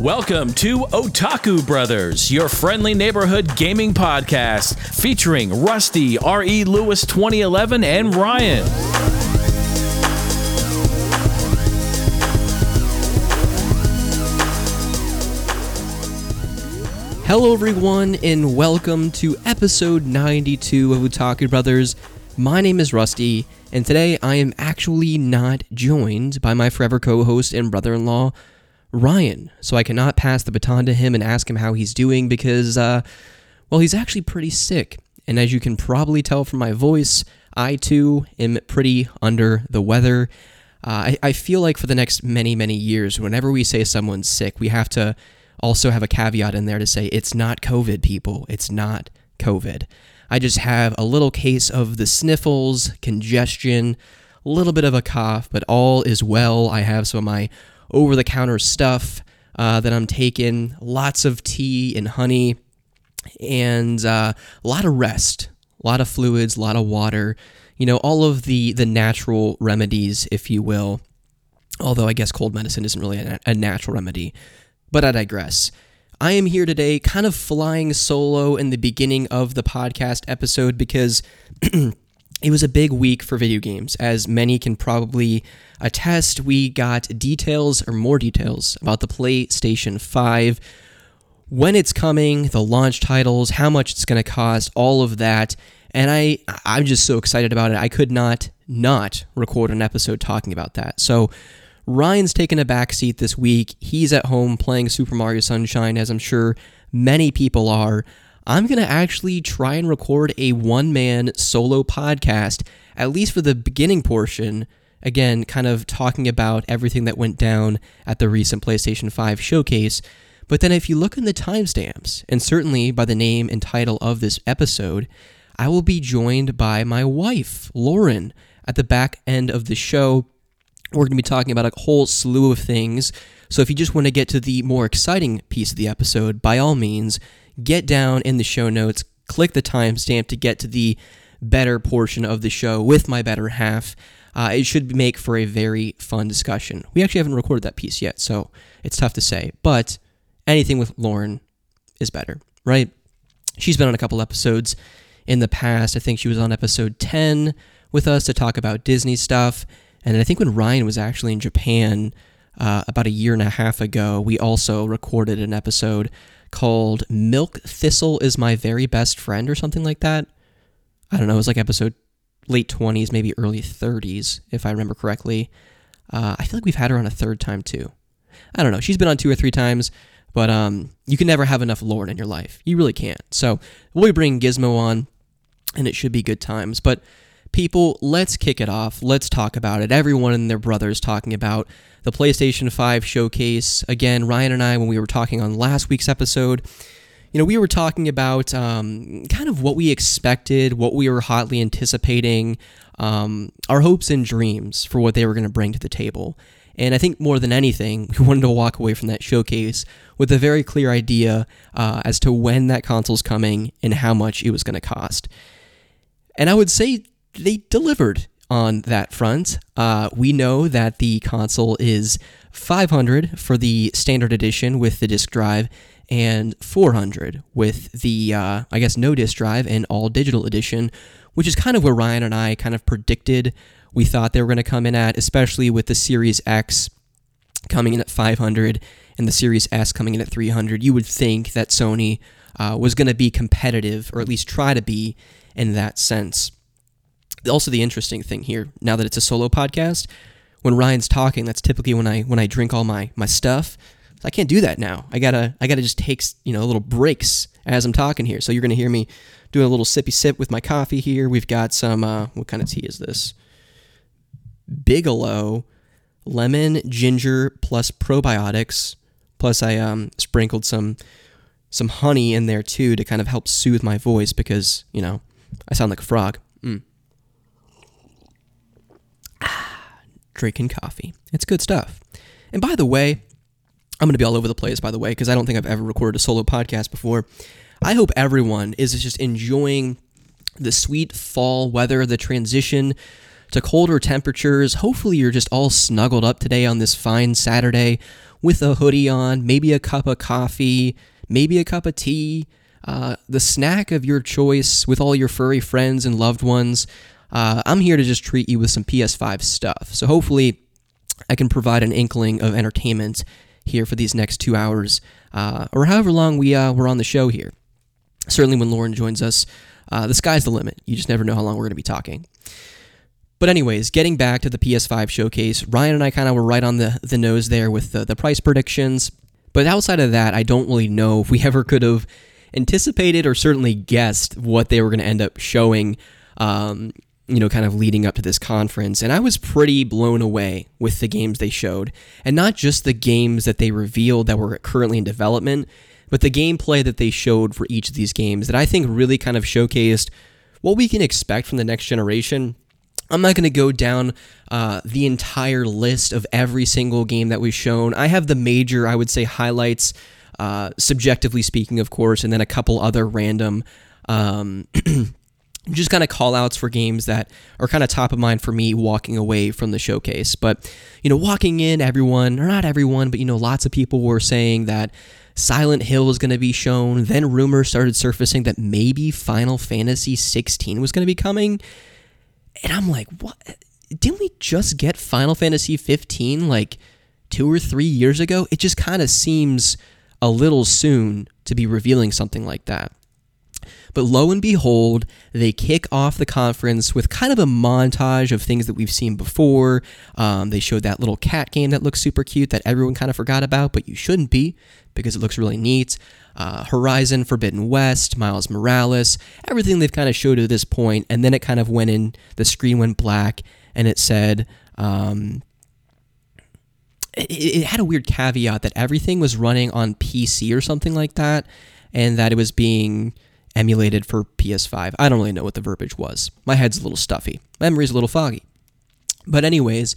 Welcome to Otaku Brothers, your friendly neighborhood gaming podcast featuring Rusty, R.E. Lewis 2011, and Ryan. Hello, everyone, and welcome to episode 92 of Otaku Brothers. My name is Rusty, and today I am actually not joined by my forever co host and brother in law, Ryan. So I cannot pass the baton to him and ask him how he's doing because, uh, well, he's actually pretty sick. And as you can probably tell from my voice, I too am pretty under the weather. Uh, I, I feel like for the next many, many years, whenever we say someone's sick, we have to also have a caveat in there to say it's not COVID, people. It's not COVID. I just have a little case of the sniffles, congestion, a little bit of a cough, but all is well. I have some of my over the counter stuff uh, that I'm taking, lots of tea and honey, and uh, a lot of rest, a lot of fluids, a lot of water. You know, all of the the natural remedies, if you will. Although I guess cold medicine isn't really a, a natural remedy. But I digress. I am here today, kind of flying solo in the beginning of the podcast episode because it was a big week for video games. As many can probably attest, we got details or more details about the PlayStation 5, when it's coming, the launch titles, how much it's going to cost, all of that. And I, I'm just so excited about it. I could not not record an episode talking about that. So Ryan's taken a back seat this week. He's at home playing Super Mario Sunshine, as I'm sure many people are. I'm going to actually try and record a one man solo podcast, at least for the beginning portion. Again, kind of talking about everything that went down at the recent PlayStation 5 showcase. But then, if you look in the timestamps, and certainly by the name and title of this episode, I will be joined by my wife, Lauren, at the back end of the show. We're going to be talking about a whole slew of things. So if you just want to get to the more exciting piece of the episode, by all means, get down in the show notes, click the timestamp to get to the better portion of the show with my better half. Uh, it should make for a very fun discussion. We actually haven't recorded that piece yet, so it's tough to say. But anything with Lauren is better, right? She's been on a couple episodes in the past. I think she was on episode 10 with us to talk about Disney stuff. And I think when Ryan was actually in Japan uh, about a year and a half ago, we also recorded an episode called Milk Thistle is My Very Best Friend or something like that. I don't know. It was like episode late 20s, maybe early 30s, if I remember correctly. Uh, I feel like we've had her on a third time too. I don't know. She's been on two or three times, but um, you can never have enough Lauren in your life. You really can't. So we'll be bringing Gizmo on, and it should be good times. But people, let's kick it off. Let's talk about it. Everyone and their brothers talking about the PlayStation 5 showcase. Again, Ryan and I, when we were talking on last week's episode, you know, we were talking about um, kind of what we expected, what we were hotly anticipating, um, our hopes and dreams for what they were going to bring to the table. And I think more than anything, we wanted to walk away from that showcase with a very clear idea uh, as to when that console's coming and how much it was going to cost. And I would say they delivered on that front. Uh, we know that the console is 500 for the standard edition with the disk drive and 400 with the uh, I guess no disk drive and all digital edition, which is kind of where Ryan and I kind of predicted we thought they were going to come in at, especially with the Series X coming in at 500 and the Series S coming in at 300. You would think that Sony uh, was going to be competitive, or at least try to be, in that sense also the interesting thing here, now that it's a solo podcast, when Ryan's talking, that's typically when I when I drink all my my stuff. I can't do that now. I gotta I gotta just take you know little breaks as I'm talking here. So you're gonna hear me doing a little sippy sip with my coffee here. We've got some uh, what kind of tea is this? Bigelow lemon ginger plus probiotics. Plus I um, sprinkled some some honey in there too to kind of help soothe my voice because you know I sound like a frog. Mm. drinking coffee. It's good stuff. And by the way, I'm going to be all over the place, by the way, because I don't think I've ever recorded a solo podcast before. I hope everyone is just enjoying the sweet fall weather, the transition to colder temperatures. Hopefully, you're just all snuggled up today on this fine Saturday with a hoodie on, maybe a cup of coffee, maybe a cup of tea, uh, the snack of your choice with all your furry friends and loved ones. Uh, I'm here to just treat you with some PS5 stuff. So hopefully, I can provide an inkling of entertainment here for these next two hours, uh, or however long we uh, we're on the show here. Certainly, when Lauren joins us, uh, the sky's the limit. You just never know how long we're going to be talking. But anyways, getting back to the PS5 showcase, Ryan and I kind of were right on the, the nose there with the, the price predictions. But outside of that, I don't really know if we ever could have anticipated or certainly guessed what they were going to end up showing, um, you know, kind of leading up to this conference. And I was pretty blown away with the games they showed. And not just the games that they revealed that were currently in development, but the gameplay that they showed for each of these games that I think really kind of showcased what we can expect from the next generation I'm not going to go down uh, the entire list of every single game that was shown. I have the major, I would say, highlights, uh, subjectively speaking, of course, and then a couple other random. Um, just kind of call outs for games that are kind of top of mind for me walking away from the showcase. But, you know, walking in, everyone, or not everyone, but, you know, lots of people were saying that Silent Hill was going to be shown. Then rumors started surfacing that maybe Final Fantasy 16 was going to be coming. And I'm like, what? Didn't we just get Final Fantasy 15 like two or three years ago? It just kind of seems a little soon to be revealing something like that. But lo and behold, they kick off the conference with kind of a montage of things that we've seen before. Um, they showed that little cat game that looks super cute that everyone kind of forgot about, but you shouldn't be because it looks really neat uh, Horizon Forbidden West, Miles Morales, everything they've kind of showed to this point, and then it kind of went in. The screen went black, and it said. Um, it, it had a weird caveat that everything was running on PC or something like that, and that it was being emulated for PS5. I don't really know what the verbiage was. My head's a little stuffy. Memory's a little foggy. But anyways,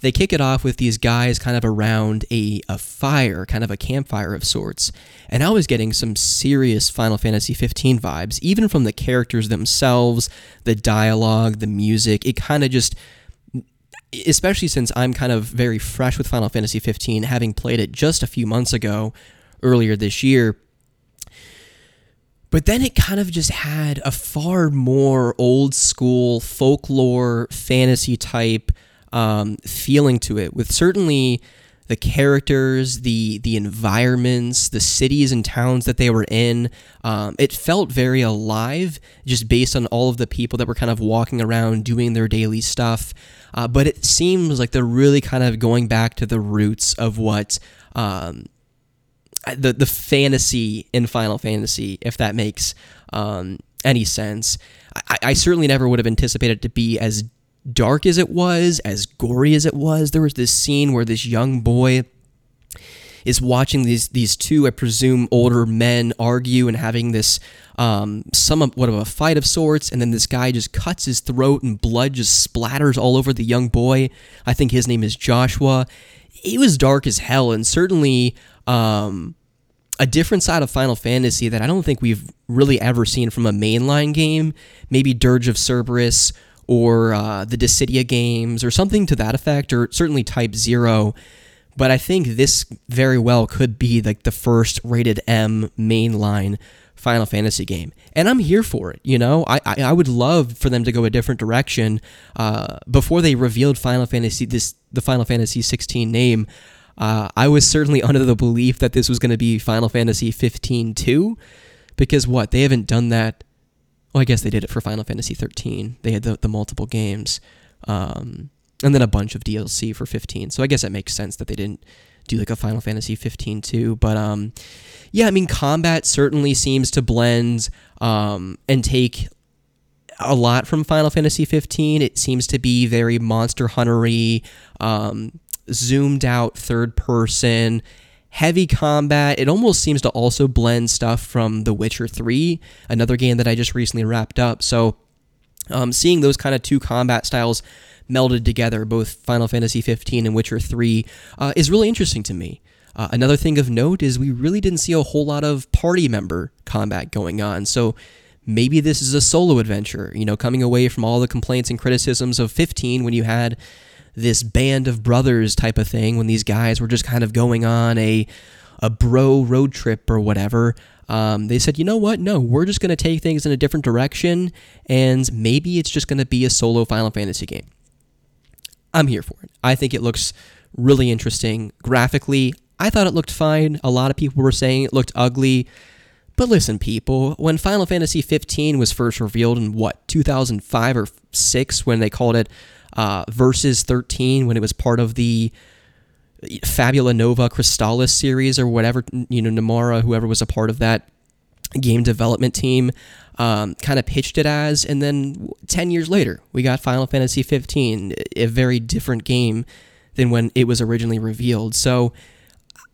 they kick it off with these guys kind of around a, a fire, kind of a campfire of sorts. And I was getting some serious Final Fantasy 15 vibes, even from the characters themselves, the dialogue, the music. It kind of just especially since I'm kind of very fresh with Final Fantasy 15, having played it just a few months ago, earlier this year. But then it kind of just had a far more old school folklore fantasy type um, feeling to it, with certainly the characters, the the environments, the cities and towns that they were in. Um, it felt very alive, just based on all of the people that were kind of walking around doing their daily stuff. Uh, but it seems like they're really kind of going back to the roots of what um, the the fantasy in Final Fantasy, if that makes um, any sense. I, I certainly never would have anticipated it to be as dark as it was, as gory as it was, there was this scene where this young boy is watching these these two, I presume, older men argue and having this um, somewhat of a fight of sorts, and then this guy just cuts his throat and blood just splatters all over the young boy. I think his name is Joshua. It was dark as hell, and certainly um, a different side of Final Fantasy that I don't think we've really ever seen from a mainline game. Maybe Dirge of Cerberus or uh, the Dissidia games or something to that effect, or certainly Type Zero. But I think this very well could be like the first rated M mainline Final Fantasy game, and I'm here for it. You know, I I, I would love for them to go a different direction. Uh, before they revealed Final Fantasy this the Final Fantasy 16 name, uh, I was certainly under the belief that this was going to be Final Fantasy 15 2, because what they haven't done that well, I guess they did it for Final Fantasy 13. They had the, the multiple games, um, and then a bunch of DLC for 15. So I guess it makes sense that they didn't do like a Final Fantasy 15 too. But um, yeah, I mean, combat certainly seems to blend um, and take a lot from Final Fantasy 15. It seems to be very Monster Huntery, um, zoomed out third person heavy combat. It almost seems to also blend stuff from The Witcher 3, another game that I just recently wrapped up. So, um, seeing those kind of two combat styles melded together, both Final Fantasy 15 and Witcher 3, uh, is really interesting to me. Uh, another thing of note is we really didn't see a whole lot of party member combat going on. So, maybe this is a solo adventure, you know, coming away from all the complaints and criticisms of 15 when you had this band of brothers type of thing when these guys were just kind of going on a a bro road trip or whatever. Um, they said, you know what? No, we're just going to take things in a different direction, and maybe it's just going to be a solo Final Fantasy game. I'm here for it. I think it looks really interesting graphically. I thought it looked fine. A lot of people were saying it looked ugly. But listen, people, when Final Fantasy 15 was first revealed in what, 2005 or 6, when they called it uh, Versus 13, when it was part of the Fabula Nova Crystallis series or whatever, you know, Nomura, whoever was a part of that game development team, um, kind of pitched it as. And then 10 years later, we got Final Fantasy 15, a very different game than when it was originally revealed. So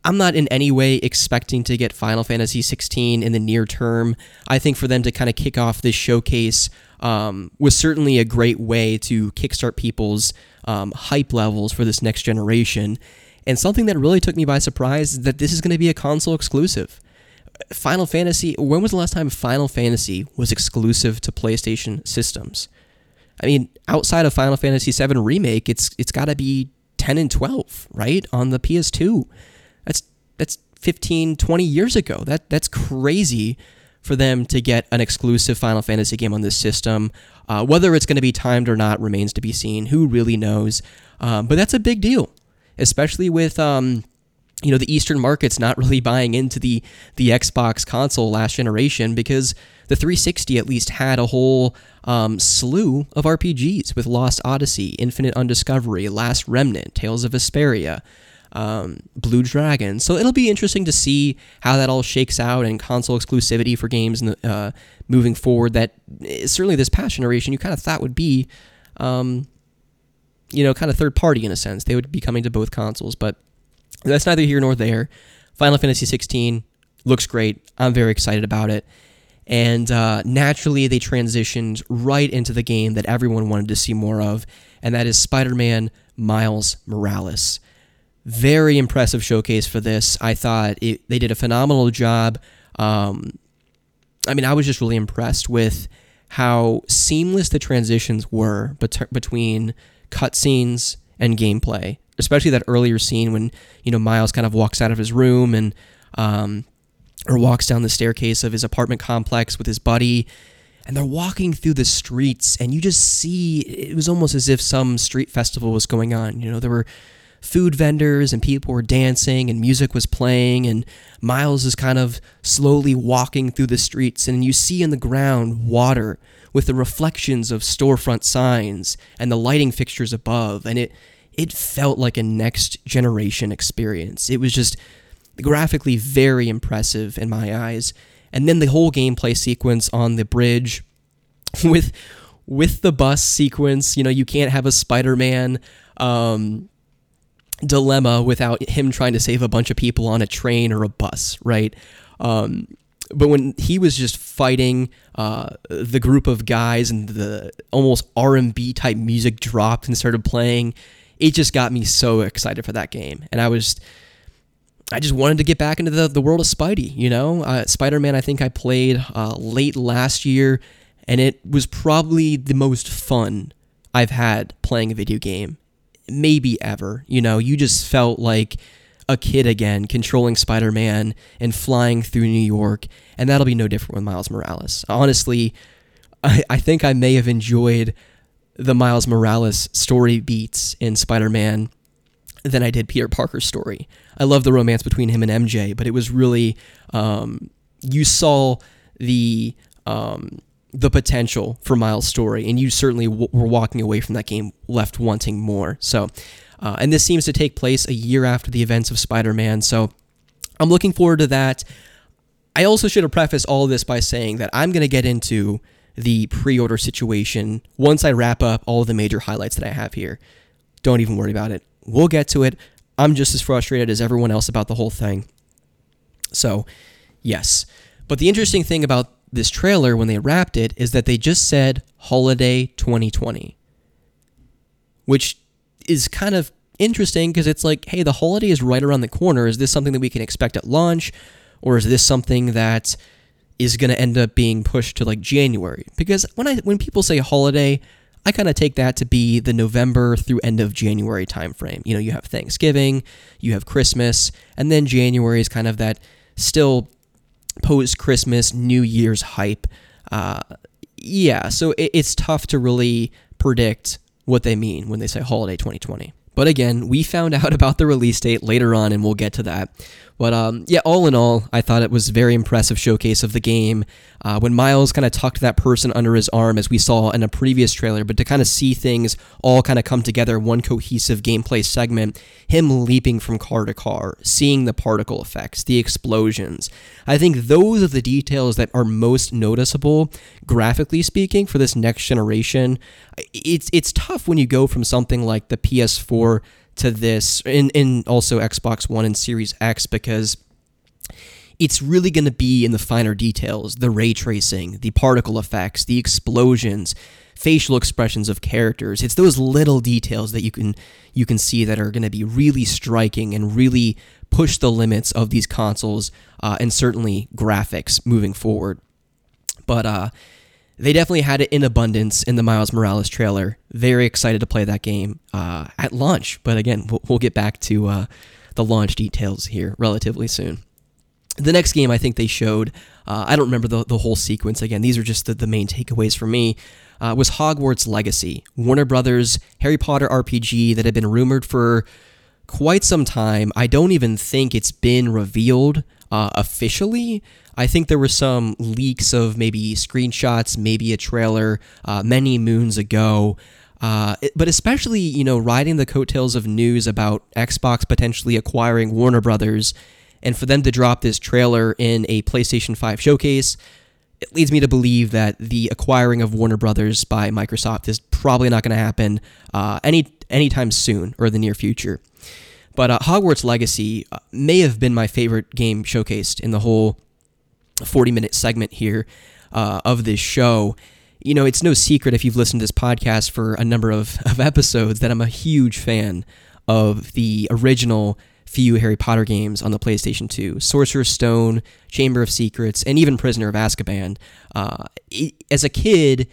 I'm not in any way expecting to get Final Fantasy 16 in the near term. I think for them to kind of kick off this showcase um, was certainly a great way to kickstart people's um, hype levels for this next generation. And something that really took me by surprise is that this is going to be a console exclusive. Final Fantasy, when was the last time Final Fantasy was exclusive to PlayStation systems? I mean, outside of Final Fantasy VII Remake, it's it's got to be 10 and 12, right? On the PS2. That's that's 15, 20 years ago. That that's crazy for them to get an exclusive Final Fantasy game on this system. Uh, whether it's going to be timed or not remains to be seen. Who really knows? Um, but that's a big deal, especially with um, you know the Eastern markets not really buying into the the Xbox console last generation because the 360 at least had a whole um, slew of RPGs with Lost Odyssey, Infinite Undiscovery, Last Remnant, Tales of Vesperia um, Blue Dragon. So it'll be interesting to see how that all shakes out and console exclusivity for games uh, moving forward. That eh, certainly this past generation you kind of thought would be, um, you know, kind of third party in a sense. They would be coming to both consoles, but that's neither here nor there. Final Fantasy 16 looks great. I'm very excited about it. And uh, naturally, they transitioned right into the game that everyone wanted to see more of, and that is Spider Man Miles Morales very impressive showcase for this. I thought it, they did a phenomenal job. Um, I mean, I was just really impressed with how seamless the transitions were bet- between cutscenes and gameplay, especially that earlier scene when you know Miles kind of walks out of his room and um, or walks down the staircase of his apartment complex with his buddy. And they're walking through the streets, and you just see it was almost as if some street festival was going on. You know, there were food vendors and people were dancing and music was playing and Miles is kind of slowly walking through the streets and you see in the ground water with the reflections of storefront signs and the lighting fixtures above and it it felt like a next generation experience. It was just graphically very impressive in my eyes. And then the whole gameplay sequence on the bridge with with the bus sequence, you know, you can't have a Spider-Man um, dilemma without him trying to save a bunch of people on a train or a bus, right? Um, but when he was just fighting uh, the group of guys and the almost R&B type music dropped and started playing, it just got me so excited for that game. And I was, I just wanted to get back into the, the world of Spidey, you know? Uh, Spider Man, I think I played uh, late last year, and it was probably the most fun I've had playing a video game maybe ever. You know, you just felt like a kid again, controlling Spider Man and flying through New York, and that'll be no different with Miles Morales. Honestly, I, I think I may have enjoyed the Miles Morales story beats in Spider Man than I did Peter Parker's story. I love the romance between him and MJ, but it was really, um, you saw the um, the potential for Miles' story, and you certainly w- were walking away from that game left wanting more. So, uh, and this seems to take place a year after the events of Spider-Man. So, I'm looking forward to that. I also should have prefaced all this by saying that I'm going to get into the pre-order situation once I wrap up all the major highlights that I have here. Don't even worry about it. We'll get to it. I'm just as frustrated as everyone else about the whole thing. So, yes. But the interesting thing about this trailer when they wrapped it is that they just said holiday 2020, which is kind of interesting because it's like, hey, the holiday is right around the corner. Is this something that we can expect at launch, or is this something that is going to end up being pushed to like January? Because when I when people say holiday, I kind of take that to be the November through end of January timeframe. You know, you have Thanksgiving, you have Christmas, and then January is kind of that still post Christmas, New Year's hype. Uh, yeah, so it, it's tough to really predict what they mean when they say holiday 2020. But again, we found out about the release date later on, and we'll get to that. But um, yeah, all in all, I thought it was a very impressive showcase of the game. Uh, when Miles kind of tucked that person under his arm, as we saw in a previous trailer, but to kind of see things all kind of come together, one cohesive gameplay segment, him leaping from car to car, seeing the particle effects, the explosions. I think those are the details that are most noticeable, graphically speaking, for this next generation. It's it's tough when you go from something like the PS4 to this, and, and also Xbox One and Series X, because it's really going to be in the finer details the ray tracing, the particle effects, the explosions, facial expressions of characters. It's those little details that you can you can see that are going to be really striking and really push the limits of these consoles uh, and certainly graphics moving forward. But uh, they definitely had it in abundance in the Miles Morales trailer. Very excited to play that game uh, at launch. But again, we'll, we'll get back to uh, the launch details here relatively soon. The next game I think they showed, uh, I don't remember the, the whole sequence. Again, these are just the, the main takeaways for me. Uh, was Hogwarts Legacy, Warner Brothers Harry Potter RPG that had been rumored for quite some time. I don't even think it's been revealed uh, officially. I think there were some leaks of maybe screenshots, maybe a trailer uh, many moons ago. Uh, but especially, you know, riding the coattails of news about Xbox potentially acquiring Warner Brothers, and for them to drop this trailer in a PlayStation 5 showcase, it leads me to believe that the acquiring of Warner Brothers by Microsoft is probably not going to happen uh, any anytime soon or the near future. But uh, Hogwarts Legacy uh, may have been my favorite game showcased in the whole 40 minute segment here uh, of this show. You know, it's no secret if you've listened to this podcast for a number of, of episodes that I'm a huge fan of the original few Harry Potter games on the PlayStation 2 Sorcerer's Stone, Chamber of Secrets, and even Prisoner of Azkaban. Uh, it, as a kid,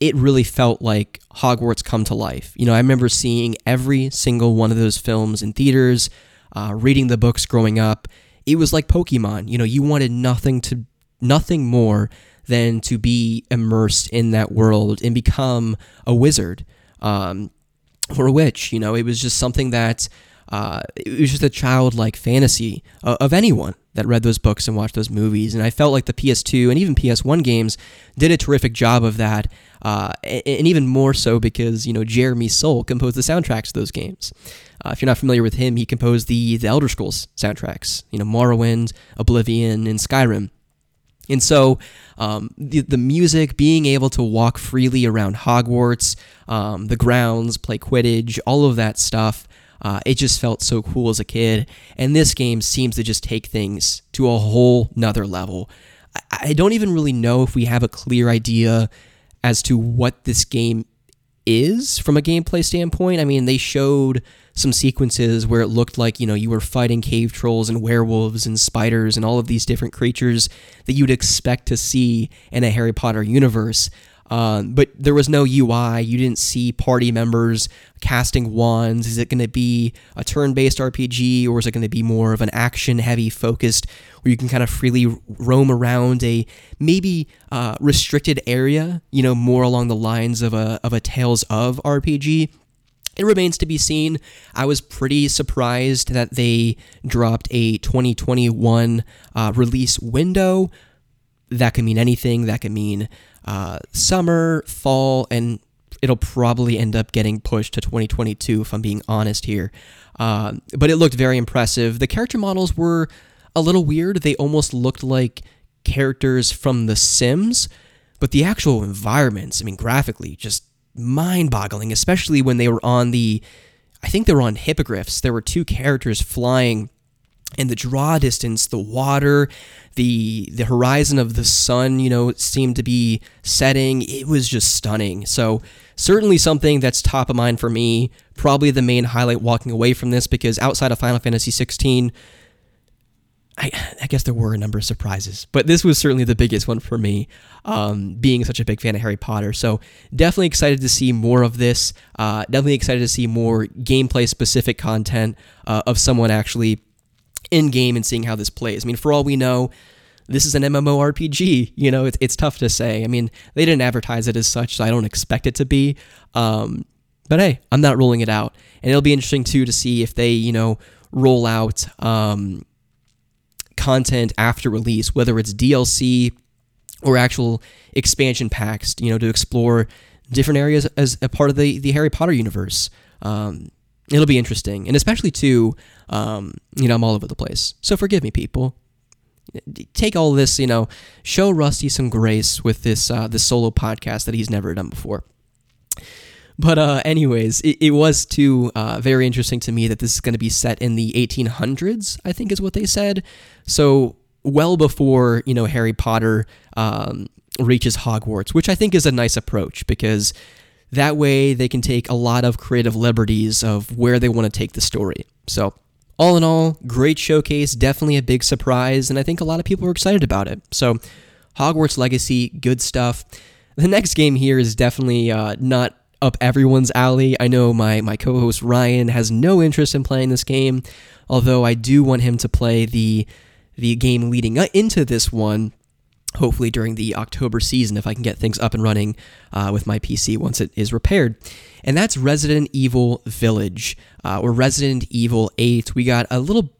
it really felt like Hogwarts come to life. You know, I remember seeing every single one of those films in theaters, uh, reading the books growing up. It was like Pokemon. You know, you wanted nothing to nothing more than to be immersed in that world and become a wizard um, or a witch. You know, it was just something that uh, it was just a childlike fantasy uh, of anyone that read those books and watched those movies. And I felt like the PS2 and even PS1 games did a terrific job of that, uh, and, even more so because you know Jeremy Soule composed the soundtracks to those games. Uh, if you're not familiar with him, he composed the the Elder Scrolls soundtracks, you know Morrowind, Oblivion, and Skyrim. And so, um, the, the music, being able to walk freely around Hogwarts, um, the grounds, play Quidditch, all of that stuff, uh, it just felt so cool as a kid. And this game seems to just take things to a whole nother level. I, I don't even really know if we have a clear idea as to what this game is from a gameplay standpoint. I mean, they showed some sequences where it looked like, you know, you were fighting cave trolls and werewolves and spiders and all of these different creatures that you'd expect to see in a Harry Potter universe. Um, but there was no UI. You didn't see party members casting wands. Is it going to be a turn based RPG or is it going to be more of an action heavy focused where you can kind of freely roam around a maybe uh, restricted area, you know, more along the lines of a, of a Tales of RPG? It remains to be seen. I was pretty surprised that they dropped a 2021 uh, release window. That could mean anything. That could mean uh, summer, fall, and it'll probably end up getting pushed to 2022 if I'm being honest here. Uh, but it looked very impressive. The character models were a little weird. They almost looked like characters from The Sims, but the actual environments, I mean, graphically, just mind boggling, especially when they were on the, I think they were on hippogriffs. There were two characters flying and the draw distance, the water, the the horizon of the sun, you know, seemed to be setting. It was just stunning. So certainly something that's top of mind for me. Probably the main highlight walking away from this because outside of Final Fantasy 16, I, I, guess there were a number of surprises, but this was certainly the biggest one for me, um, being such a big fan of Harry Potter. So definitely excited to see more of this. Uh, definitely excited to see more gameplay specific content uh, of someone actually in game and seeing how this plays. I mean, for all we know, this is an MMORPG. You know, it's, it's tough to say. I mean, they didn't advertise it as such, so I don't expect it to be. Um, but hey, I'm not ruling it out. And it'll be interesting too to see if they, you know, roll out um, content after release, whether it's DLC or actual expansion packs, you know, to explore different areas as a part of the, the Harry Potter universe. Um, it'll be interesting. And especially too, um, you know, I'm all over the place. So forgive me, people. Take all this, you know, show Rusty some grace with this uh, this solo podcast that he's never done before. But uh, anyways, it, it was too uh, very interesting to me that this is going to be set in the 1800s. I think is what they said. So well before you know Harry Potter um, reaches Hogwarts, which I think is a nice approach because that way they can take a lot of creative liberties of where they want to take the story. So all in all, great showcase, definitely a big surprise, and I think a lot of people were excited about it. So Hogwarts Legacy, good stuff. The next game here is definitely uh, not up everyone's alley. I know my, my co host Ryan has no interest in playing this game, although I do want him to play the, the game leading into this one. Hopefully, during the October season, if I can get things up and running uh, with my PC once it is repaired. And that's Resident Evil Village, uh, or Resident Evil 8. We got a little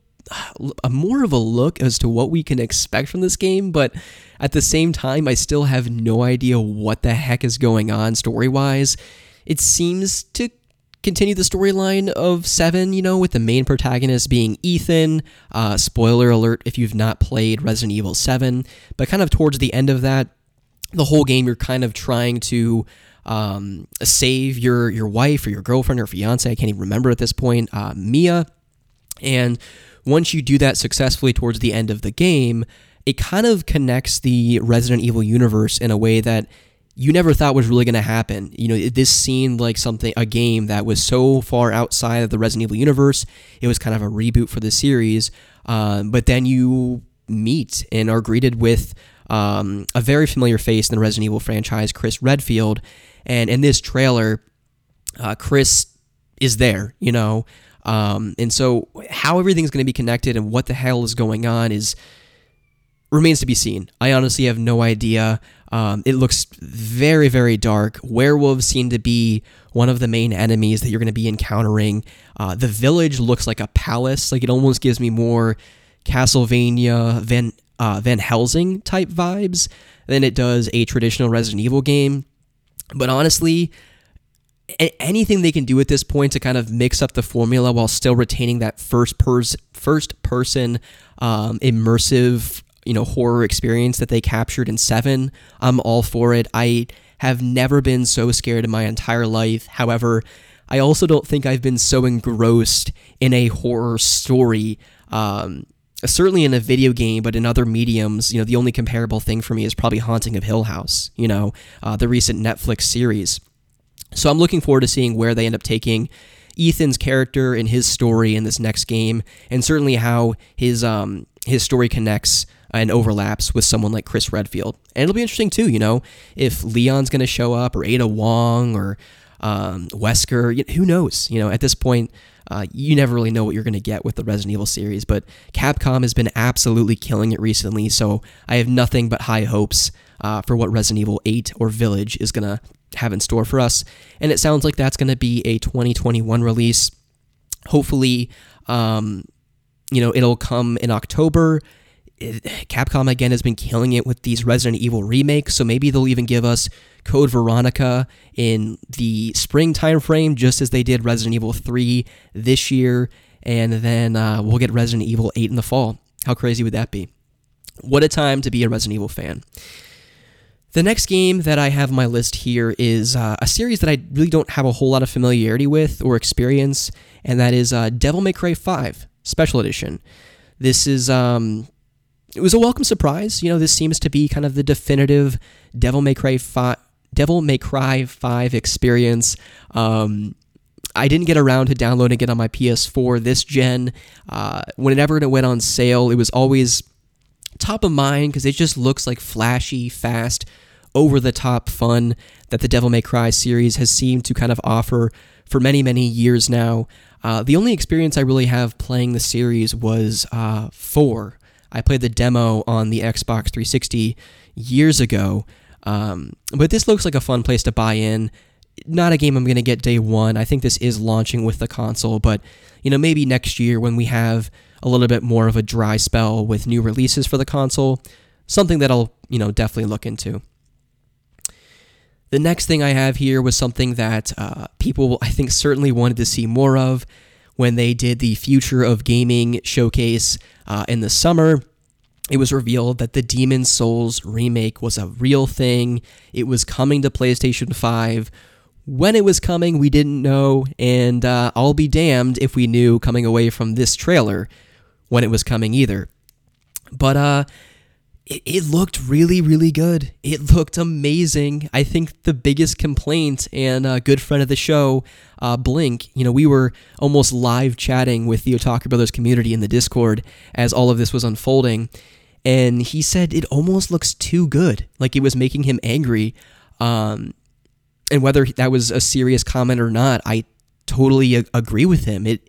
a more of a look as to what we can expect from this game, but at the same time, I still have no idea what the heck is going on story wise. It seems to continue the storyline of Seven, you know, with the main protagonist being Ethan. Uh, spoiler alert if you've not played Resident Evil 7, but kind of towards the end of that, the whole game you're kind of trying to um, save your your wife or your girlfriend or fiance. I can't even remember at this point. Uh, Mia, and once you do that successfully towards the end of the game, it kind of connects the Resident Evil universe in a way that you never thought was really going to happen. You know, this seemed like something, a game that was so far outside of the Resident Evil universe. It was kind of a reboot for the series. Um, but then you meet and are greeted with um, a very familiar face in the Resident Evil franchise, Chris Redfield. And in this trailer, uh, Chris is there, you know. Um, and so, how everything's going to be connected and what the hell is going on is remains to be seen. I honestly have no idea. Um, it looks very, very dark. Werewolves seem to be one of the main enemies that you're going to be encountering. Uh, the village looks like a palace. Like it almost gives me more Castlevania Van uh, Van Helsing type vibes than it does a traditional Resident Evil game. But honestly, anything they can do at this point to kind of mix up the formula while still retaining that first pers- first person um, immersive you know horror experience that they captured in Seven. I'm all for it. I have never been so scared in my entire life. However, I also don't think I've been so engrossed in a horror story. Um, certainly in a video game, but in other mediums, you know, the only comparable thing for me is probably Haunting of Hill House, you know, uh, the recent Netflix series. So I'm looking forward to seeing where they end up taking Ethan's character and his story in this next game, and certainly how his um, his story connects and overlaps with someone like Chris Redfield. And it'll be interesting too, you know, if Leon's going to show up or Ada Wong or um, Wesker, who knows? You know, at this point, uh, you never really know what you're going to get with the Resident Evil series, but Capcom has been absolutely killing it recently, so I have nothing but high hopes uh, for what Resident Evil 8 or Village is going to have in store for us. And it sounds like that's going to be a 2021 release. Hopefully, um, you know, it'll come in October Capcom again has been killing it with these Resident Evil remakes, so maybe they'll even give us Code Veronica in the spring timeframe, just as they did Resident Evil 3 this year, and then uh, we'll get Resident Evil 8 in the fall. How crazy would that be? What a time to be a Resident Evil fan. The next game that I have on my list here is uh, a series that I really don't have a whole lot of familiarity with or experience, and that is uh, Devil May Cry 5 Special Edition. This is um, it was a welcome surprise. You know, this seems to be kind of the definitive Devil May Cry 5, Devil May Cry 5 experience. Um, I didn't get around to downloading it on my PS4 this gen. Uh, whenever it went on sale, it was always top of mind because it just looks like flashy, fast, over the top fun that the Devil May Cry series has seemed to kind of offer for many, many years now. Uh, the only experience I really have playing the series was uh, 4. I played the demo on the Xbox 360 years ago, um, but this looks like a fun place to buy in. Not a game I'm going to get day one. I think this is launching with the console, but you know maybe next year when we have a little bit more of a dry spell with new releases for the console, something that I'll you know definitely look into. The next thing I have here was something that uh, people, I think, certainly wanted to see more of when they did the Future of Gaming showcase uh, in the summer. It was revealed that the Demon Souls remake was a real thing. It was coming to PlayStation 5. When it was coming, we didn't know, and uh, I'll be damned if we knew coming away from this trailer when it was coming either. But uh, it, it looked really, really good. It looked amazing. I think the biggest complaint and a good friend of the show, uh, Blink, you know, we were almost live chatting with the Otaku Brothers community in the Discord as all of this was unfolding. And he said it almost looks too good. Like it was making him angry. Um, and whether that was a serious comment or not, I totally agree with him. It,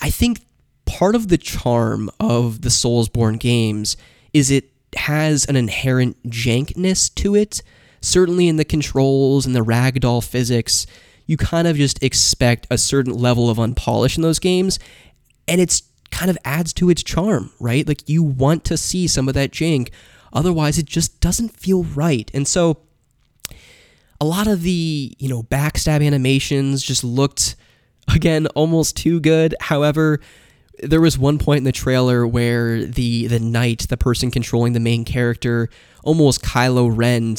I think part of the charm of the Soulsborne games is it has an inherent jankness to it. Certainly in the controls and the ragdoll physics, you kind of just expect a certain level of unpolish in those games, and it's kind of adds to its charm, right? Like you want to see some of that jank, otherwise it just doesn't feel right. And so a lot of the, you know, backstab animations just looked again almost too good. However, there was one point in the trailer where the the knight, the person controlling the main character, almost Kylo Ren,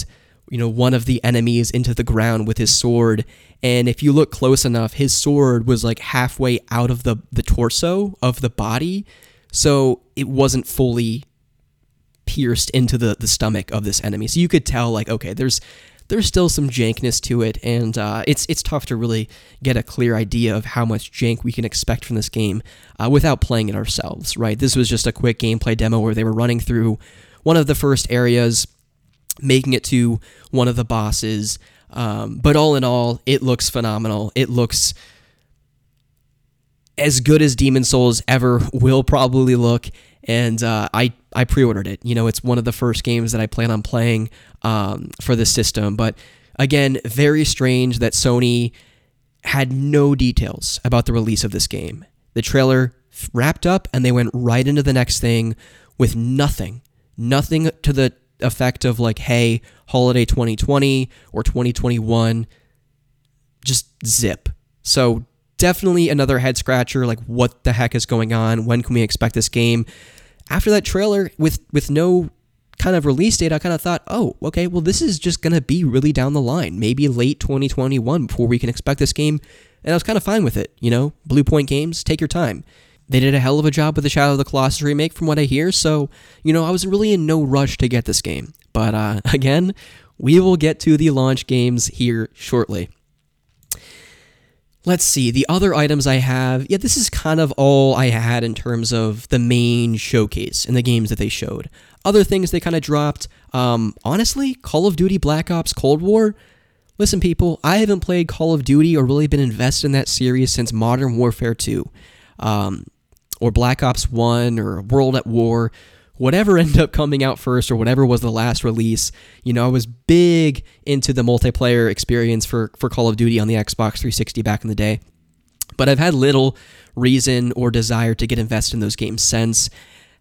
you know, one of the enemies into the ground with his sword. And if you look close enough, his sword was like halfway out of the the torso of the body, so it wasn't fully pierced into the the stomach of this enemy. So you could tell like okay, there's there's still some jankness to it, and uh, it's it's tough to really get a clear idea of how much jank we can expect from this game uh, without playing it ourselves. Right? This was just a quick gameplay demo where they were running through one of the first areas, making it to one of the bosses. Um, but all in all, it looks phenomenal. It looks as good as Demon Souls ever will probably look and uh, I I pre-ordered it. You know, it's one of the first games that I plan on playing um, for the system. But again, very strange that Sony had no details about the release of this game. The trailer wrapped up, and they went right into the next thing with nothing, nothing to the effect of like, hey, holiday 2020 or 2021. Just zip. So definitely another head scratcher. Like, what the heck is going on? When can we expect this game? After that trailer, with with no kind of release date, I kind of thought, oh, okay, well, this is just gonna be really down the line, maybe late 2021 before we can expect this game. And I was kind of fine with it, you know. Bluepoint Games, take your time. They did a hell of a job with the Shadow of the Colossus remake, from what I hear. So, you know, I was really in no rush to get this game. But uh, again, we will get to the launch games here shortly. Let's see, the other items I have, yeah, this is kind of all I had in terms of the main showcase and the games that they showed. Other things they kind of dropped, um, honestly, Call of Duty Black Ops Cold War. Listen, people, I haven't played Call of Duty or really been invested in that series since Modern Warfare 2, um, or Black Ops 1, or World at War whatever ended up coming out first or whatever was the last release, you know, I was big into the multiplayer experience for, for Call of Duty on the Xbox 360 back in the day. But I've had little reason or desire to get invested in those games since.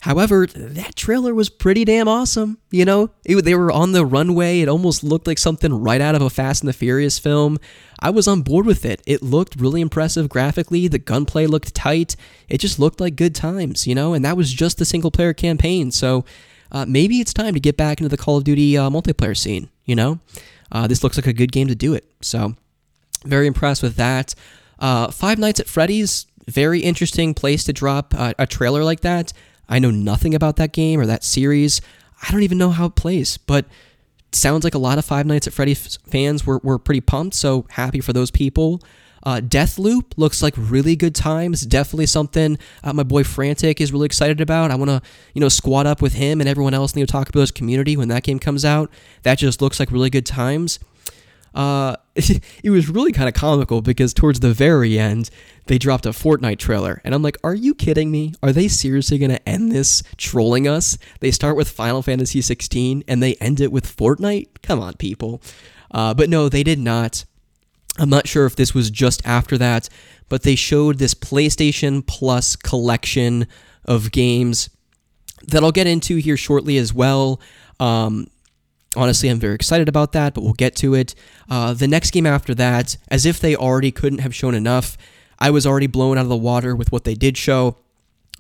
However, that trailer was pretty damn awesome. You know, it, they were on the runway. It almost looked like something right out of a Fast and the Furious film. I was on board with it. It looked really impressive graphically. The gunplay looked tight. It just looked like good times, you know, and that was just the single player campaign. So uh, maybe it's time to get back into the Call of Duty uh, multiplayer scene, you know? Uh, this looks like a good game to do it. So very impressed with that. Uh, Five Nights at Freddy's, very interesting place to drop a trailer like that. I know nothing about that game or that series. I don't even know how it plays, but sounds like a lot of Five Nights at Freddy's fans were, were pretty pumped, so happy for those people. Uh, Deathloop looks like really good times. Definitely something uh, my boy Frantic is really excited about. I want to, you know, squat up with him and everyone else in the Otaku Brothers community when that game comes out. That just looks like really good times. Uh, it was really kind of comical because towards the very end, they dropped a Fortnite trailer. And I'm like, are you kidding me? Are they seriously going to end this trolling us? They start with Final Fantasy 16 and they end it with Fortnite? Come on, people. Uh, but no, they did not. I'm not sure if this was just after that, but they showed this PlayStation Plus collection of games that I'll get into here shortly as well. Um, honestly, I'm very excited about that, but we'll get to it. Uh, the next game after that, as if they already couldn't have shown enough, I was already blown out of the water with what they did show.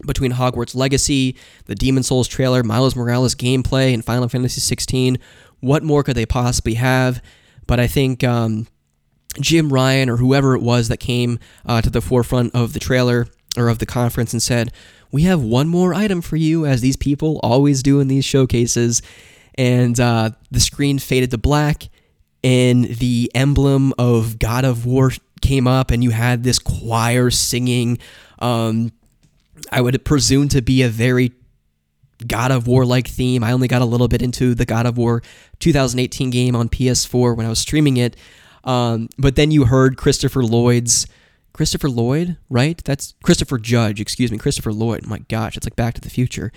Between Hogwarts Legacy, the Demon Souls trailer, Miles Morales gameplay, and Final Fantasy 16, what more could they possibly have? But I think um, Jim Ryan or whoever it was that came uh, to the forefront of the trailer or of the conference and said, We have one more item for you, as these people always do in these showcases. And uh, the screen faded to black, and the emblem of God of War came up, and you had this choir singing. Um, I would presume to be a very God of War like theme. I only got a little bit into the God of War 2018 game on PS4 when I was streaming it. Um, but then you heard Christopher Lloyd's Christopher Lloyd, right? That's Christopher Judge, excuse me, Christopher Lloyd. My gosh, it's like Back to the Future.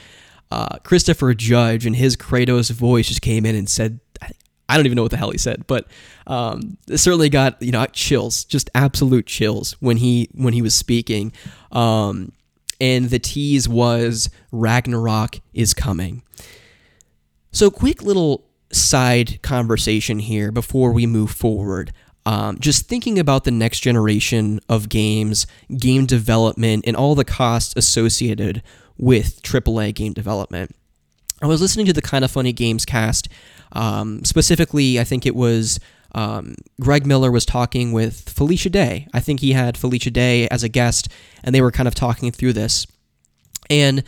Uh, Christopher Judge and his Kratos voice just came in and said, I don't even know what the hell he said, but um, certainly got you know chills, just absolute chills when he when he was speaking. Um, and the tease was Ragnarok is coming. So, quick little side conversation here before we move forward. Um, just thinking about the next generation of games, game development, and all the costs associated with AAA game development. I was listening to the Kind of Funny Games cast. Um, specifically, I think it was um, Greg Miller was talking with Felicia Day. I think he had Felicia Day as a guest, and they were kind of talking through this. And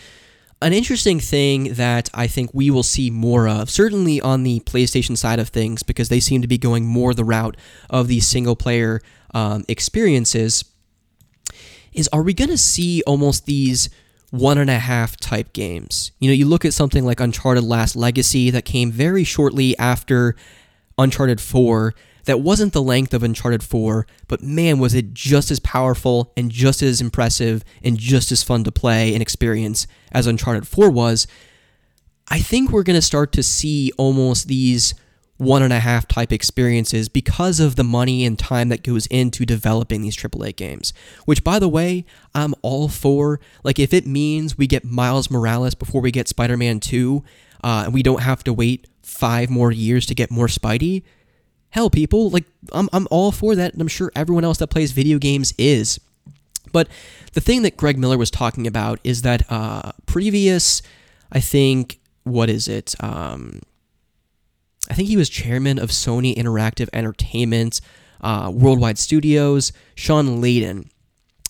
an interesting thing that I think we will see more of, certainly on the PlayStation side of things, because they seem to be going more the route of these single player um, experiences, is are we going to see almost these one and a half type games? You know, you look at something like Uncharted Lost Legacy that came very shortly after Uncharted 4 that wasn't the length of Uncharted 4, but man, was it just as powerful and just as impressive and just as fun to play and experience as Uncharted 4 was. I think we're going to start to see almost these one and a half type experiences because of the money and time that goes into developing these AAA games. Which, by the way, I'm all for. Like, if it means we get Miles Morales before we get Spider Man 2, uh, and we don't have to wait five more years to get more Spidey, hell, people, like, I'm, I'm all for that, and I'm sure everyone else that plays video games is. But the thing that Greg Miller was talking about is that uh, previous, I think, what is it? Um, I think he was chairman of Sony Interactive Entertainment, uh, Worldwide Studios, Shawn Layden.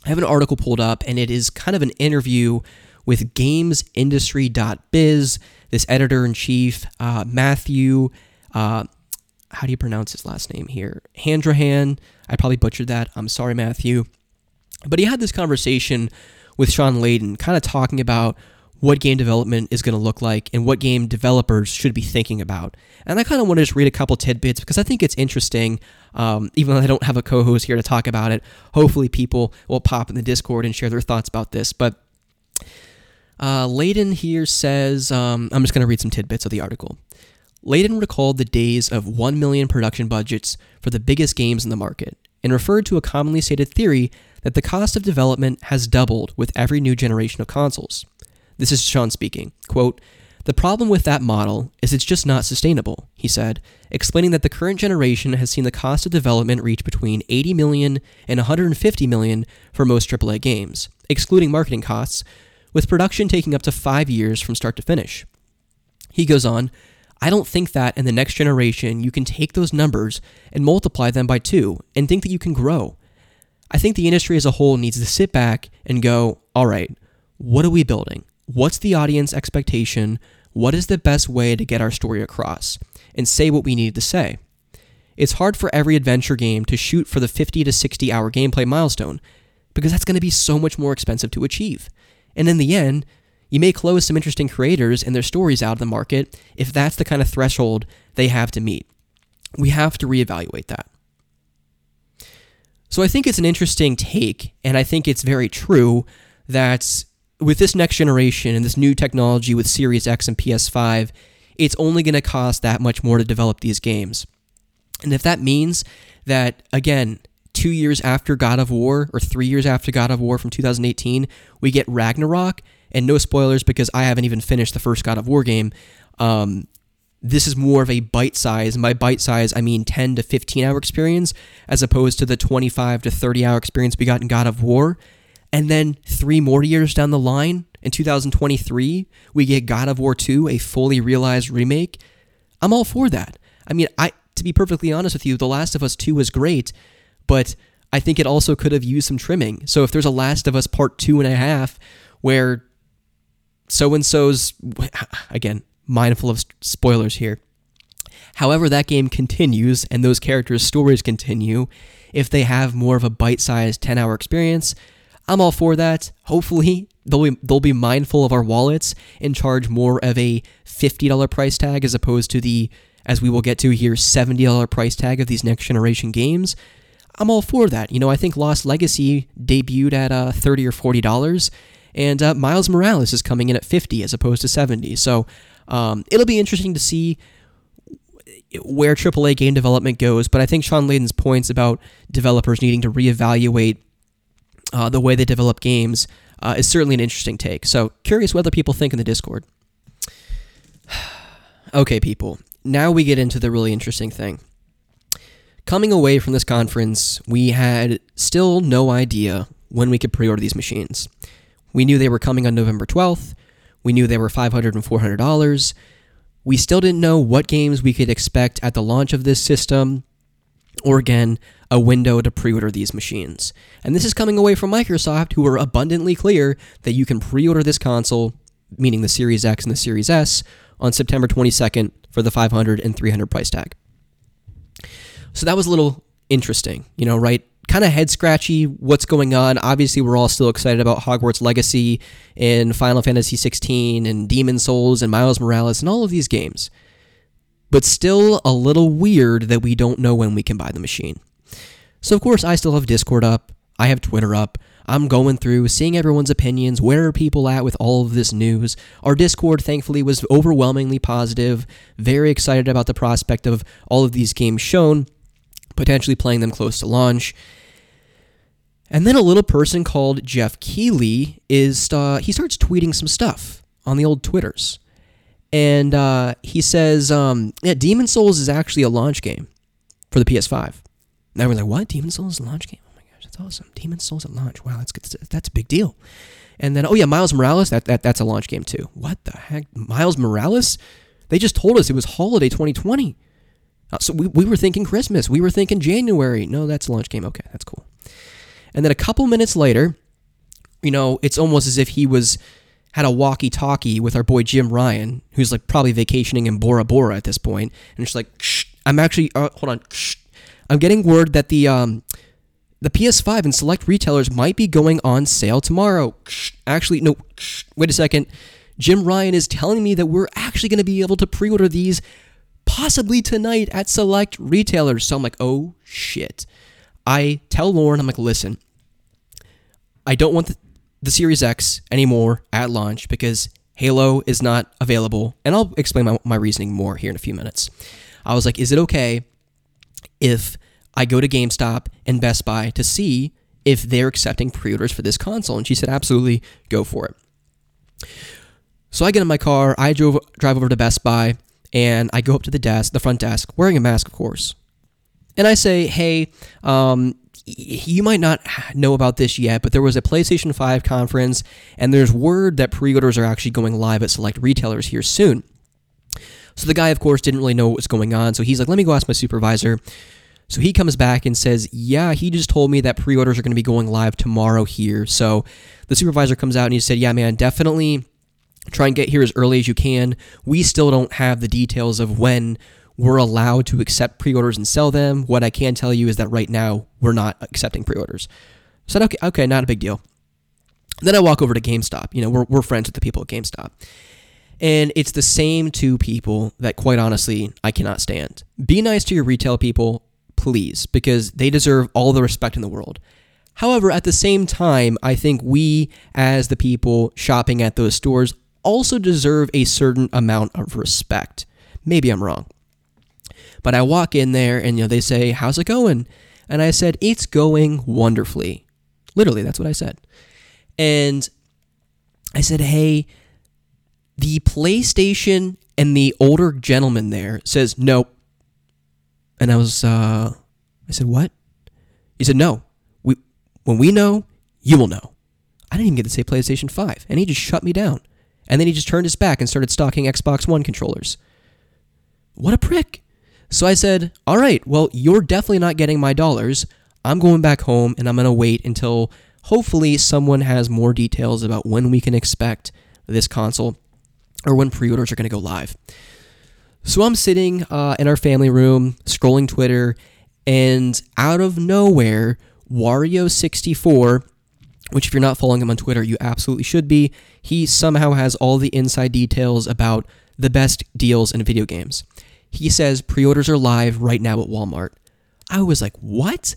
I have an article pulled up, and it is kind of an interview with GamesIndustry.biz. This editor in chief, uh, Matthew, uh, how do you pronounce his last name here? Handrahan. I probably butchered that. I'm sorry, Matthew. But he had this conversation with Shawn Layden, kind of talking about what game development is going to look like and what game developers should be thinking about. And I kind of want to just read a couple tidbits because I think it's interesting. Um, even though I don't have a co host here to talk about it, hopefully people will pop in the Discord and share their thoughts about this. But uh, Layden here says um, I'm just going to read some tidbits of the article. Layden recalled the days of 1 million production budgets for the biggest games in the market and referred to a commonly stated theory that the cost of development has doubled with every new generation of consoles. This is Sean speaking. Quote, the problem with that model is it's just not sustainable, he said, explaining that the current generation has seen the cost of development reach between 80 million and 150 million for most AAA games, excluding marketing costs, with production taking up to 5 years from start to finish. He goes on, I don't think that in the next generation you can take those numbers and multiply them by 2 and think that you can grow. I think the industry as a whole needs to sit back and go, all right, what are we building? What's the audience expectation, what is the best way to get our story across, and say what we need to say. it's hard for every adventure game to shoot for the 50 to 60 hour gameplay milestone because that's going to be so much more expensive to achieve. And in the end, you may close some interesting creators and their stories out of the market if that's the kind of threshold they have to meet. We have to reevaluate that. So I think it's an interesting take, and I think it's very true that with this next generation and this new technology with Series X and PS5, it's only going to cost that much more to develop these games. And if that means that, again, two years after God of War, or three years after God of War from 2018, we get Ragnarok, and no spoilers because I haven't even finished the first God of War game. Um, this is more of a bite size. And by bite size, I mean 10 to 15 hour experience, as opposed to the 25 to 30 hour experience we got in God of War. And then three more years down the line, in 2023, we get God of War 2, a fully realized remake. I'm all for that. I mean, I to be perfectly honest with you, The Last of Us 2 was great, but I think it also could have used some trimming. So if there's a Last of Us Part Two and a half, where so and so's again mindful of spoilers here. However, that game continues and those characters' stories continue. If they have more of a bite-sized 10-hour experience, I'm all for that. Hopefully, they'll be, they'll be mindful of our wallets and charge more of a $50 price tag as opposed to the, as we will get to here, $70 price tag of these next generation games. I'm all for that. You know, I think Lost Legacy debuted at uh, 30 or $40, and uh, Miles Morales is coming in at 50 as opposed to 70. So um, it'll be interesting to see where AAA game development goes, but I think Shawn Layden's points about developers needing to reevaluate uh, the way they develop games uh, is certainly an interesting take. So, curious what other people think in the Discord. okay, people, now we get into the really interesting thing. Coming away from this conference, we had still no idea when we could pre order these machines. We knew they were coming on November 12th. We knew they were $500 and $400. We still didn't know what games we could expect at the launch of this system, or again, a window to pre order these machines. And this is coming away from Microsoft, who are abundantly clear that you can pre order this console, meaning the Series X and the Series S, on September 22nd for the 500 and 300 price tag. So that was a little interesting, you know, right? kind of head scratchy what's going on. Obviously, we're all still excited about Hogwarts Legacy and Final Fantasy 16 and Demon Souls and Miles Morales and all of these games. But still a little weird that we don't know when we can buy the machine. So, of course, I still have Discord up, I have Twitter up. I'm going through, seeing everyone's opinions. Where are people at with all of this news? Our Discord, thankfully, was overwhelmingly positive, very excited about the prospect of all of these games shown potentially playing them close to launch. And then a little person called Geoff Keighley is uh, he starts tweeting some stuff on the old Twitters, and uh, he says, um, "Yeah, Demon Souls is actually a launch game for the PS5." And everyone's like, "What? Demon Souls is a launch game? Oh my gosh, that's awesome! Demon Souls at launch? Wow, that's. That's a big deal." And then, oh yeah, Miles Morales, that, that that's a launch game too. What the heck? Miles Morales? They just told us it was holiday 2020. Uh, so we, we were thinking Christmas. We were thinking January. No, that's a launch game. Okay, that's cool. And then a couple minutes later, you know, it's almost as if he was had a walkie-talkie with our boy Jim Ryan, who's like probably vacationing in Bora Bora at this point, and she's like, I'm actually uh, hold on, Shh. I'm getting word that the um, the PS5 and select retailers might be going on sale tomorrow. Actually, no, wait a second. Jim Ryan is telling me that we're actually going to be able to pre-order these possibly tonight at select retailers. So I'm like, oh shit. I tell Lauren, I'm like, listen, I don't want the, the Series X anymore at launch because Halo is not available. And I'll explain my, my reasoning more here in a few minutes. I was like, is it okay if I go to GameStop and Best Buy to see if they're accepting pre orders for this console? And she said, absolutely, go for it. So I get in my car, I drove drive over to Best Buy, and I go up to the desk, the front desk, wearing a mask, of course. And I say, hey, um, you might not know about this yet, but there was a PlayStation 5 conference, and there's word that pre orders are actually going live at select retailers here soon. So the guy, of course, didn't really know what was going on. So he's like, let me go ask my supervisor. So he comes back and says, yeah, he just told me that pre orders are going to be going live tomorrow here. So the supervisor comes out and he said, yeah, man, definitely try and get here as early as you can. We still don't have the details of when we're allowed to accept pre-orders and sell them. What I can tell you is that right now we're not accepting pre-orders. I said, okay, okay, not a big deal. Then I walk over to GameStop. You know, we're, we're friends with the people at GameStop. And it's the same two people that, quite honestly, I cannot stand. Be nice to your retail people, please, because they deserve all the respect in the world. However, at the same time, I think we, as the people shopping at those stores, also deserve a certain amount of respect. Maybe I'm wrong. But I walk in there and you know they say, "How's it going?" And I said, "It's going wonderfully." Literally, that's what I said. And I said, "Hey, the PlayStation and the older gentleman there says nope." And I was uh I said, "What?" He said, "No. We when we know, you will know." I didn't even get to say PlayStation 5, and he just shut me down. And then he just turned his back and started stocking Xbox One controllers. What a prick. So I said, All right, well, you're definitely not getting my dollars. I'm going back home and I'm going to wait until hopefully someone has more details about when we can expect this console or when pre orders are going to go live. So I'm sitting uh, in our family room, scrolling Twitter, and out of nowhere, Wario64 which if you're not following him on Twitter, you absolutely should be. He somehow has all the inside details about the best deals in video games. He says pre-orders are live right now at Walmart. I was like, "What?"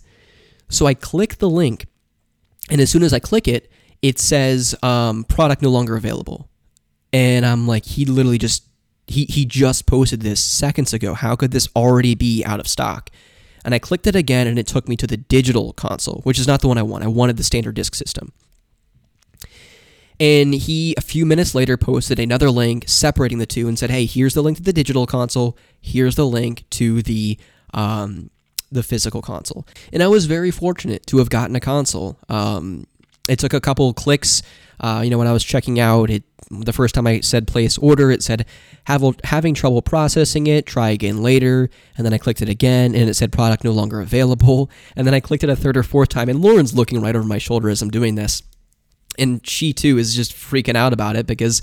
So I click the link, and as soon as I click it, it says um, product no longer available. And I'm like, he literally just he he just posted this seconds ago. How could this already be out of stock? and I clicked it again and it took me to the digital console, which is not the one I want. I wanted the standard disc system. And he, a few minutes later, posted another link separating the two and said, "Hey, here's the link to the digital console. Here's the link to the um, the physical console." And I was very fortunate to have gotten a console. Um, it took a couple clicks. Uh, you know, when I was checking out, it the first time I said place order, it said having trouble processing it, try again later. And then I clicked it again and it said product no longer available. And then I clicked it a third or fourth time and Lauren's looking right over my shoulder as I'm doing this. And she too is just freaking out about it because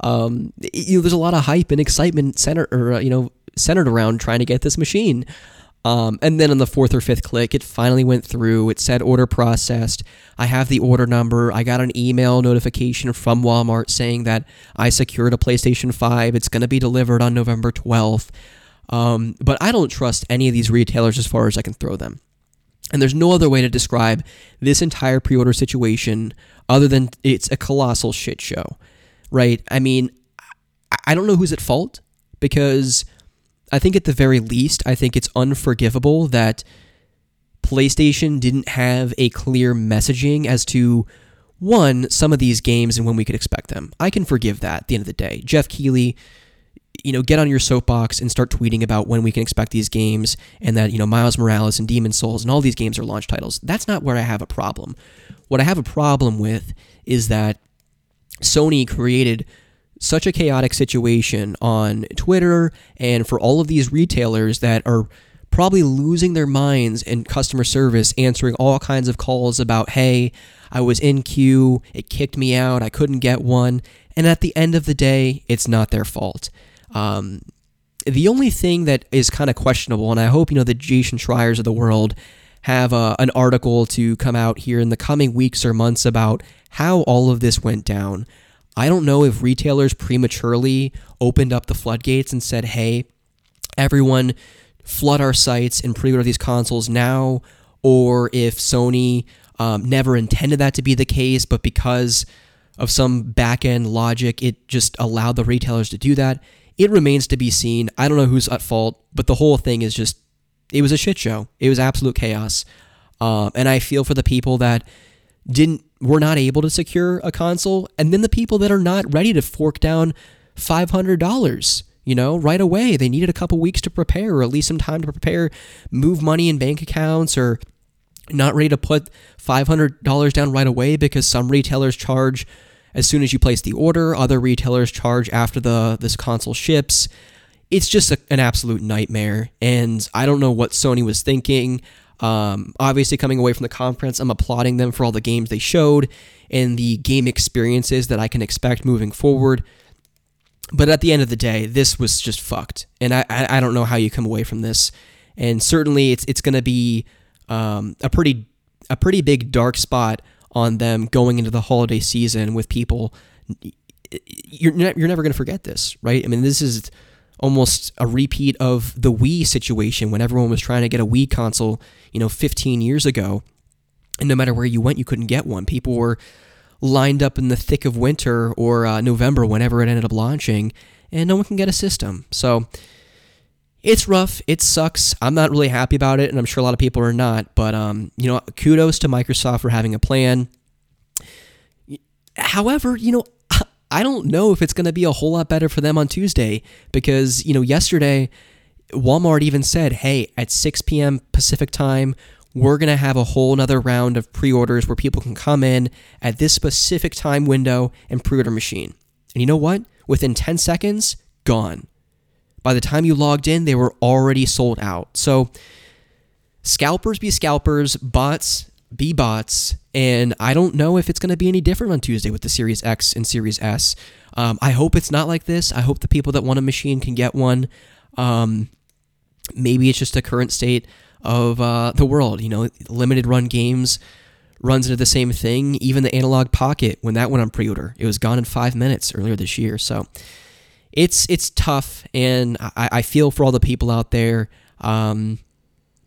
um, you know, there's a lot of hype and excitement centered, or, uh, you know, centered around trying to get this machine. Um, and then on the fourth or fifth click, it finally went through. It said order processed. I have the order number. I got an email notification from Walmart saying that I secured a PlayStation 5. It's going to be delivered on November 12th. Um, but I don't trust any of these retailers as far as I can throw them. And there's no other way to describe this entire pre order situation other than it's a colossal shit show, right? I mean, I don't know who's at fault because I think at the very least, I think it's unforgivable that PlayStation didn't have a clear messaging as to one, some of these games and when we could expect them. I can forgive that at the end of the day. Geoff Keighley, you know, get on your soapbox and start tweeting about when we can expect these games and that, you know, Miles Morales and Demon Souls and all these games are launch titles. That's not where I have a problem. What I have a problem with is that Sony created such a chaotic situation on Twitter and for all of these retailers that are probably losing their minds in customer service, answering all kinds of calls about, hey, I was in queue, it kicked me out, I couldn't get one. And at the end of the day, it's not their fault. Um, the only thing that is kind of questionable, and I hope you know the Jason Schreiers of the world have uh, an article to come out here in the coming weeks or months about how all of this went down. I don't know if retailers prematurely opened up the floodgates and said, hey, everyone flood our sites and pre order these consoles now, or if Sony um, never intended that to be the case, but because of some back end logic, it just allowed the retailers to do that. It remains to be seen. I don't know who's at fault, but the whole thing is just, it was a shit show. It was absolute chaos. Um, and I feel for the people that didn't were not able to secure a console, and then the people that are not ready to fork down five hundred dollars, you know, right away. They needed a couple weeks to prepare, or at least some time to prepare, move money in bank accounts, or not ready to put five hundred dollars down right away because some retailers charge as soon as you place the order. Other retailers charge after the this console ships. It's just a, an absolute nightmare, and I don't know what Sony was thinking. Um, obviously, coming away from the conference, I'm applauding them for all the games they showed and the game experiences that I can expect moving forward. but at the end of the day, this was just fucked, and I I, I don't know how you come away from this, and certainly it's it's going to be um, a pretty a pretty big dark spot on them going into the holiday season with people. You're ne- you're never going to forget this, right? I mean, this is almost a repeat of the Wii situation when everyone was trying to get a Wii console, you know, 15 years ago, and no matter where you went, you couldn't get one. People were lined up in the thick of winter or uh, November, whenever it ended up launching, and no one can get a system. So it's rough. It sucks. I'm not really happy about it, and I'm sure a lot of people are not. But um, you know, kudos to Microsoft for having a plan. However, you know, I don't know if it's going to be a whole lot better for them on Tuesday because you know yesterday Walmart even said, "Hey, at 6 p.m. Pacific time." We're going to have a whole nother round of pre orders where people can come in at this specific time window and pre order machine. And you know what? Within 10 seconds, gone. By the time you logged in, they were already sold out. So, scalpers be scalpers, bots be bots, and I don't know if it's going to be any different on Tuesday with the Series X and Series S. Um, I hope it's not like this. I hope the people that want a machine can get one. Um, maybe it's just a current state of uh, the world. You know, limited run games runs into the same thing. Even the Analog Pocket, when that went on pre-order, it was gone in five minutes earlier this year. So it's it's tough, and I, I feel for all the people out there. Um,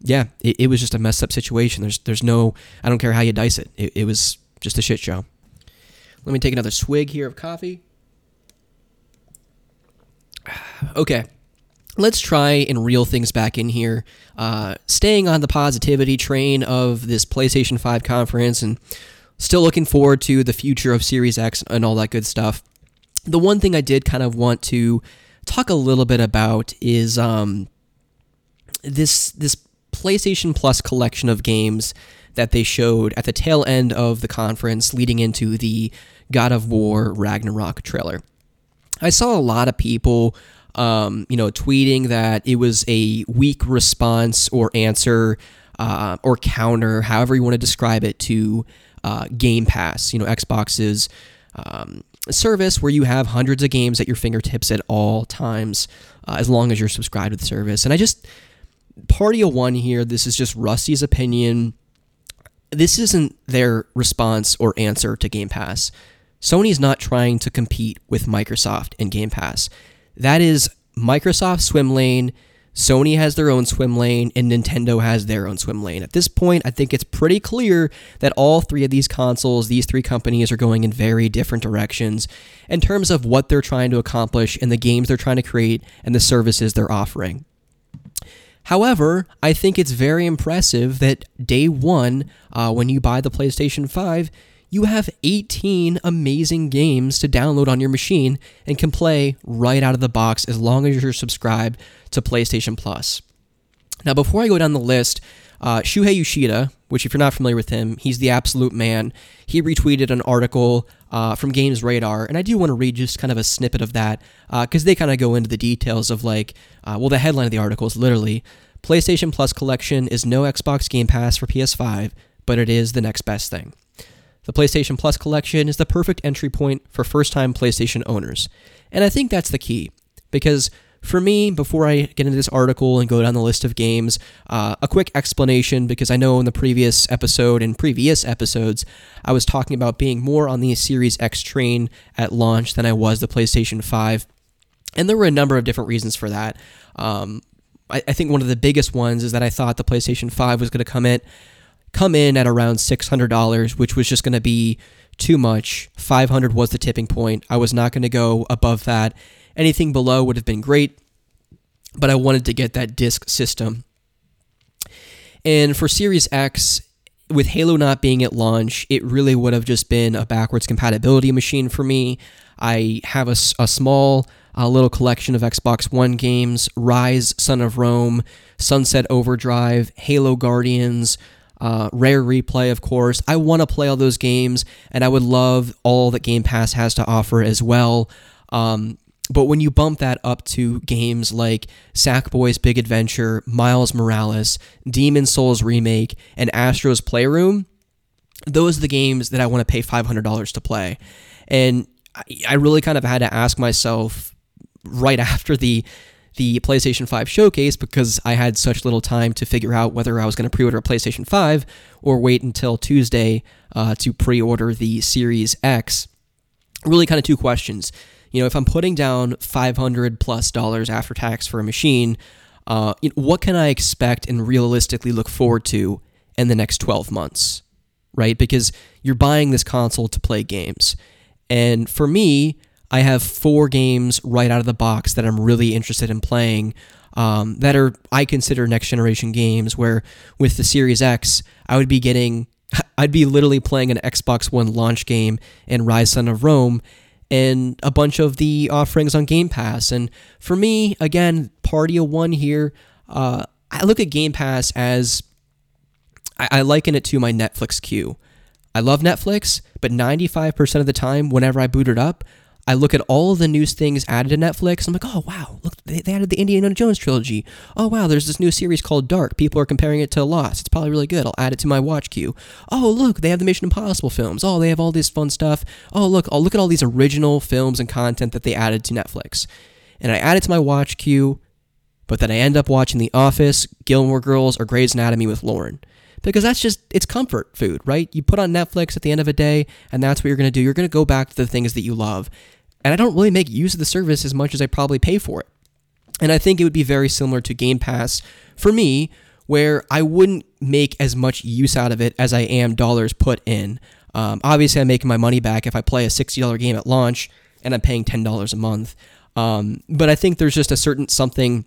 yeah, it, it, was just a messed up situation. There's there's no I don't care how you dice it. It, it was just a shit show. Let me take another swig here of coffee. Okay let's try and reel things back in here. Uh, staying on the positivity train of this PlayStation 5 conference and still looking forward to the future of Series X and all that good stuff. The one thing I did kind of want to talk a little bit about is um, this this PlayStation Plus collection of games that they showed at the tail end of the conference leading into the God of War Ragnarok trailer. I saw a lot of people um, you know, tweeting that it was a weak response or answer uh, or counter, however you want to describe it, to uh, Game Pass, you know, Xbox's um, service where you have hundreds of games at your fingertips at all times, uh, as long as you're subscribed to the service. And I just, party of one here, this is just Rusty's opinion. This isn't their response or answer to Game Pass. Sony's not trying to compete with Microsoft and Game Pass. That is Microsoft swim lane, Sony has their own swim lane, and Nintendo has their own swim lane. At this point, I think it's pretty clear that all three of these consoles, these three companies, are going in very different directions in terms of what they're trying to accomplish and the games they're trying to create and the services they're offering. However, I think it's very impressive that day one, uh, when you buy the PlayStation 5, you have 18 amazing games to download on your machine and can play right out of the box as long as you're subscribed to PlayStation Plus. Now, before I go down the list, uh, Shuhei Yoshida, which if you're not familiar with him, he's the absolute man. He retweeted an article uh, from Games Radar, and I do want to read just kind of a snippet of that because uh, they kind of go into the details of like, uh, well, the headline of the article is literally PlayStation Plus collection is no Xbox Game Pass for PS5, but it is the next best thing. The PlayStation Plus collection is the perfect entry point for first time PlayStation owners. And I think that's the key. Because for me, before I get into this article and go down the list of games, uh, a quick explanation because I know in the previous episode and previous episodes, I was talking about being more on the Series X train at launch than I was the PlayStation 5. And there were a number of different reasons for that. Um, I, I think one of the biggest ones is that I thought the PlayStation 5 was going to come in come in at around $600, which was just going to be too much. 500 was the tipping point. I was not going to go above that. Anything below would have been great, but I wanted to get that disc system. And for Series X, with Halo not being at launch, it really would have just been a backwards compatibility machine for me. I have a, a small uh, little collection of Xbox One games Ryse, Son of Rome, Sunset Overdrive, Halo Guardians, uh, Rare Replay, of course. I want to play all those games, and I would love all that Game Pass has to offer as well. Um, but when you bump that up to games like Sackboy's Big Adventure, Miles Morales, Demon Souls Remake, and Astro's Playroom, those are the games that I want to pay $500 to play. And I really kind of had to ask myself right after the the PlayStation 5 showcase because I had such little time to figure out whether I was going to pre-order a PlayStation 5 or wait until Tuesday uh, to pre-order the Series X. Really, kind of two questions. You know, if I'm putting down 500 plus dollars after tax for a machine, uh, what can I expect and realistically look forward to in the next 12 months? Right? Because you're buying this console to play games. And for me, I have four games right out of the box that I'm really interested in playing. Um, that are I consider next generation games. Where with the Series X, I would be getting, I'd be literally playing an Xbox One launch game and Ryse Son of Rome, and a bunch of the offerings on Game Pass. And for me, again, party of one here. Uh, I look at Game Pass as I, liken it to my Netflix queue. I love Netflix, but 95% of the time, whenever I boot it up, I look at all the news things added to Netflix. I'm like, oh wow, look, they, they added the Indiana Jones trilogy. Oh wow, there's this new series called Dark. People are comparing it to Lost. It's probably really good. I'll add it to my watch queue. Oh look, they have the Mission Impossible films. Oh, they have all this fun stuff. Oh look, I'll look at all these original films and content that they added to Netflix, and I add it to my watch queue. But then I end up watching The Office, Gilmore Girls, or Grey's Anatomy with Lauren because that's just it's comfort food, right? You put on Netflix at the end of a day and that's what you're going to do. You're going to go back to the things that you love and I don't really make use of the service as much as I probably pay for it. And I think it would be very similar to Game Pass for me, where I wouldn't make as much use out of it as I am dollars put in. Um, obviously, I'm making my money back if I play a $60 game at launch and I'm paying $10 a month. Um, but I think there's just a certain something,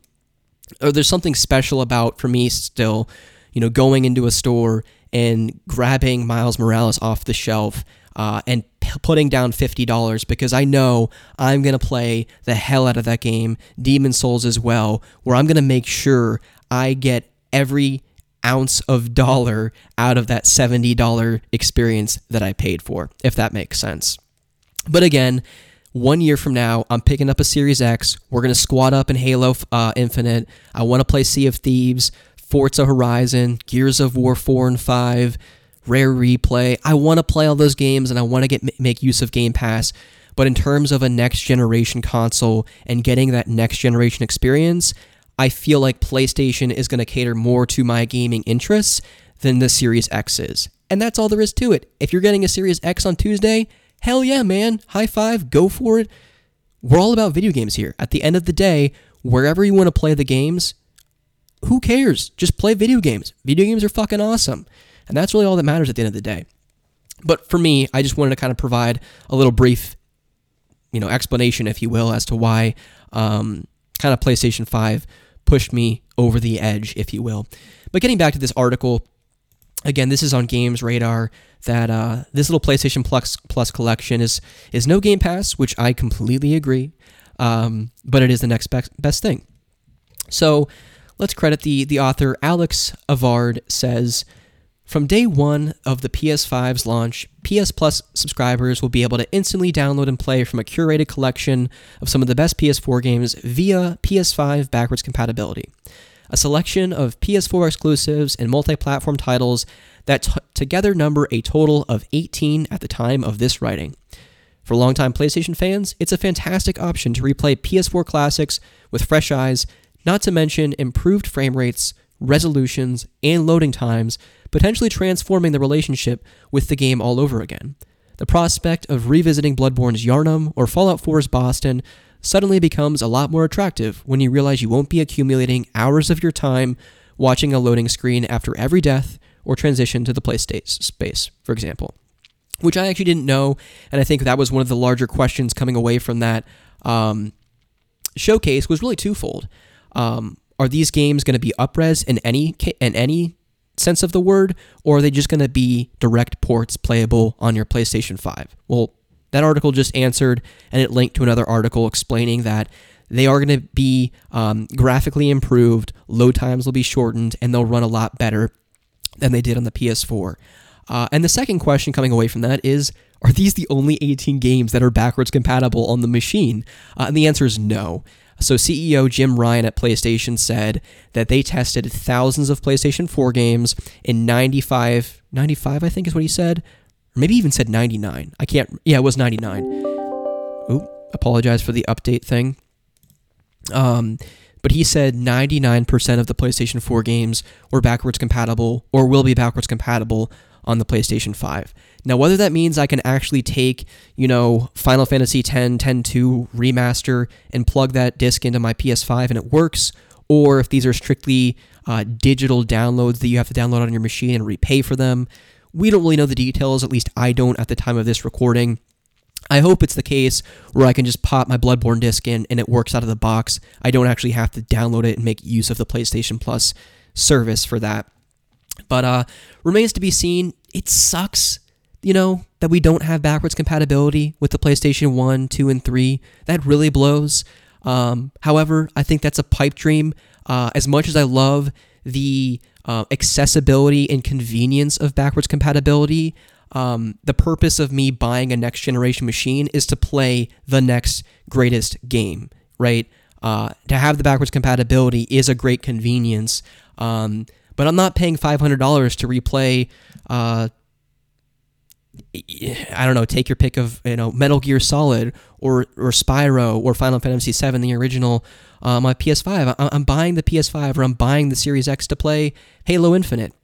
or there's something special about, for me still, you know, going into a store and grabbing Miles Morales off the shelf uh, and p- putting down $50 because I know I'm going to play the hell out of that game, Demon Souls as well, where I'm going to make sure I get every ounce of dollar out of that $70 experience that I paid for, if that makes sense. But again, one year from now, I'm picking up a Series X. We're going to squat up in Halo uh, Infinite. I want to play Sea of Thieves, Forza Horizon, Gears of War 4 and 5, Rare Replay. I want to play all those games and I want to get make use of Game Pass. But in terms of a next generation console and getting that next generation experience, I feel like PlayStation is going to cater more to my gaming interests than the Series X is. And that's all there is to it. If you're getting a Series X on Tuesday, hell yeah, man. High five, go for it. We're all about video games here. At the end of the day, wherever you want to play the games, who cares? Just play video games. Video games are fucking awesome. And that's really all that matters at the end of the day. But for me, I just wanted to kind of provide a little brief, you know, explanation, if you will, as to why um, kind of PlayStation 5 pushed me over the edge, if you will. But getting back to this article, again, this is on Games Radar that uh, this little PlayStation Plus Plus collection is is no Game Pass, which I completely agree, um, but it is the next best, best thing. So let's credit the the author. Alex Avard says from day one of the PS5's launch, PS Plus subscribers will be able to instantly download and play from a curated collection of some of the best PS4 games via PS5 backwards compatibility. A selection of PS4 exclusives and multi platform titles that t- together number a total of 18 at the time of this writing. For longtime PlayStation fans, it's a fantastic option to replay PS4 classics with fresh eyes, not to mention improved frame rates, resolutions, and loading times potentially transforming the relationship with the game all over again. The prospect of revisiting Bloodborne's Yharnam or Fallout 4's Boston suddenly becomes a lot more attractive when you realize you won't be accumulating hours of your time watching a loading screen after every death or transition to the play space, for example. Which I actually didn't know, and I think that was one of the larger questions coming away from that um, showcase was really twofold. Um, are these games going to be upres in any in any sense of the word, or are they just going to be direct ports playable on your PlayStation 5? Well, that article just answered, and it linked to another article explaining that they are going to be um, graphically improved, load times will be shortened, and they'll run a lot better than they did on the PS4. Uh, and the second question coming away from that is Are these the only 18 games that are backwards compatible on the machine? Uh, and the answer is no. So, CEO Jim Ryan at PlayStation said that they tested thousands of PlayStation 4 games in 95, 95, I think is what he said, or maybe even said 99. I can't, yeah, it was 99. Oop, apologize for the update thing. Um, but he said 99% of the PlayStation 4 games were backwards compatible or will be backwards compatible on the PlayStation 5. Now, whether that means I can actually take, you know, Final Fantasy X, X2 remaster and plug that disc into my PS5 and it works, or if these are strictly uh, digital downloads that you have to download on your machine and repay for them, we don't really know the details, at least I don't at the time of this recording. I hope it's the case where I can just pop my Bloodborne disc in and it works out of the box. I don't actually have to download it and make use of the PlayStation Plus service for that. But uh remains to be seen. It sucks, you know, that we don't have backwards compatibility with the PlayStation 1, 2, and 3. That really blows. Um, however, I think that's a pipe dream. Uh, as much as I love the uh, accessibility and convenience of backwards compatibility, um, the purpose of me buying a next generation machine is to play the next greatest game, right? Uh, to have the backwards compatibility is a great convenience, um, but I'm not paying $500 to replay. Uh, I don't know. Take your pick of you know Metal Gear Solid or or Spyro or Final Fantasy VII, the original. Uh, my PS5. I, I'm buying the PS5 or I'm buying the Series X to play Halo Infinite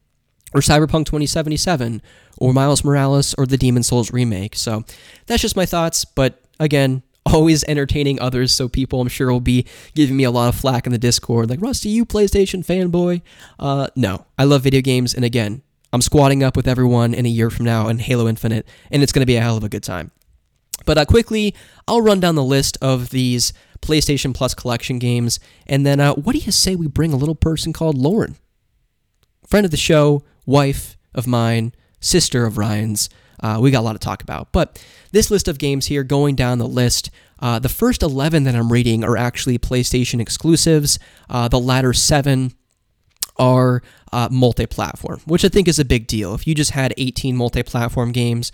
or Cyberpunk 2077 or Miles Morales or the Demon Souls remake. So that's just my thoughts, but again, always entertaining others, so people I'm sure will be giving me a lot of flack in the Discord, like Rusty, you PlayStation fanboy. Uh, no, I love video games, and again, I'm squatting up with everyone in a year from now in Halo Infinite, and it's going to be a hell of a good time. But uh, quickly, I'll run down the list of these PlayStation Plus collection games, and then uh, what do you say we bring a little person called Lauren, friend of the show, wife of mine, sister of Ryan's. Uh, we got a lot to talk about. But this list of games here, going down the list, uh, the first 11 that I'm reading are actually PlayStation exclusives. Uh, the latter seven are uh, multi platform, which I think is a big deal. If you just had 18 multi platform games,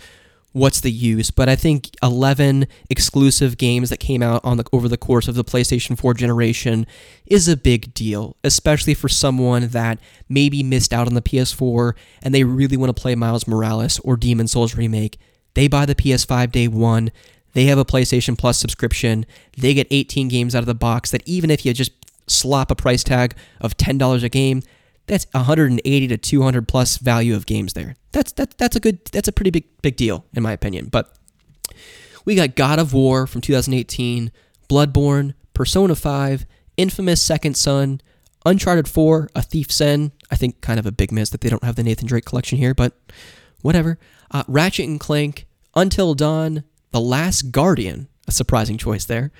what's the use? But I think 11 exclusive games that came out on the over the course of the PlayStation 4 generation is a big deal, especially for someone that maybe missed out on the PS4 and they really want to play Miles Morales or Demon Souls remake. They buy the PS5 day 1. They have a PlayStation Plus subscription. They get 18 games out of the box that even if you just slap a price tag of $10 a game, that's 180 to 200 plus value of games there. That's that's that's a good that's a pretty big big deal in my opinion. But we got God of War from 2018, Bloodborne, Persona 5, Infamous Second Son, Uncharted 4, A Thief's End. I think kind of a big miss that they don't have the Nathan Drake collection here, but whatever. Uh, Ratchet and Clank, Until Dawn, The Last Guardian, a surprising choice there.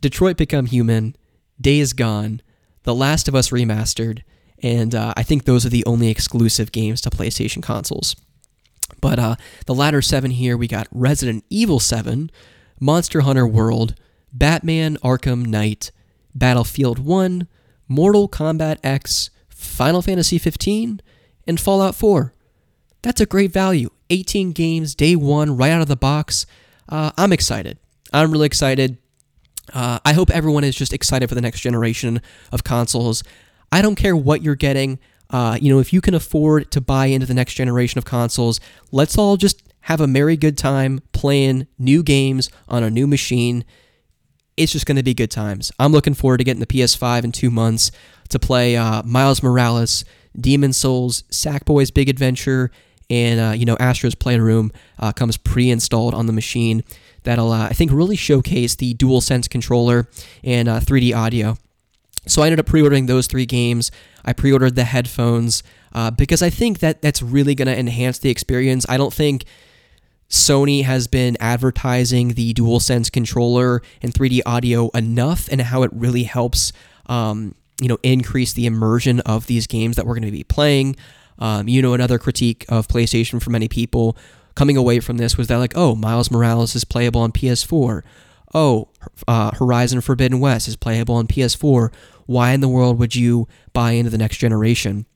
Detroit Become Human, Days Gone, The Last of Us Remastered, and uh, I think those are the only exclusive games to PlayStation consoles. But uh, the latter seven here, we got Resident Evil 7, Monster Hunter World, Batman Arkham Knight, Battlefield 1, Mortal Kombat X, Final Fantasy 15, and Fallout 4. That's a great value. 18 games, day one, right out of the box. Uh, I'm excited. I'm really excited. Uh, I hope everyone is just excited for the next generation of consoles. I don't care what you're getting. Uh, you know, if you can afford to buy into the next generation of consoles, let's all just have a merry good time playing new games on a new machine. It's just going to be good times. I'm looking forward to getting the PS5 in two months to play uh, Miles Morales, Demon Souls, Sackboy's Big Adventure, and uh, you know Astro's Playroom uh, comes pre-installed on the machine. That'll uh, I think really showcase the DualSense controller and 3D uh, audio. So I ended up pre-ordering those three games. I pre-ordered the headphones uh, because I think that that's really going to enhance the experience. I don't think Sony has been advertising the DualSense controller and 3D audio enough, and how it really helps, um, you know, increase the immersion of these games that we're going to be playing. Um, you know, another critique of PlayStation for many people coming away from this was that like, oh, Miles Morales is playable on PS4 oh, uh, Horizon Forbidden West is playable on PS4. Why in the world would you buy into the next generation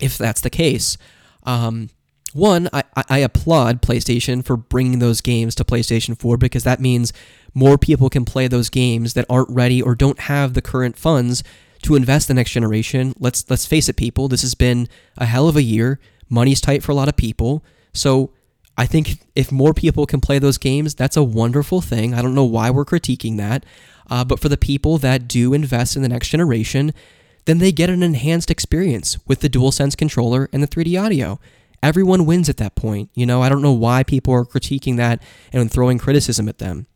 if that's the case? Um, one, I, I applaud PlayStation for bringing those games to PlayStation 4 because that means more people can play those games that aren't ready or don't have the current funds to invest the next generation. Let's let's face it, people. This has been a hell of a year. Money's tight for a lot of people, so I think if more people can play those games, that's a wonderful thing. I don't know why we're critiquing that. Uh, but for the people that do invest in the next generation, then they get an enhanced experience with the DualSense controller and the 3D audio. Everyone wins at that point. You know, I don't know why people are critiquing that and throwing criticism at them.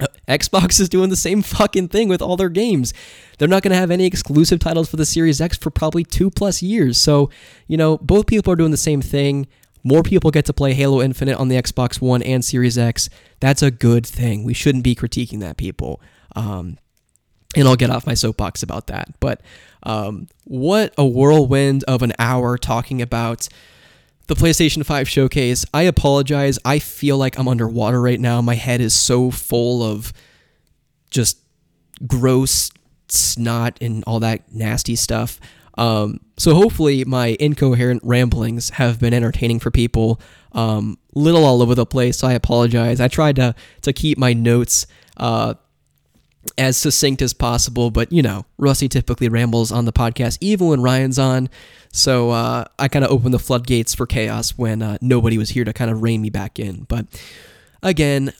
Uh, Xbox is doing the same fucking thing with all their games. They're not going to have any exclusive titles for the Series X for probably two plus years. So, you know, both people are doing the same thing. More people get to play Halo Infinite on the Xbox One and Series X. That's a good thing. We shouldn't be critiquing that, people. Um, and I'll get off my soapbox about that. But um, what a whirlwind of an hour talking about the PlayStation 5 showcase. I apologize. I feel like I'm underwater right now. My head is so full of just gross snot and all that nasty stuff. Um, so hopefully my incoherent ramblings have been entertaining for people. Um, little all over the place. So I apologize. I tried to to keep my notes uh, as succinct as possible, but you know, Rusty typically rambles on the podcast, even when Ryan's on. So uh, I kind of opened the floodgates for chaos when uh, nobody was here to kind of rein me back in. But again,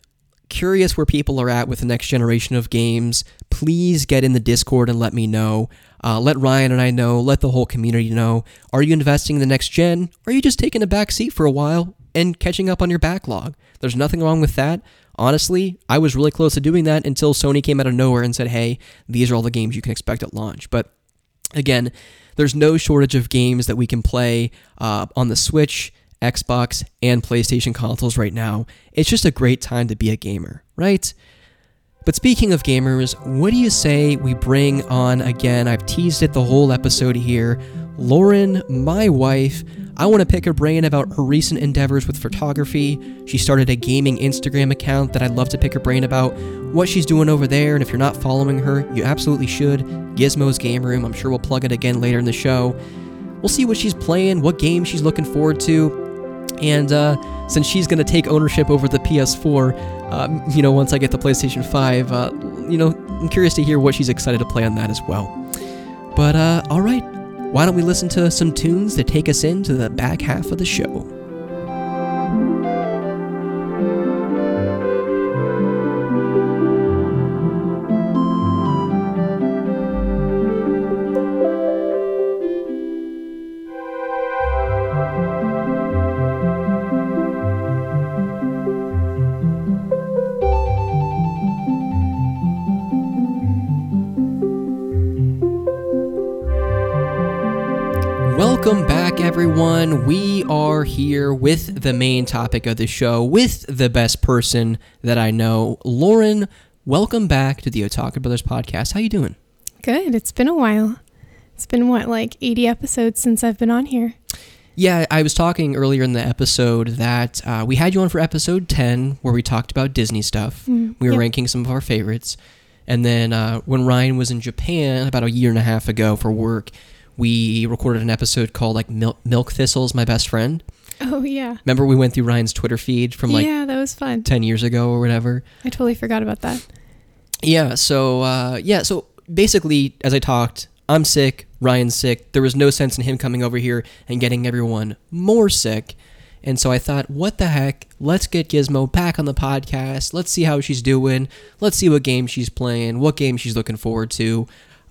curious where people are at with the next generation of games. Please get in the Discord and let me know. Uh, let Ryan and I know. Let the whole community know. Are you investing in the next gen? Or are you just taking a back seat for a while and catching up on your backlog? There's nothing wrong with that. Honestly, I was really close to doing that until Sony came out of nowhere and said, hey, these are all the games you can expect at launch. But again, there's no shortage of games that we can play uh, on the Switch, Xbox, and PlayStation consoles right now. It's just a great time to be a gamer, right? But speaking of gamers, what do you say we bring on again? I've teased it the whole episode here. Lauren, my wife, I want to pick her brain about her recent endeavors with photography. She started a gaming Instagram account that I'd love to pick her brain about, what she's doing over there, and if you're not following her, you absolutely should. Gizmo's Game Room, I'm sure we'll plug it again later in the show. We'll see what she's playing, what game she's looking forward to, and uh, since she's going to take ownership over the PS4, um, you know, once I get the PlayStation 5, uh, you know, I'm curious to hear what she's excited to play on that as well. But, uh, alright, why don't we listen to some tunes that take us into the back half of the show? Everyone. We are here with the main topic of the show, with the best person that I know, Lauren. Welcome back to the Otaku Brothers podcast. How you doing? Good. It's been a while. It's been what, like 80 episodes since I've been on here. Yeah, I was talking earlier in the episode that uh, we had you on for episode 10 where we talked about Disney stuff. Mm, we were yep. ranking some of our favorites. And then uh, when Ryan was in Japan about a year and a half ago for work, we recorded an episode called like Milk, Milk Thistles, My Best Friend. Oh, yeah. Remember we went through Ryan's Twitter feed from like yeah, that was fun. 10 years ago or whatever? I totally forgot about that. Yeah, so uh, yeah, so basically, as I talked, I'm sick, Ryan's sick. There was no sense in him coming over here and getting everyone more sick. And so I thought, what the heck? Let's get Gizmo back on the podcast. Let's see how she's doing. Let's see what game she's playing, what game she's looking forward to.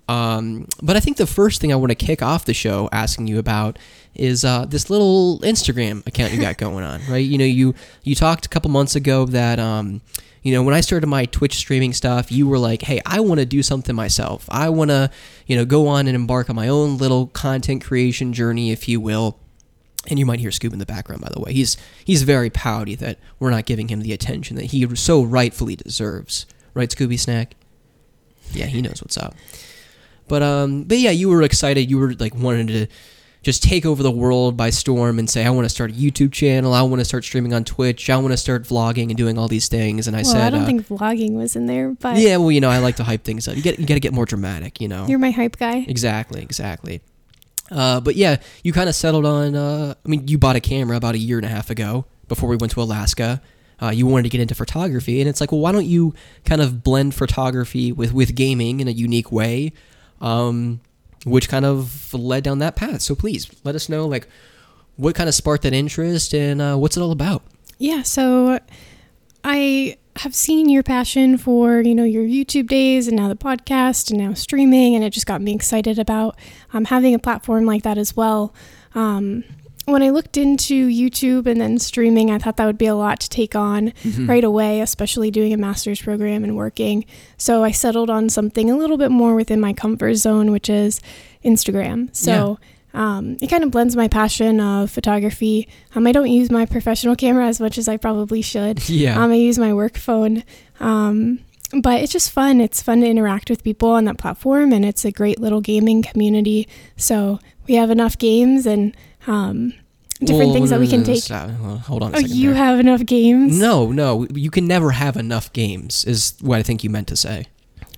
Um, but I think the first thing I want to kick off the show asking you about is uh, this little Instagram account you got going on, right? You know, you you talked a couple months ago that um, you know when I started my Twitch streaming stuff, you were like, "Hey, I want to do something myself. I want to, you know, go on and embark on my own little content creation journey, if you will." And you might hear Scoob in the background, by the way. He's he's very pouty that we're not giving him the attention that he so rightfully deserves, right, Scooby Snack? Yeah, he knows what's up. But um, but yeah, you were excited. You were like wanting to just take over the world by storm and say, I want to start a YouTube channel. I want to start streaming on Twitch. I want to start vlogging and doing all these things. And I well, said, I don't uh, think vlogging was in there, but yeah, well, you know, I like to hype things up. You get you got to get more dramatic, you know. you're my hype guy. Exactly, exactly. Uh, but yeah, you kind of settled on. Uh, I mean, you bought a camera about a year and a half ago before we went to Alaska. Uh, you wanted to get into photography, and it's like, well, why don't you kind of blend photography with with gaming in a unique way, um, which kind of led down that path. So please let us know, like, what kind of sparked that interest, and uh, what's it all about? Yeah, so I have seen your passion for, you know, your YouTube days and now the podcast and now streaming, and it just got me excited about um, having a platform like that as well. Um, when I looked into YouTube and then streaming, I thought that would be a lot to take on right away, especially doing a master's program and working. So I settled on something a little bit more within my comfort zone, which is Instagram. So um, it kind of blends my passion of photography. Um, I don't use my professional camera as much as I probably should. Yeah. Um, I use my work phone. Um, but it's just fun. It's fun to interact with people on that platform, and it's a great little gaming community. So we have enough games and um, different Well, things that we no, can no, no, take. stop. Hold on a Oh, second. you there. have enough games? No, no, you can never have enough games, is what I think you meant to say.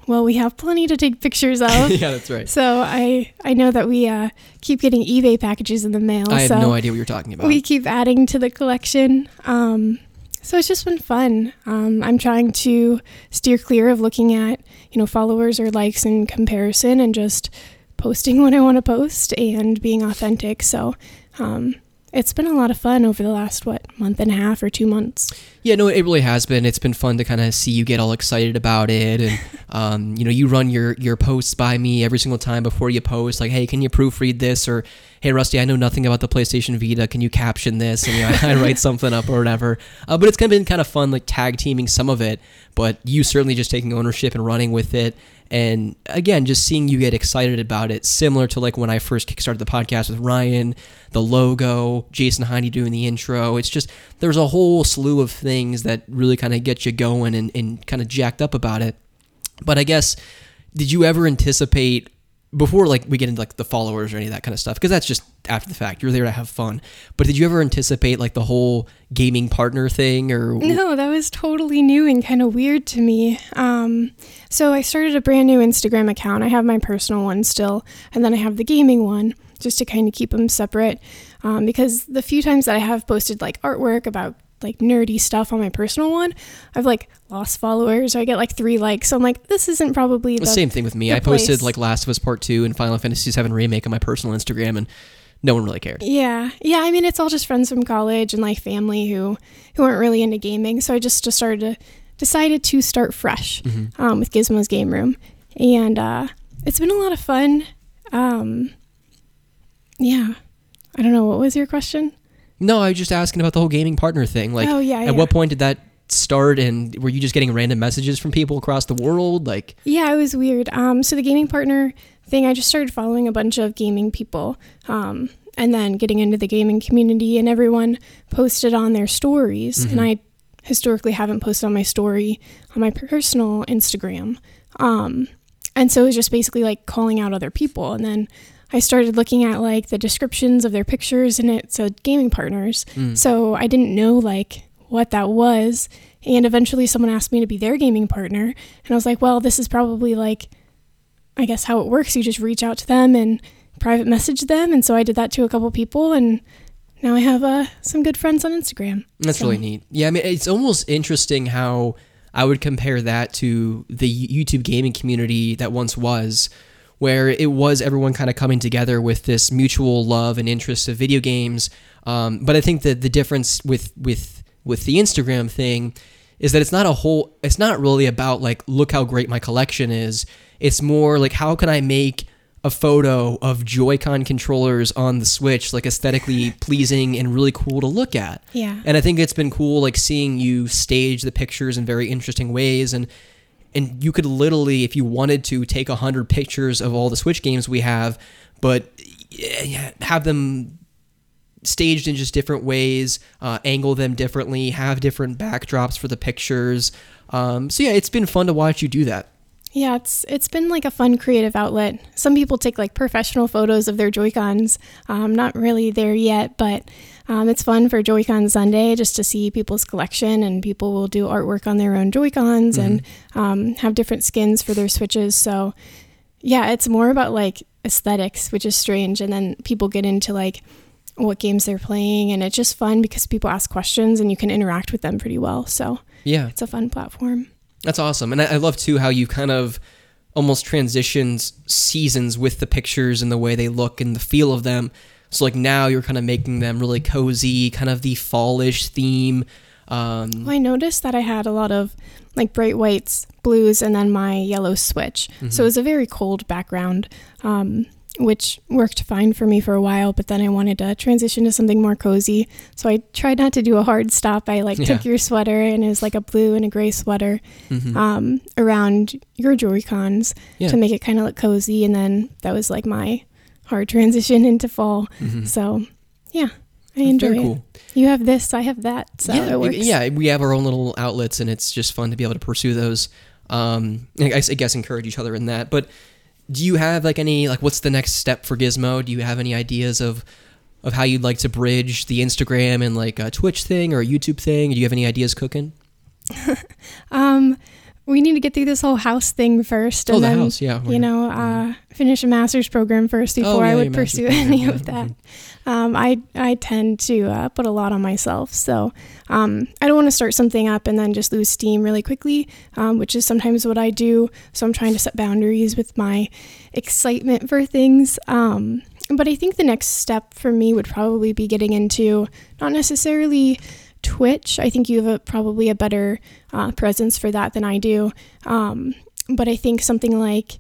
Well, we have plenty to take pictures of. yeah, that's right. So I I know that we uh, keep getting eBay packages in the mail. I have so no idea what you're talking about. we keep adding to the collection. Um, so it's just been fun. Um, I'm trying to steer clear of looking at you know followers or likes in comparison and just posting what I want to post and being authentic. So um, it's been a lot of fun over the last what month and a half or two months. Yeah, no, it really has been. It's been fun to kind of see you get all excited about it, and um, you know, you run your your posts by me every single time before you post. Like, hey, can you proofread this? Or, hey, Rusty, I know nothing about the PlayStation Vita. Can you caption this? And you know, I write something up or whatever. Uh, but it's kind of been kind of fun, like tag teaming some of it. But you certainly just taking ownership and running with it. And again, just seeing you get excited about it, similar to like when I first kickstarted the podcast with Ryan, the logo, Jason Heine doing the intro. It's just there's a whole slew of things that really kind of get you going and, and kind of jacked up about it. But I guess, did you ever anticipate before like we get into like the followers or any of that kind of stuff? Because that's just after the fact. You're there to have fun. But did you ever anticipate like the whole gaming partner thing or No, that was totally new and kind of weird to me. Um, so I started a brand new Instagram account. I have my personal one still, and then I have the gaming one just to kind of keep them separate. Um, because the few times that I have posted like artwork about like nerdy stuff on my personal one, I've like lost followers or I get like three likes. So I'm like, this isn't probably the The same thing with me. I posted place. like Last of Us Part 2 and Final Fantasy VII Remake on my personal Instagram and no one really cared. Yeah, yeah. I mean, it's all just friends from college and like family who who aren't really into gaming. So I just just started to decided to start fresh um, with Gizmo's Game Room, and uh, it's been a lot of fun. Um, yeah, I don't know what was your question. No, I was just asking about the whole gaming partner thing. Like, Oh, yeah, at yeah. what point did that start and were you just getting random messages from people across the world? Like, Yeah, it was weird. Um, so the gaming partner thing, I just started following a bunch of gaming people, um, and then getting into the gaming community, and everyone posted on their stories, and I historically haven't posted on my story on my personal Instagram, um, and so it was just basically like calling out other people, and then. I started looking at like the descriptions of their pictures and it said gaming partners. So I didn't know like what that was. And eventually someone asked me to be their gaming partner. And I was like, well, this is probably like, I guess how it works. You just reach out to them and private message them. And so I did that to a couple people. And now I have uh, some good friends on Instagram. That's So- really neat. Yeah, I mean, it's almost interesting how I would compare that to the YouTube gaming community that once was, where it was everyone kind of coming together with this mutual love and interest of video games. Um, but I think that the difference with with with the Instagram thing is that it's not a whole. It's not really about like look how great my collection is. It's more like how can I make a photo of Joy-Con controllers on the Switch like aesthetically pleasing and really cool to look at. Yeah. And I think it's been cool like seeing you stage the pictures in very interesting ways and and you could literally if you wanted to take a 100 pictures of all the Switch games we have but have them staged in just different ways, uh, angle them differently, have different backdrops for the pictures. Um, so yeah, it's been fun to watch you do that. Yeah, it's it's been like a fun creative outlet. Some people take like professional photos of their Joy Cons. Um, not really there yet, but um, it's fun for Joy Con Sunday just to see people's collection, and people will do artwork on their own Joy Cons and um, have different skins for their Switches. So yeah, it's more about like aesthetics, which is strange, and then people get into like what games they're playing, and it's just fun because people ask questions and you can interact with them pretty well. So Yeah, it's a fun platform. That's awesome. And I, I love too how you kind of almost transitioned seasons with the pictures and the way they look and the feel of them. So like now you're kind of making them really cozy, kind of the fallish theme. Um, Well, I noticed that I had a lot of like bright whites, blues, and then my yellow switch. So it was a very cold background, um, which worked fine for me for a while. But then I wanted to transition to something more cozy. So I tried not to do a hard stop. I like took your sweater and it was like a blue and a gray sweater mhm. um, around your Joy Cons Yeah. to make it kind of look cozy. And then that was like my hard transition into fall. Mhm. So yeah, I enjoy Very it. cool. You have this, I have that. So yeah, yeah, we have our own little outlets, and it's just fun to be able to pursue those. Um, I guess, I guess encourage each other in that. But do you have like any like what's the next step for Gizmo? Do you have any ideas of of how you'd like to bridge the Instagram and like a Twitch thing or a YouTube thing? Do you have any ideas cooking? Um, we need to get through this whole house thing first, and oh, the then house, yeah. you know, uh, finish a master's program first Oh, before yeah, I would pursue program, any yeah, of that. mhm. Um, I I tend to uh, put a lot on myself, so um, I don't want to start something up and then just lose steam really quickly, um, which is sometimes what I do. So I'm trying to set boundaries with my excitement for things. Um, but I think the next step for me would probably be getting into not necessarily Twitch. I think you have a, probably a better uh, presence for that than I do. Um, but I think something like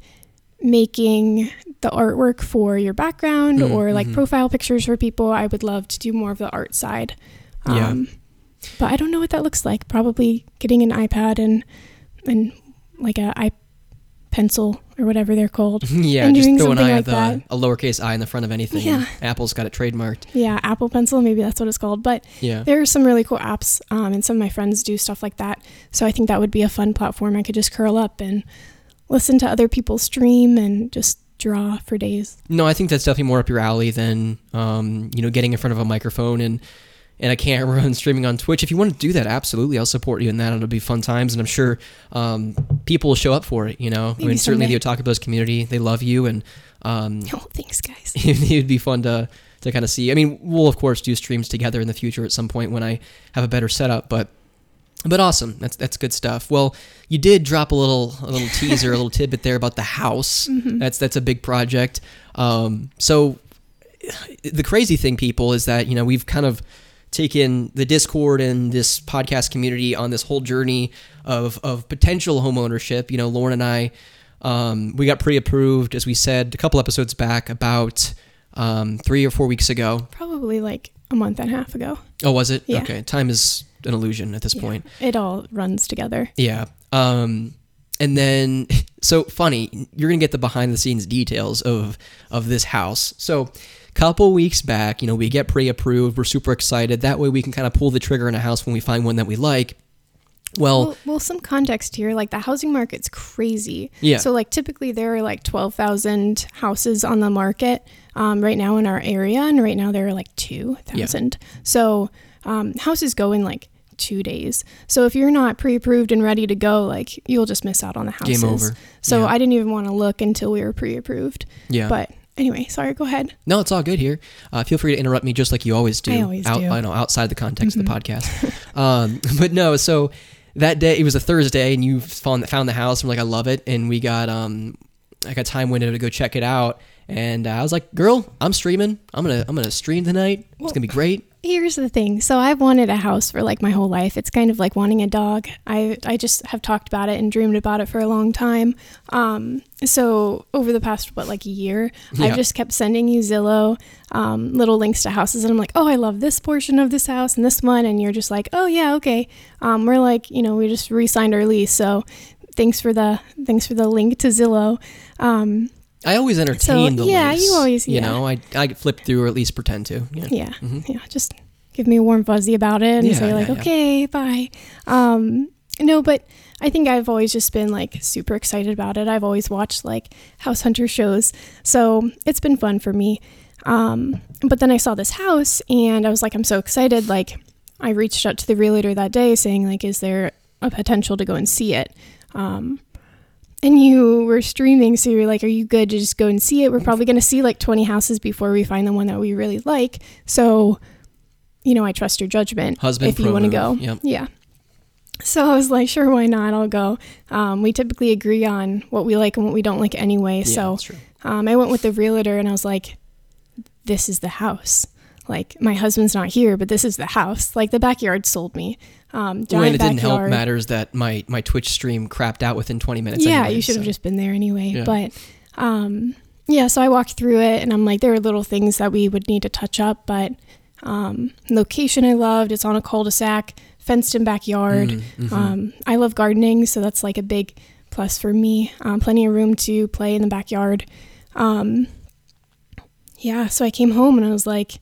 making the artwork for your background Mhm, or like mhm. profile pictures for people, I would love to do more of the art side. Yeah. Um, But I don't know what that looks like. Probably getting an iPad and and like a i pencil or whatever they're called. yeah, and just doing throw an eye like the, that. a lowercase i in the front of anything. Yeah. Apple's got it trademarked. Yeah, Apple Pencil, maybe that's what it's called. But Yeah. there are some really cool apps, um, and some of my friends do stuff like that. So I think that would be a fun platform. I could just curl up and listen to other people stream and just draw for days. No, I think that's definitely more up your alley than um, you know getting in front of a microphone and and a camera and streaming on Twitch. If you want to do that, absolutely, I'll support you in that. It'll be fun times, and I'm sure um, people will show up for it. You know, I Maybe mean, certainly the someday. Otaku Buzz community, they love you, and um, Oh, thanks, guys. it'd be fun to to kind of see. I mean, we'll of course do streams together in the future at some point when I have a better setup, but. But awesome, that's that's good stuff. Well, you did drop a little a little teaser, a little tidbit there about the house. Mm-hmm. That's that's a big project. Um, so the crazy thing, people, is that you know we've kind of taken the Discord and this podcast community on this whole journey of of potential home ownership. You know, Lauren and I, um, we got pre-approved, as we said a couple episodes back, about um, three or four weeks ago. Probably like a month and a half ago. Oh, was it? Yeah. Okay, time is an illusion at this Yeah. point. It all runs together. Yeah. Um, and then, so funny, you're gonna get the behind the scenes details of of this house. So, couple weeks back, you know, we get pre-approved. We're super excited. That way, we can kind of pull the trigger in a house when we find one that we like. Well, Well, well, some context here. Like the housing market's crazy. Yeah. So like typically there are like twelve thousand houses on the market um, right now in our area, and right now there are like two thousand. Yeah. So um, houses go in like two days. So if you're not pre-approved and ready to go, like you'll just miss out on the houses. Game over. So Yeah. I didn't even want to look until we were pre-approved. yeah. But anyway, sorry. Go ahead. No, it's all good here. Uh, feel free to interrupt me just like you always do. I always out, do. Mm-hmm. I know outside the context of the podcast. um, but no, so that day it was a Thursday, and you found found the house. And we're like, I love it, and we got um like a time window to go check it out. And uh, I was like, girl, I'm streaming. I'm gonna I'm gonna stream tonight. It's gonna be great. Here's the thing. So I've wanted a house for like my whole life. It's kind of like wanting a dog. I I just have talked about it and dreamed about it for a long time. Um, so over the past what like a year, Yeah. I've just kept sending you Zillow um, little links to houses, and I'm like, oh, I love this portion of this house and this one, and you're just like, oh yeah, okay. Um, we're like, you know, we just re-signed our lease, so thanks for the thanks for the link to Zillow. Um, I always entertain the list. yeah, links, you always- you yeah. know I I flip through or at least pretend to. Yeah. yeah yeah just give me a warm fuzzy about it and Yeah, say like yeah. okay bye um no but i think i've always just been like super excited about it i've always watched like house hunter shows so it's been fun for me um but then i saw this house and i was like i'm so excited like i reached out to the realtor that day saying like is there a potential to go and see it um and you were streaming, so you're like, "Are you good to just go and see it? We're probably going to see like 20 houses before we find the one that we really like." So, you know, I trust your judgment Husband if you want to go. Yep. Yeah. So I was like, "Sure, why not? I'll go." Um, we typically agree on what we like and what we don't like anyway. Yeah, so um, I went with the realtor, and I was like, "This is the house." Like my husband's not here, but this is the house. Like the backyard sold me. Um, Well, and giant it didn't help matters that my my Twitch stream crapped out within 20 minutes. yeah, anyway, you should have so- just been there anyway. Yeah. But um, yeah, so I walked through it and I'm like, there are little things that we would need to touch up, but um, location I loved. It's on a cul-de-sac, fenced in backyard. Mhm, mhm. Um, I love gardening, so that's like a big plus for me. Um, plenty of room to play in the backyard. Um, yeah, so I came home and I was like,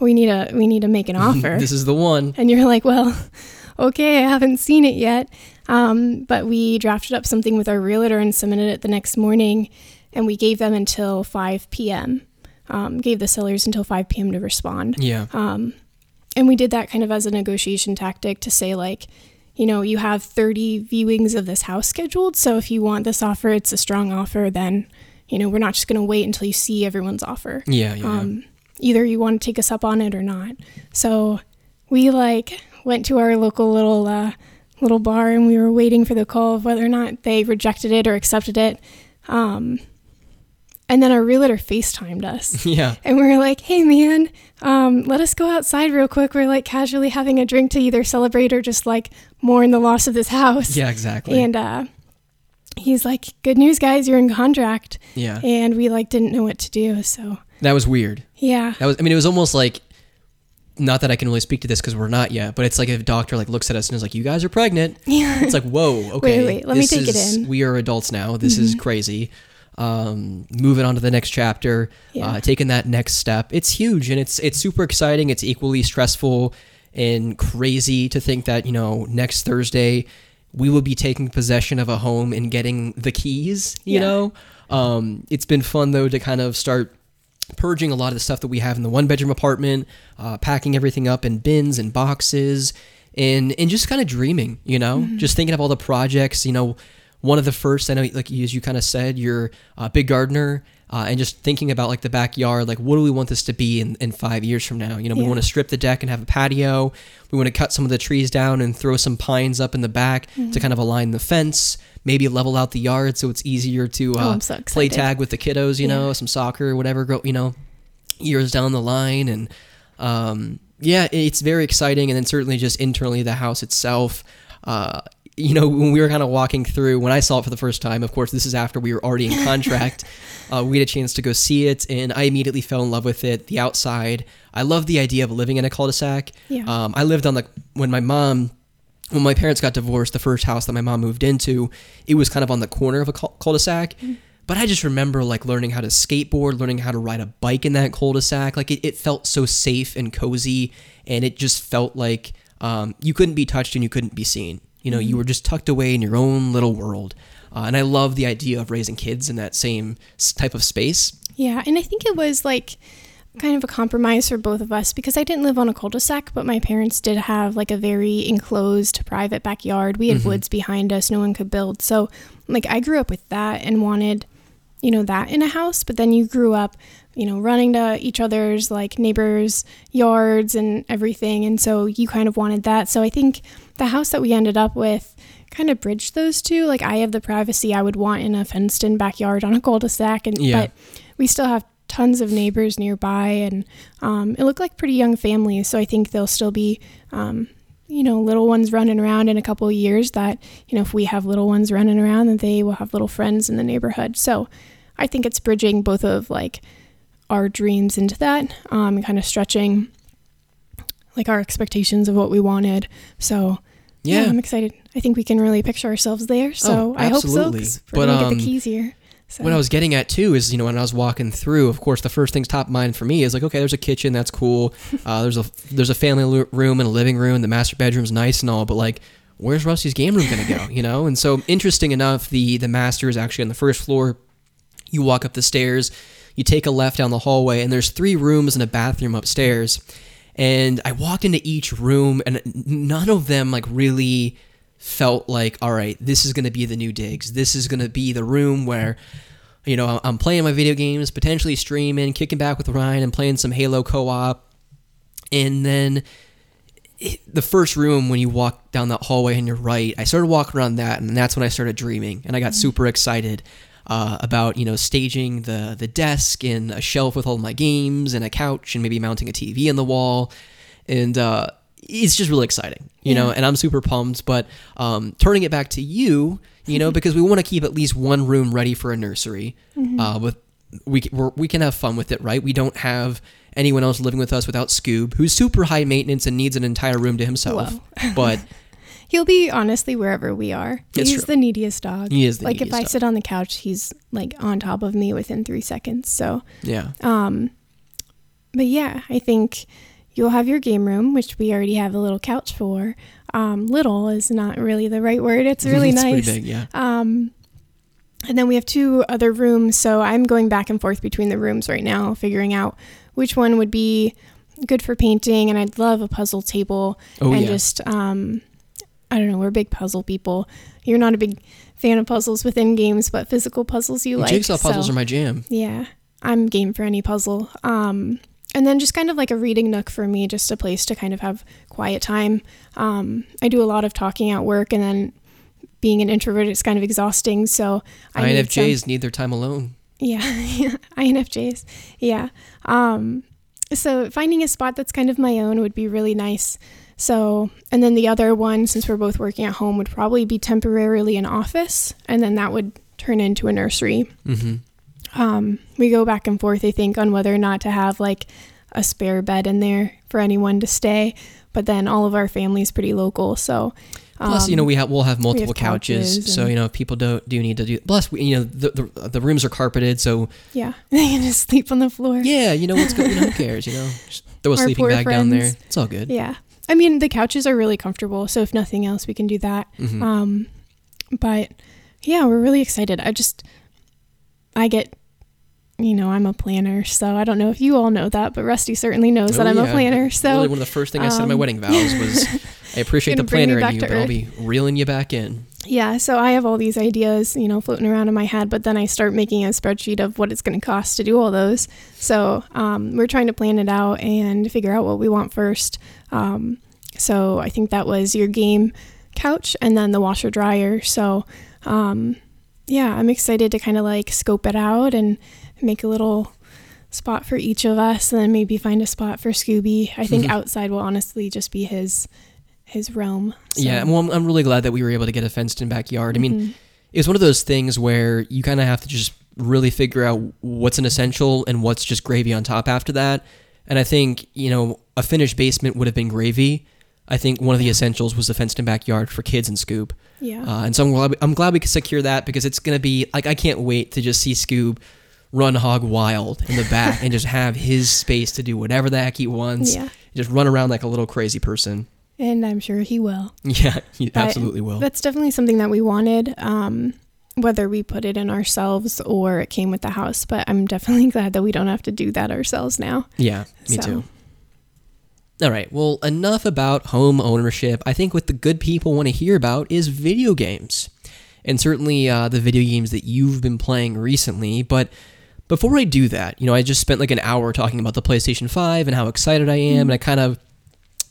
we need to we need to make an offer. this is the one. And you're like, well, okay, I haven't seen it yet. Um, but we drafted up something with our realtor and submitted it the next morning, and we gave them until 5 p.m. Um, gave the sellers until 5 p.m. to respond. Yeah. Um, and we did that kind of as a negotiation tactic to say, like, you know, you have 30 viewings of this house scheduled. So if you want this offer, it's a strong offer, then, you know, we're not just going to wait until you see everyone's offer Yeah. Yeah. um, either you want to take us up on it or not. So we like went to our local little uh, little bar and we were waiting for the call of whether or not they rejected it or accepted it. Um, and then our realtor FaceTimed us. yeah. And we were like, hey man, um, let us go outside real quick. We're like casually having a drink to either celebrate or just like mourn the loss of this house. Yeah. Exactly. And uh, he's like, good news, guys, you're in contract. yeah. And we like didn't know what to do. So That was weird. yeah. That was. I mean, it was almost like. Not that I can really speak to this because we're not yet, but it's like if a doctor like looks at us and is like, "You guys are pregnant." Yeah. It's like, whoa, okay. wait, wait, let me take it in. Mm-hmm. We are adults now. This is crazy. Um, moving on to the next chapter, Yeah. uh, taking that next step. It's huge and it's it's super exciting. It's equally stressful and crazy to think that you know next Thursday we will be taking possession of a home and getting the keys. You Yeah. know, um, it's been fun though to kind of start purging a lot of the stuff that we have in the one bedroom apartment, uh, packing everything up in bins and boxes, and and just kind of dreaming, you know, Mm-hmm. just thinking of all the projects. You know, one of the first I know, like as you kind of said, you're a big gardener. Uh, and just thinking about like the backyard, like what do we want this to be in, in five years from now? You know, we Yeah. want to strip the deck and have a patio. We want to cut some of the trees down and throw some pines up in the back Mm-hmm. to kind of align the fence. Maybe level out the yard so it's easier to Oh, uh, I'm so play tag with the kiddos. You know, some soccer, or whatever. You know, years down the line, and um, yeah, it's very exciting. And then certainly just internally, the house itself. Uh, you know, when we were kind of walking through, when I saw it for the first time, of course, this is after we were already in contract. uh, we had a chance to go see it, and I immediately fell in love with it. The outside, I love the idea of living in a cul-de-sac. Yeah. Um, I lived on the when my mom when my parents got divorced, the first house that my mom moved into, it was kind of on the corner of a cul- cul-de-sac. But I just remember like learning how to skateboard, learning how to ride a bike in that cul-de-sac. Like it, it felt so safe and cozy, and it just felt like um, you couldn't be touched and you couldn't be seen. You know, you were just tucked away in your own little world. Uh, and I love the idea of raising kids in that same type of space. Yeah, and I think it was like kind of a compromise for both of us because I didn't live on a cul-de-sac, but my parents did have like a very enclosed private backyard. We had mm-hmm. woods behind us, no one could build. So, like I grew up with that and wanted, you know, that in a house, but then you grew up, you know, running to each other's like neighbors' yards and everything, and so you kind of wanted that. So I think the house that we ended up with kind of bridged those two. Like I have the privacy I would want in a fenced-in backyard on a cul-de-sac, and Yeah. but we still have tons of neighbors nearby, and um, it looked like pretty young families. So I think there'll still be, um, you know, little ones running around in a couple of years. That you know, if we have little ones running around, then they will have little friends in the neighborhood. So I think it's bridging both of like our dreams into that, um, and kind of stretching like our expectations of what we wanted. So yeah, Yeah. I'm excited. I think we can really picture ourselves there. So Oh, I hope so. we're But, gonna get um, the keys here. So. What I was getting at too is, you know, when I was walking through, of course, the first things top of mind for me is like, okay, there's a kitchen, that's cool. Uh, there's a there's a family room and a living room. The master bedroom's nice and all, but like, where's Rusty's game room gonna go? You know? And so, interesting enough, the the master is actually on the first floor. You walk up the stairs, you take a left down the hallway, and there's three rooms and a bathroom upstairs. And I walked into each room, and none of them like really felt like, all right, this is going to be the new digs. This is going to be the room where, you know, I'm playing my video games, potentially streaming, kicking back with Ryan, and playing some Halo co-op. And then it, the first room when you walk down that hallway on your right, I started walking around that, and that's when I started dreaming, and I got super excited. uh, about you know staging the the desk and a shelf with all my games and a couch and maybe mounting a TV in the wall, and uh, it's just really exciting, you know. And I'm super pumped. But um, turning it back to you, you know, because we want to keep at least one room ready for a nursery. Mm-hmm. Uh, with we we're, we can have fun with it, right? We don't have anyone else living with us without Scoob, who's super high maintenance and needs an entire room to himself. but He'll be honestly wherever we are. He's the neediest dog. He is the like if I dog. sit on the couch, he's like on top of me within three seconds. So, yeah, um, but yeah, I think you'll have your game room, which we already have a little couch for. Um, little is not really the right word. It's really it's nice. Big, yeah. Um, and then we have two other rooms, so I'm going back and forth between the rooms right now, figuring out which one would be good for painting. And I'd love a puzzle table Oh and yeah. just um, I don't know. We're big puzzle people. You're not a big fan of puzzles within games, but physical puzzles you like. Jigsaw puzzles so- are my jam. yeah, I'm game for any puzzle. Um, and then just kind of like a reading nook for me, just a place to kind of have quiet time. Um, I do a lot of talking at work, and then being an introvert it's kind of exhausting. So I need some- INFJs need their time alone. yeah, INFJs. Yeah. Um, so finding a spot that's kind of my own would be really nice. So, and then the other one, since we're both working at home, would probably be temporarily an office, and then that would turn into a nursery. hmm Um, we go back and forth, I think, on whether or not to have like a spare bed in there for anyone to stay. But then all of our family's pretty local, so Plus, you know, um, we have we'll have multiple couches, couches so you know, if people don't do need to do. Plus, we, you know, the, the the rooms are carpeted, so yeah, they can just sleep on the floor. yeah, you know what's going. You know, who cares? You know, just throw a Our sleeping bag down there. It's all good. Yeah. I mean, the couches are really comfortable, so if nothing else, we can do that. Mhm. Um, but yeah, we're really excited. I just, I get, you know, I'm a planner, so I don't know if you all know that, but Rusty certainly knows that Oh, I'm yeah. a planner. So Literally one of the first things I said in my um, wedding vows was, "I appreciate the Gonna bring me planner in you, but I'll be reeling you back in." yeah, so I have all these ideas, you know, floating around in my head, but then I start making a spreadsheet of what it's going to cost to do all those. So um, we're trying to plan it out and figure out what we want first. Um, so I think that was your game couch and then the washer dryer. So um, yeah, I'm excited to kind of like scope it out and make a little spot for each of us and then maybe find a spot for Scooby. I think outside will honestly just be his his realm. So, Yeah, well, I'm, I'm really glad that we were able to get a fenced-in backyard. I mean, mhm. it's one of those things where you kind of have to just really figure out what's an essential and what's just gravy on top after that. And I think, you know, a finished basement would have been gravy. I think one of the essentials was the fenced in backyard for kids and Scoob. yeah. Uh, and so I'm glad, I'm glad we could secure that because it's going to be like, I can't wait to just see Scoob run hog wild in the back and just have his space to do whatever the heck he wants. Yeah. Just run around like a little crazy person. and I'm sure he will. Yeah, he But absolutely will. That's definitely something that we wanted, um, whether we put it in ourselves or it came with the house. But I'm definitely glad that we don't have to do that ourselves now. Yeah, me So. too. All right, well, enough about home ownership. I think what the good people want to hear about is video games. And certainly uh, the video games that you've been playing recently. But before I do that, you know, I just spent like an hour talking about the PlayStation 5 and how excited I am. And I kind of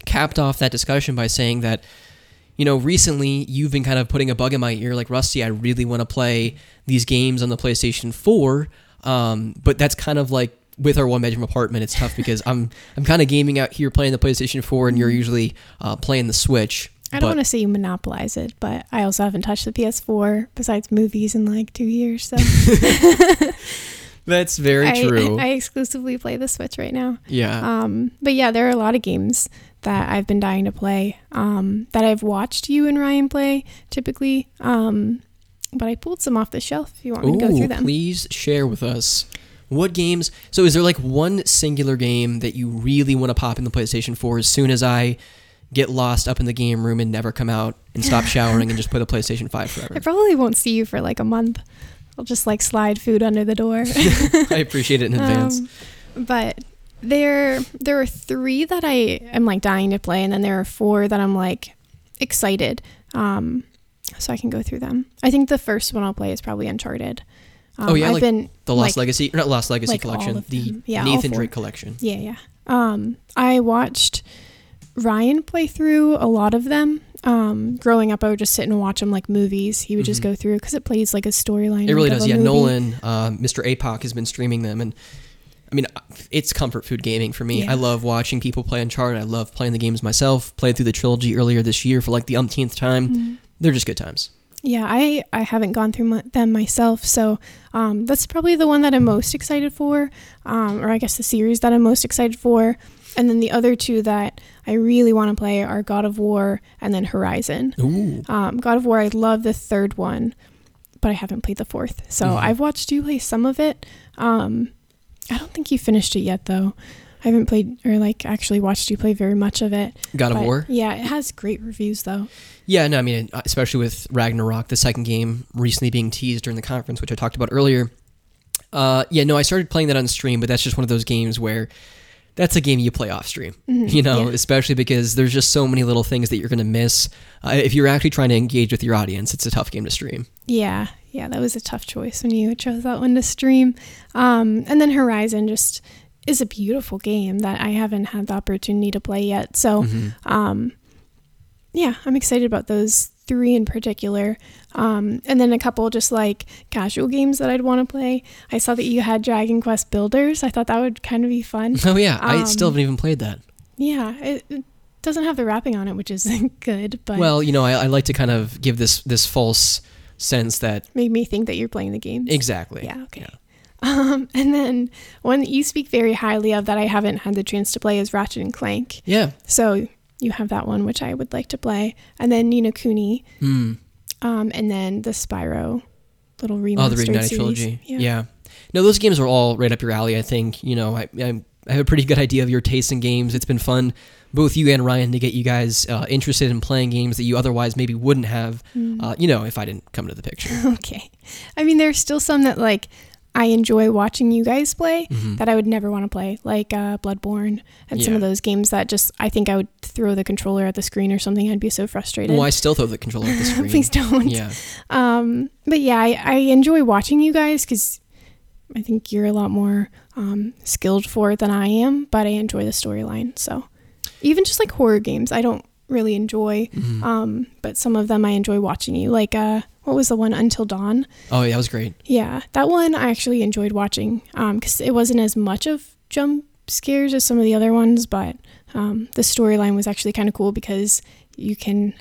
capped off that discussion by saying that, you know, recently you've been kind of putting a bug in my ear, like Rusty, I really want to play these games on the PlayStation 4. Um, but that's kind of like with our one bedroom apartment, it's tough because I'm I'm kind of gaming out here playing the PlayStation 4, and you're usually uh, playing the Switch. I don't want to say you monopolize it, but I also haven't touched the PS4 besides movies in like two years. So That's very I, true. I exclusively play the Switch right now. yeah. Um, but yeah, there are a lot of games that I've been dying to play um, that I've watched you and Ryan play typically. Um, but I pulled some off the shelf if you want me to go through them. please share with us what games. So, is there like one singular game that you really want to pop in the PlayStation 4 as soon as I get lost up in the game room and never come out and stop showering and just play the PlayStation 5 forever? I probably won't see you for like a month. I'll just like slide food under the door. I appreciate it in advance. Um, but there there are three that I am like dying to play, and then there are four that I'm like excited. Um, so I can go through them. I think the first one I'll play is probably Uncharted. Um, Oh, yeah, I've like been the Lost like, Legacy, or not Lost Legacy like collection, the. Yeah, Nathan. Drake collection. Yeah, yeah. Um, I watched Ryan play through a lot of them. Um, growing up, I would just sit and watch him like movies. He would just Mhm. go through because it plays like a storyline. It really does. Yeah, movie. Nolan, uh, Mr. APOC has been streaming them, and I mean, it's comfort food gaming for me. Yeah. I love watching people play Uncharted. I love playing the games myself. Played through the trilogy earlier this year for like the umpteenth time. Mhm. They're just good times. Yeah, I I haven't gone through my, them myself, so um, that's probably the one that I'm most excited for, um, or I guess the series that I'm most excited for. And then the other two that I really want to play are God of War and then Horizon. Ooh. Um, God of War, I love the third one, but I haven't played the fourth. So Mhm. I've watched you play some of it. Um, I don't think you finished it yet, though. I haven't played or like actually watched you play very much of it. God of War. Yeah, it has great reviews though. Yeah, no, I mean, especially with Ragnarok, the second game recently being teased during the conference, which I talked about earlier. Uh, yeah, no, I started playing that on stream, but that's just one of those games where that's a game you play off stream, Mhm, you know, yeah. especially because there's just so many little things that you're going to miss. Uh, if you're actually trying to engage with your audience, it's a tough game to stream. Yeah, yeah, that was a tough choice when you chose that one to stream. Um, and then Horizon just is a beautiful game that I haven't had the opportunity to play yet. So, Mhm. um, yeah, I'm excited about those three in particular. Um, and then a couple just like casual games that I'd want to play. I saw that you had Dragon Quest Builders. I thought that would kind of be fun. Oh, yeah, I still Um, haven't even played that. yeah, it, it doesn't have the wrapping on it, which is good, but Well, you know, I, I like to kind of give this this false sense that made me think that you're playing the game. exactly. Yeah, okay. Um, and then one that you speak very highly of that I haven't had the chance to play is Ratchet and Clank. Yeah. So you have that one, which I would like to play. And then Ni no Kuni, Hmm. um, and then the Spyro little remastered Oh, the Reignited trilogy. Yeah. No, those games are all right up your alley. I think you know. I, I I have a pretty good idea of your taste in games. It's been fun, both you and Ryan, to get you guys uh, interested in playing games that you otherwise maybe wouldn't have. Mm. Uh, you know, if I didn't come to the picture. okay. I mean, there's still some that like I enjoy watching you guys play Mhm. that I would never want to play, like uh, Bloodborne and some of those games that just I think I would throw the controller at the screen or something. I'd be so frustrated. Well, I still throw the controller at the screen. Please don't. Yeah. Um, but yeah, I, I enjoy watching you guys because I think you're a lot more um, skilled for it than I am, but I enjoy the storyline. So even just like horror games, I don't really enjoy, Mhm. um, but some of them I enjoy watching you. Like, uh, what was the one Until Dawn? Oh, yeah, that was great. Yeah, that one I actually enjoyed watching because it wasn't as much of jump scares as some of the other ones, but um, the storyline was actually kind of cool because you can,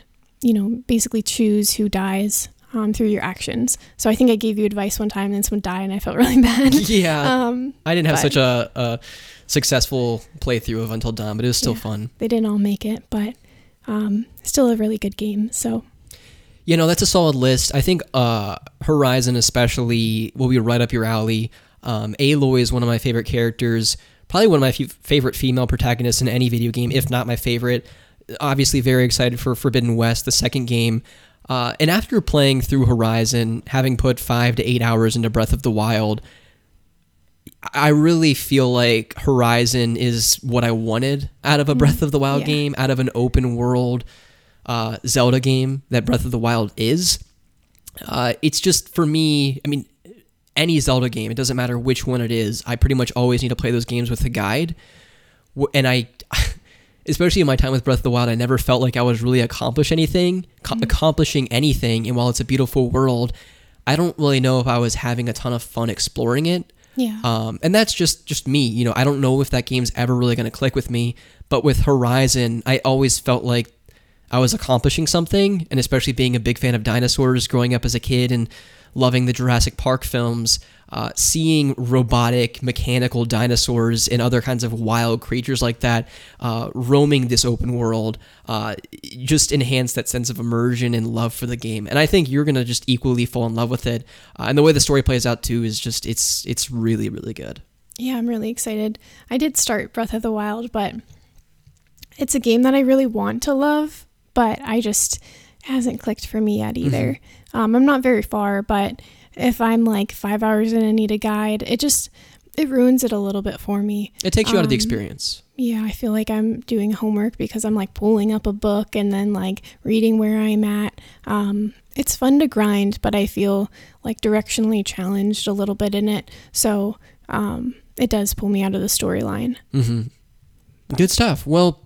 you know, basically choose who dies um, through your actions. So I think I gave you advice one time and then someone died and I felt really bad. yeah. um, I didn't have but- such a, a successful playthrough of Until Dawn, but it was still Yeah. fun. they didn't all make it, but um, still a really good game. So You know, that's a solid list. I think uh, Horizon, especially, will be right up your alley. Um, Aloy is one of my favorite characters, probably one of my f- favorite female protagonists in any video game, if not my favorite. Obviously, very excited for Forbidden West, the second game. Uh, and after playing through Horizon, having put five to eight hours into Breath of the Wild, I really feel like Horizon is what I wanted out of a Breath of the Wild Yeah. game, out of an open world uh, Zelda game that Breath of the Wild is. Uh, it's just for me. I mean, any Zelda game, it doesn't matter which one it is. I pretty much always need to play those games with a guide, and I, especially in my time with Breath of the Wild, I never felt like I was really accomplish anything, co- accomplishing anything. And while it's a beautiful world, I don't really know if I was having a ton of fun exploring it. Yeah, Um, and that's just just me. You know, I don't know if that game's ever really going to click with me. But with Horizon, I always felt like I was accomplishing something, and especially being a big fan of dinosaurs, growing up as a kid and loving the Jurassic Park films, uh, seeing robotic, mechanical dinosaurs and other kinds of wild creatures like that uh, roaming this open world, uh, just enhance that sense of immersion and love for the game. And I think you're gonna just equally fall in love with it. Uh, and the way the story plays out too is just it's it's really really good. yeah, I'm really excited. I did start Breath of the Wild, but it's a game that I really want to love, but I just hasn't clicked for me yet either. Um, I'm not very far, but if I'm like five hours in and need a guide, it just it ruins it a little bit for me. It takes you out of the Um, experience. Yeah, I feel like I'm doing homework because I'm like pulling up a book and then like reading where I'm at. Um, it's fun to grind, but I feel like directionally challenged a little bit in it. So um, it does pull me out of the storyline. hmm Good stuff. Well,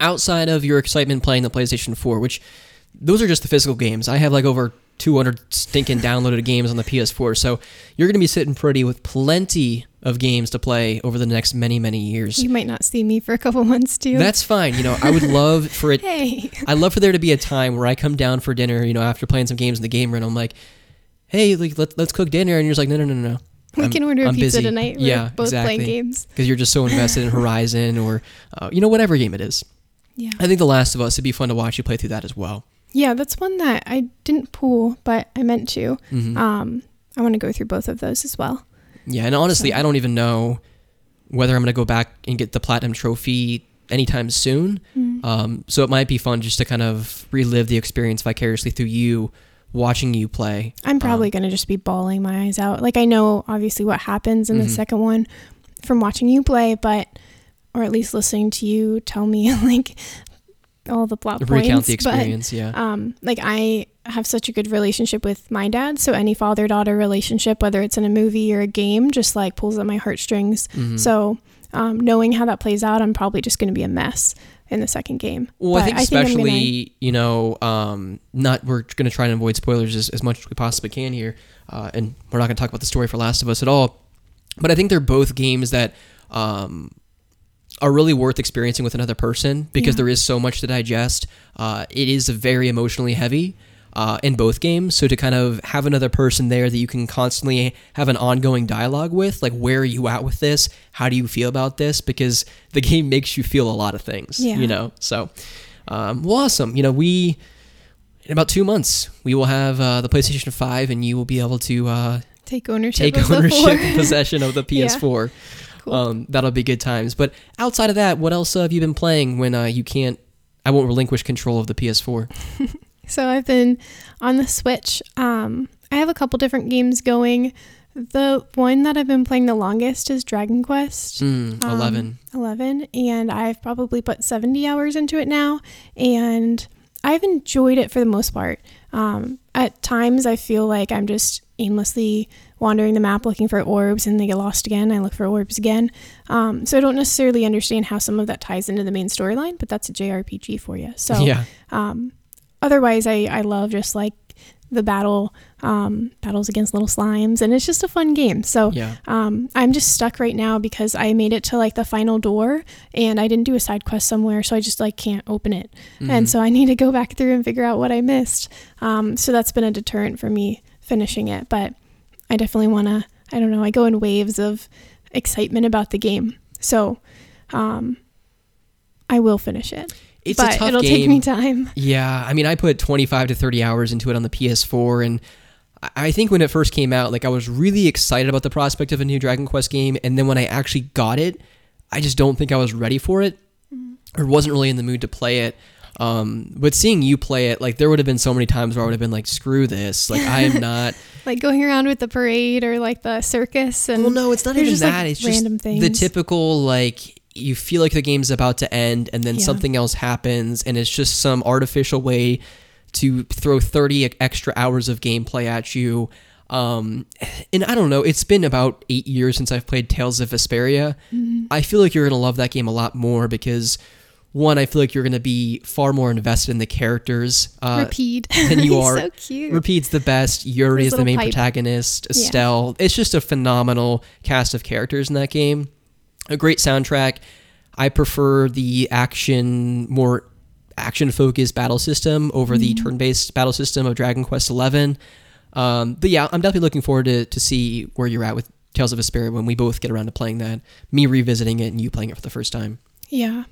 outside of your excitement playing the PlayStation 4, which those are just the physical games. I have like over 200 stinking downloaded games on the PS4, so you're going to be sitting pretty with plenty of games to play over the next many, many years. You might not see me for a couple months too. That's fine. You know, I would love for it. hey. I'd love for there to be a time where I come down for dinner, you know, after playing some games in the game room. I'm like, hey, like, let, let's cook dinner. And you're just like, no, no, no, no. We I'm- can order a I'm pizza busy. tonight. We're Yeah, both exactly. playing games. Because you're just so invested in Horizon or, uh, you know, whatever game it is. Yeah. I think The Last of Us, it'd be fun to watch you play through that as well. Yeah, that's one that I didn't pull, but I meant to. Mhm. Um, I want to go through both of those as well. Yeah, and honestly, So- I don't even know whether I'm going to go back and get the platinum trophy anytime soon. Mm. Um, so it might be fun just to kind of relive the experience vicariously through you, watching you play. I'm probably Um, going to just be bawling my eyes out. Like I know obviously what happens in the Mhm. second one from watching you play, but or at least listening to you tell me like all the plot points. recount the but, experience. yeah, um, like I have such a good relationship with my dad, so any father daughter relationship, whether it's in a movie or a game, just like pulls at my heartstrings. Mhm. So um, knowing how that plays out, I'm probably just going to be a mess in the second game. Well, I But think I'm gonna- especially you know, um, not we're going to try and avoid spoilers as, as much as we possibly can here, uh, and we're not going to talk about the story for Last of Us at all. But I think they're both games that um, are really worth experiencing with another person because Yeah. there is so much to digest. Uh, it is very emotionally heavy. Uh, in both games, so to kind of have another person there that you can constantly have an ongoing dialogue with, like where are you at with this? How do you feel about this? Because the game makes you feel a lot of things, Yeah. you know. So, um, well, awesome. You know, we in about two months we will have uh, the PlayStation Five, and you will be able to uh, take ownership. take of the ownership possession of the Yeah. PS4. Cool. Um, that'll be good times. But outside of that, what else uh, have you been playing when uh, you can't? I won't relinquish control of the PS4. So I've been on the Switch. Um, I have a couple different games going. The one that I've been playing the longest is Dragon Quest Mm, Um, Eleven. 11, and I've probably put 70 hours into it now, and I've enjoyed it for the most part. Um, at times, I feel like I'm just aimlessly wandering the map looking for orbs, and they get lost again. I look for orbs again. Um, so I don't necessarily understand how some of that ties into the main storyline, but that's a JRPG for you. So yeah. um, otherwise, I, I love just like the battle um, battles against little slimes, and it's just a fun game. So Yeah. um, I'm just stuck right now because I made it to like the final door, and I didn't do a side quest somewhere, so I just like can't open it, Mhm. and so I need to go back through and figure out what I missed. Um, so that's been a deterrent for me finishing it, but I definitely want to. I don't know. I go in waves of excitement about the game, so um, I will finish it. it's but a tough it'll game. take me time. Yeah, I mean, I put 25 to 30 hours into it on the PS4, and I- I think when it first came out, like I was really excited about the prospect of a new Dragon Quest game, and then when I actually got it, I just don't think I was ready for it, or wasn't really in the mood to play it. Um, but seeing you play it, like there would have been so many times where I would have been like, "Screw this!" Like I am not. like going around with the parade or like the circus and well, no, it's not even just, like, that. it's just random the typical like you feel like the game's about to end, and then Yeah. something else happens, and it's just some artificial way to throw 30 e- extra hours of gameplay at you. Um, and I don't know, it's been about eight years since I've played Tales of Vesperia. Mm-hmm. I feel like you're going to love that game a lot more because, one, I feel like you're going to be far more invested in the characters. Uh, repeat than you are. so cute Repeat's the best. Yuri His is the main pipe. protagonist. Yeah. Estelle. It's just a phenomenal cast of characters in that game. A great soundtrack. I prefer the action, more action focused battle system over the Mm-hmm. turn based battle system of Dragon Quest XI. Um, but yeah, I'm definitely looking forward to, to see where you're at with Tales of Vesperia when we both get around to playing that. Me revisiting it and you playing it for the first time. yeah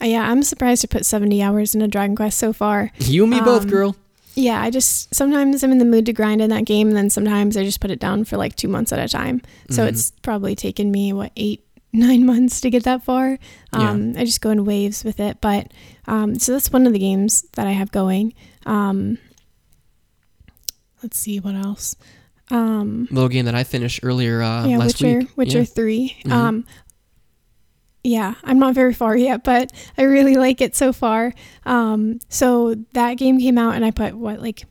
Uh, yeah i'm surprised to put 70 hours into dragon quest so far You and me both, Um, girl. yeah i just sometimes i'm in the mood to grind in that game and then sometimes i just put it down for like two months at a time so Mhm. it's probably taken me what eight nine months to get that far um, i just go in waves with it but um, so that's one of the games that i have going um, let's see what else um, Little game that I finished earlier uh, yeah, last Witcher, week. Witcher Yeah. 3. Mhm. Um, yeah, I'm not very far yet, but I really like it so far. Um, so that game came out, and I put what like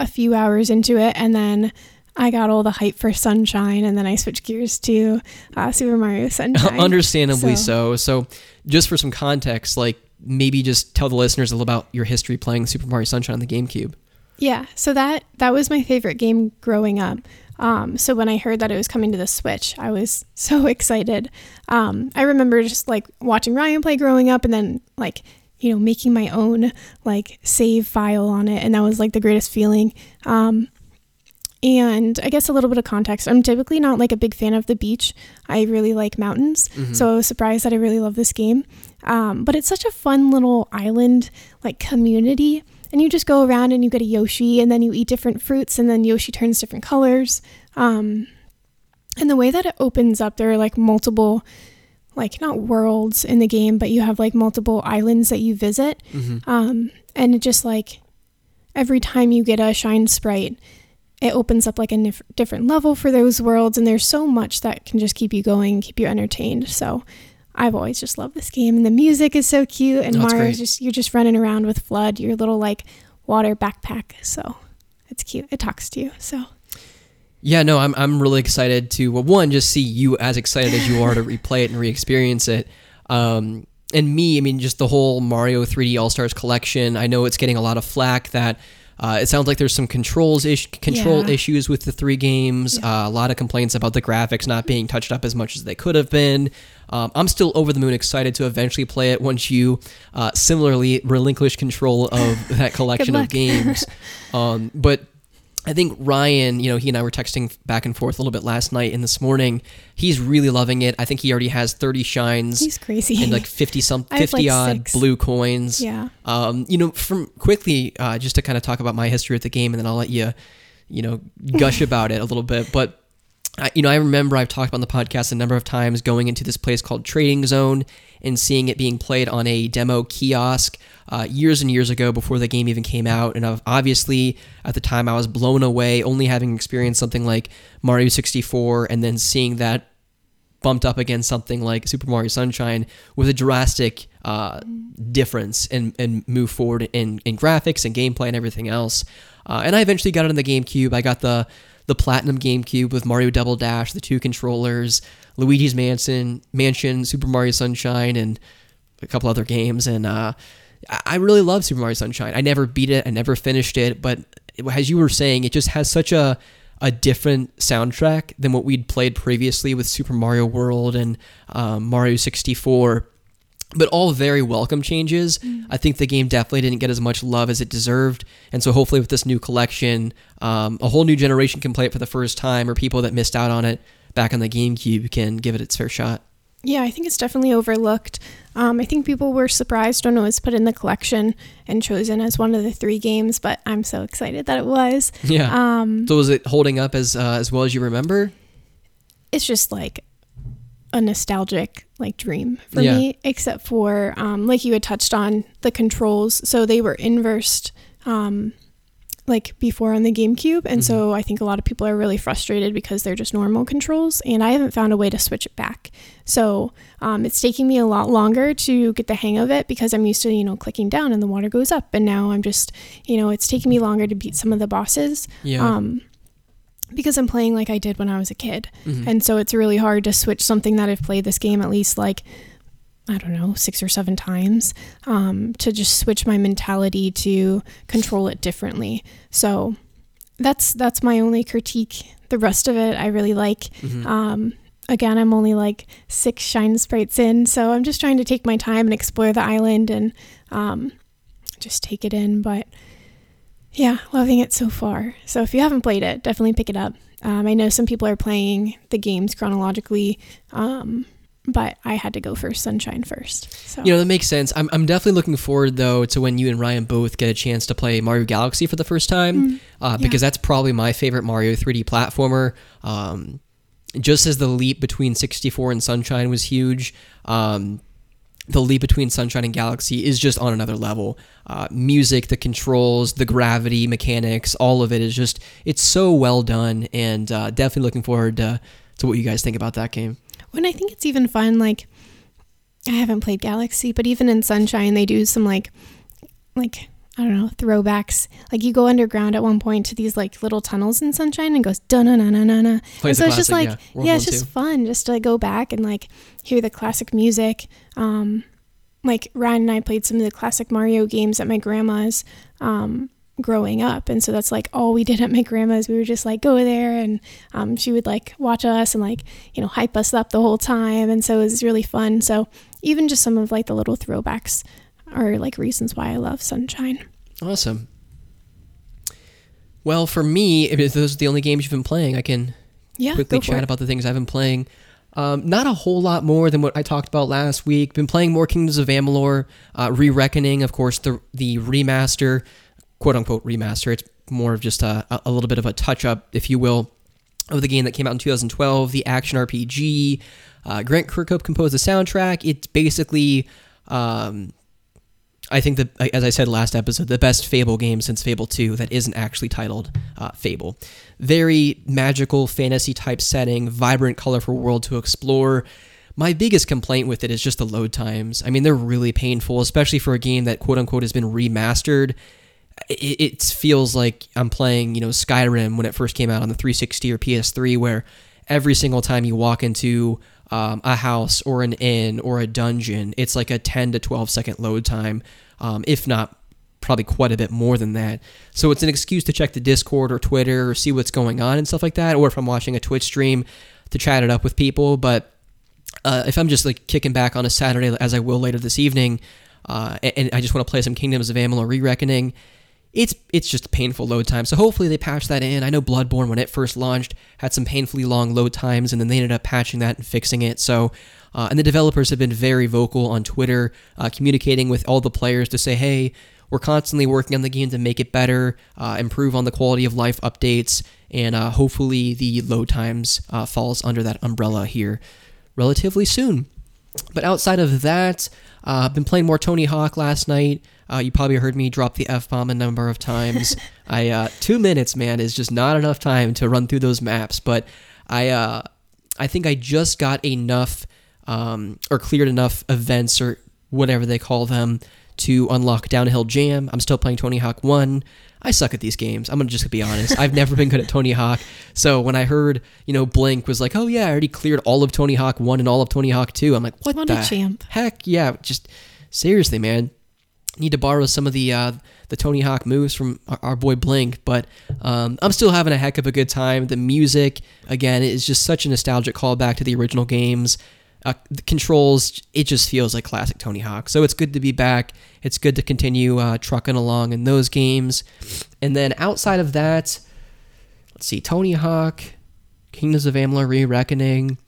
a few hours into it, and then I got all the hype for Sunshine, and then I switched gears to uh, Super Mario Sunshine. Understandably So- so. so. just for some context, like maybe just tell the listeners a little about your history playing Super Mario Sunshine on the GameCube. Yeah, so that that was my favorite game growing up. Um, so when I heard that it was coming to the Switch, I was so excited. Um, I remember just like watching Ryan play growing up, and then like you know making my own like save file on it, and that was like the greatest feeling. Um, and I guess a little bit of context. I'm typically not like a big fan of the beach. I really like mountains, so I was surprised that I really love this game. Um, but it's such a fun little island like community and you just go around and you get a Yoshi, and then you eat different fruits, and then Yoshi turns different colors. Um, and the way that it opens up, there are like multiple, like not worlds in the game, but you have like multiple islands that you visit. Um, and it just like every time you get a shine sprite, it opens up like a nif- different level for those worlds. And there's so much that can just keep you going, keep you entertained. So I've always just loved this game, and the music is so cute. And Oh, Mario's just you're just running around with FLUDD, your little like water backpack. So it's cute. It talks to you. So Yeah, no, I'm I'm really excited to well, one just see you as excited as you are to replay it and re-experience it. Um, and me, I mean, just the whole Mario 3D All Stars collection. I know it's getting a lot of flack that. Uh, it sounds like there's some controls ish- control Yeah. issues with the three games. Uh, a lot of complaints about the graphics not being touched up as much as they could have been. Um, I'm still over the moon excited to eventually play it once you uh, similarly relinquish control of that collection of games. Um, but I think Ryan, you know, he and I were texting back and forth a little bit last night and this morning. He's really loving it. I think he already has 30 shines he's crazy. and like 50 some 50 like odd six. blue coins. yeah. Um, you know, from quickly uh, just to kind of talk about my history with the game and then I'll let you, you know, gush about it a little bit, but I, you know, I remember I've talked about on the podcast a number of times going into this place called Trading Zone and seeing it being played on a demo kiosk uh, years and years ago before the game even came out. And I've- obviously, at the time, I was blown away, only having experienced something like Mario 64 and then seeing that bumped up against something like Super Mario Sunshine with a drastic uh, difference and, and move forward in, in graphics and gameplay and everything else. Uh, and I eventually got it on the GameCube. I got the the Platinum GameCube with Mario Double Dash, the two controllers, Luigi's Mansion, Mansion, Super Mario Sunshine, and a couple other games. And uh, I really love Super Mario Sunshine. I never beat it, I never finished it, but as you were saying, it just has such a a different soundtrack than what we'd played previously with Super Mario World and um, Mario 64 but all very welcome changes. I think the game definitely didn't get as much love as it deserved, and so hopefully with this new collection, um, a whole new generation can play it for the first time, or people that missed out on it back on the GameCube can give it its fair shot. Yeah, I think it's definitely overlooked. Um, I think people were surprised when it was put in the collection and chosen as one of the three games, but I'm so excited that it was. Yeah. Um, so was it holding up as uh, as well as you remember? it's just like a nostalgic like dream for Yeah. me except for um, like you had touched on the controls so they were inversed um, like before on the gamecube and so i think a lot of people are really frustrated because they're just normal controls and i haven't found a way to switch it back so um, it's taking me a lot longer to get the hang of it because i'm used to you know clicking down and the water goes up and now i'm just you know it's taking me longer to beat some of the bosses Yeah. um, because I'm playing like I did when I was a kid. Mhm. And so it's really hard to switch something that I've played this game at least like, I don't know, six or seven times um, to just switch my mentality to control it differently. So that's that's my only critique. The rest of it I really like. Mhm. Um, again, I'm only like six shine sprites in, so I'm just trying to take my time and explore the island and um, just take it in. But yeah, loving it so far. So if you haven't played it, definitely pick it up. Um, I know some people are playing the games chronologically, um, but I had to go for Sunshine first. So You know, that makes sense. I'm, I'm definitely looking forward, though, to when you and Ryan both get a chance to play Mario Galaxy for the first time, uh, because that's probably my favorite Mario 3D platformer. Um, just as the leap between 64 and Sunshine was huge, um, the leap between Sunshine and Galaxy is just on another level. Uh, music, the controls, the gravity mechanics, all of it is just, it's so well done, and uh, definitely looking forward to, to what you guys think about that game. when I think it's even fun, like I haven't played Galaxy, but even in Sunshine, they do some like, like I don't know, throwbacks. Like you go underground at one point to these like little tunnels in Sunshine and goes da na na na na na. And so it's just like yeah, yeah, it's just fun just to go back and like hear the classic music. Um, like Ryan and I played some of the classic Mario games at my grandma's um, growing up, and so that's like all we did at my grandma's. We would just like go there, and um, she would like watch us and like you know hype us up the whole time, and so it was really fun. So even just some of like the little throwbacks are like reasons why I love Sunshine. Awesome. Well, for me, if those are the only games you've been playing, I can Yeah, quickly chat it. about the things I've been playing. Um, not a whole lot more than what I talked about last week. Been playing more Kingdoms of Amalur, uh, Re-Reckoning, of course, the the remaster, quote unquote remaster. It's more of just a, a little bit of a touch up, if you will, of the game that came out in 2012, the action RPG. Uh, Grant Kirkhope composed the soundtrack. It's basically um, I think that, as I said last episode, the best Fable game since Fable 2 that isn't actually titled uh, Fable. Very magical fantasy type setting, vibrant, colorful world to explore. My biggest complaint with it is just the load times. I mean, they're really painful, especially for a game that quote unquote has been remastered. It, it feels like I'm playing, you know, Skyrim when it first came out on the 360 or PS3, where every single time you walk into um, a house or an inn or a dungeon, it's like a 10 to 12 second load time, um, if not probably quite a bit more than that. So it's an excuse to check the Discord or Twitter or see what's going on and stuff like that, or if I'm watching a Twitch stream to chat it up with people. But uh, if I'm just like kicking back on a Saturday, as I will later this evening, uh, and, I just want to play some Kingdoms of Amalur Re-Reckoning, it's it's just painful load time. So hopefully they patch that in. I know Bloodborne when it first launched had some painfully long load times, and then they ended up patching that and fixing it. So, uh, and the developers have been very vocal on Twitter, uh, communicating with all the players to say, hey, we're constantly working on the game to make it better, uh, improve on the quality of life updates, and uh, hopefully the load times uh, falls under that umbrella here relatively soon. But outside of that, uh, I've been playing more Tony Hawk last night. Uh, you probably heard me drop the f bomb a number of times. I uh, two minutes, man, is just not enough time to run through those maps. But I, uh, I think I just got enough um, or cleared enough events or whatever they call them to unlock Downhill Jam. I'm still playing Tony Hawk One. I suck at these games. I'm gonna just be honest. I've never been good at Tony Hawk. So when I heard, you know, Blink was like, "Oh yeah, I already cleared all of Tony Hawk One and all of Tony Hawk 2. I'm like, "What, a the champ. heck? Yeah, just seriously, man. Need to borrow some of the uh, the Tony Hawk moves from our, our boy Blink, but um, I'm still having a heck of a good time. The music, again, is just such a nostalgic callback to the original games. Uh, the controls, it just feels like classic Tony Hawk. So it's good to be back. It's good to continue uh, trucking along in those games. And then outside of that, let's see, Tony Hawk, Kingdoms of Amalur Re-Reckoning.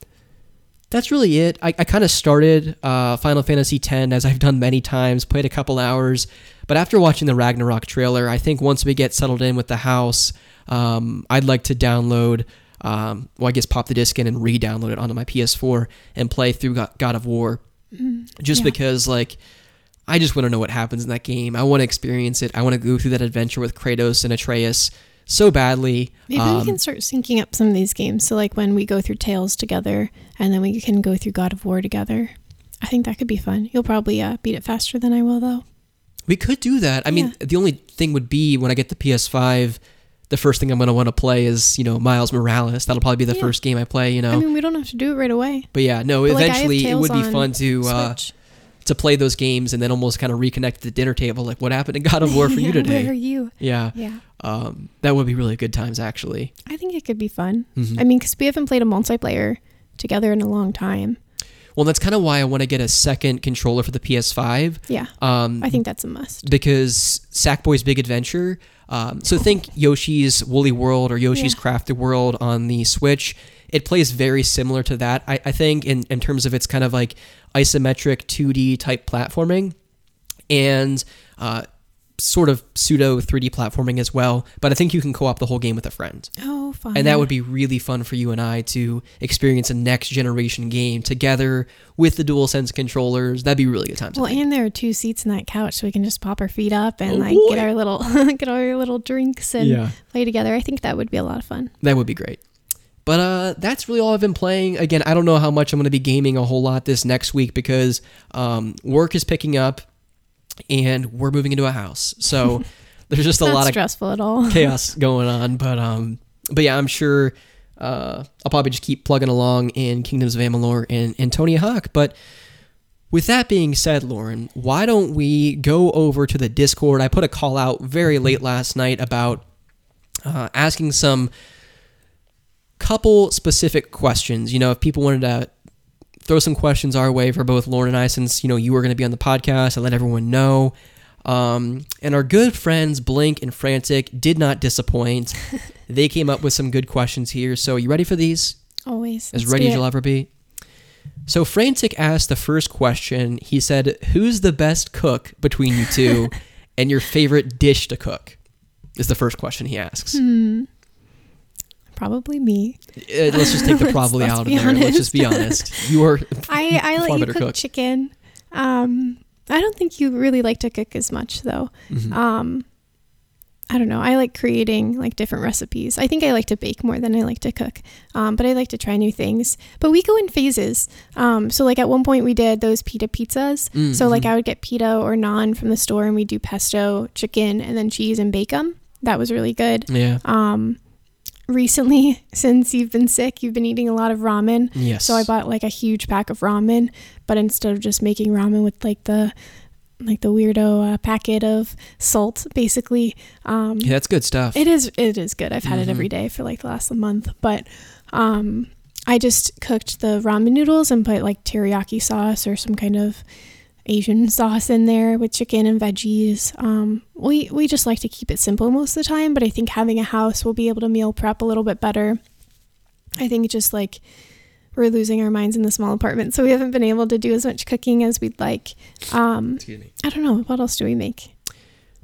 That's really it. I, I kind of started uh, Final Fantasy X as I've done many times, played a couple hours, but after watching the Ragnarok trailer, I think once we get settled in with the house, um, I'd like to download, um, well, I guess pop the disc in and re-download it onto my PS4 and play through God of War, just yeah. because like I just want to know what happens in that game. I want to experience it. I want to go through that adventure with Kratos and Atreus so badly. Maybe Um, we can start syncing up some of these games. So, like when we go through Tales together, and then we can go through God of War together. I think that could be fun. You'll probably uh, beat it faster than I will, though. We could do that. I mean, the only thing would be when I get the PS5, the first thing I'm going to want to play is, you know, Miles Morales. That'll probably be the Yeah. first game I play, you know. I mean, we don't have to do it right away. but yeah, no, But, like, eventually it would be fun to uh, to play those games and then almost kind of reconnect at the dinner table like what happened in God of War for you Yeah, Where are today. you? Yeah. Yeah. Um, that would be really good times actually. I think it could be fun. Mhm. I mean, because we haven't played a multiplayer together in a long time. Well, that's kind of why I want to get a second controller for the PS5. Yeah. Um, I think that's a must. because Sackboy's Big Adventure. Um, so think Yoshi's Woolly World or Yoshi's Yeah. Crafted World on the Switch. It plays very similar to that, I, I think, in, in terms of its kind of like isometric 2D type platforming and uh, sort of pseudo 3D platforming as well. But I think you can co op the whole game with a friend. Oh, fun. And that would be really fun for you and I to experience a next generation game together with the DualSense controllers. That'd be really good times. I Well, think. and there are two seats in that couch, so we can just pop our feet up and Oh, like boy. get our little get our little drinks and Yeah. play together. I think that would be a lot of fun. That would be great. But uh, that's really all I've been playing. Again, I don't know how much I'm going to be gaming a whole lot this next week because um, work is picking up and we're moving into a house. So there's just a lot of stressful at all. chaos going on. But um, but yeah, I'm sure uh, I'll probably just keep plugging along in Kingdoms of Amalur and, Tony Hawk. But With that being said, Lauren, why don't we go over to the Discord? I put a call out very late last night about uh, asking some couple specific questions. You know, if people wanted to throw some questions our way for both Lauren and I, since you know you were going to be on the podcast, I let everyone know. Um, and our good friends Blink and Frantic did not disappoint. they came up with some good questions here. So, you ready for these? Always. As Let's ready as you'll ever be. So Frantic asked the first question. He said, "Who's the best cook between you two, and your favorite dish to cook?" Is the first question he asks. Hmm. Probably me. Uh, let's just take the probably out of there. Let's just be honest. You are I, I let you cook, cook. chicken. Um, I don't think you really like to cook as much though. Mhm. Um, I don't know. I like creating like different recipes. I think I like to bake more than I like to cook. Um, but I like to try new things. But we go in phases. Um, so like at one point we did those pita pizzas. Mm, So like mhm. I would get pita or naan from the store and we do pesto, chicken, and then cheese and bake them. That was really good. yeah. Um, recently, since you've been sick, you've been eating a lot of ramen. Yes. So I bought like a huge pack of ramen, but instead of just making ramen with like the like the weirdo uh, packet of salt, basically, um, Yeah, that's good stuff. it is it is good. I've had it Mhm. every day for like the last month, but um, I just cooked the ramen noodles and put like teriyaki sauce or some kind of Asian sauce in there with chicken and veggies. Um, we we just like to keep it simple most of the time, but I think having a house, we'll be able to meal prep a little bit better. I think just like we're losing our minds in the small apartment, so we haven't been able to do as much cooking as we'd like. Um, I don't know what else do we make.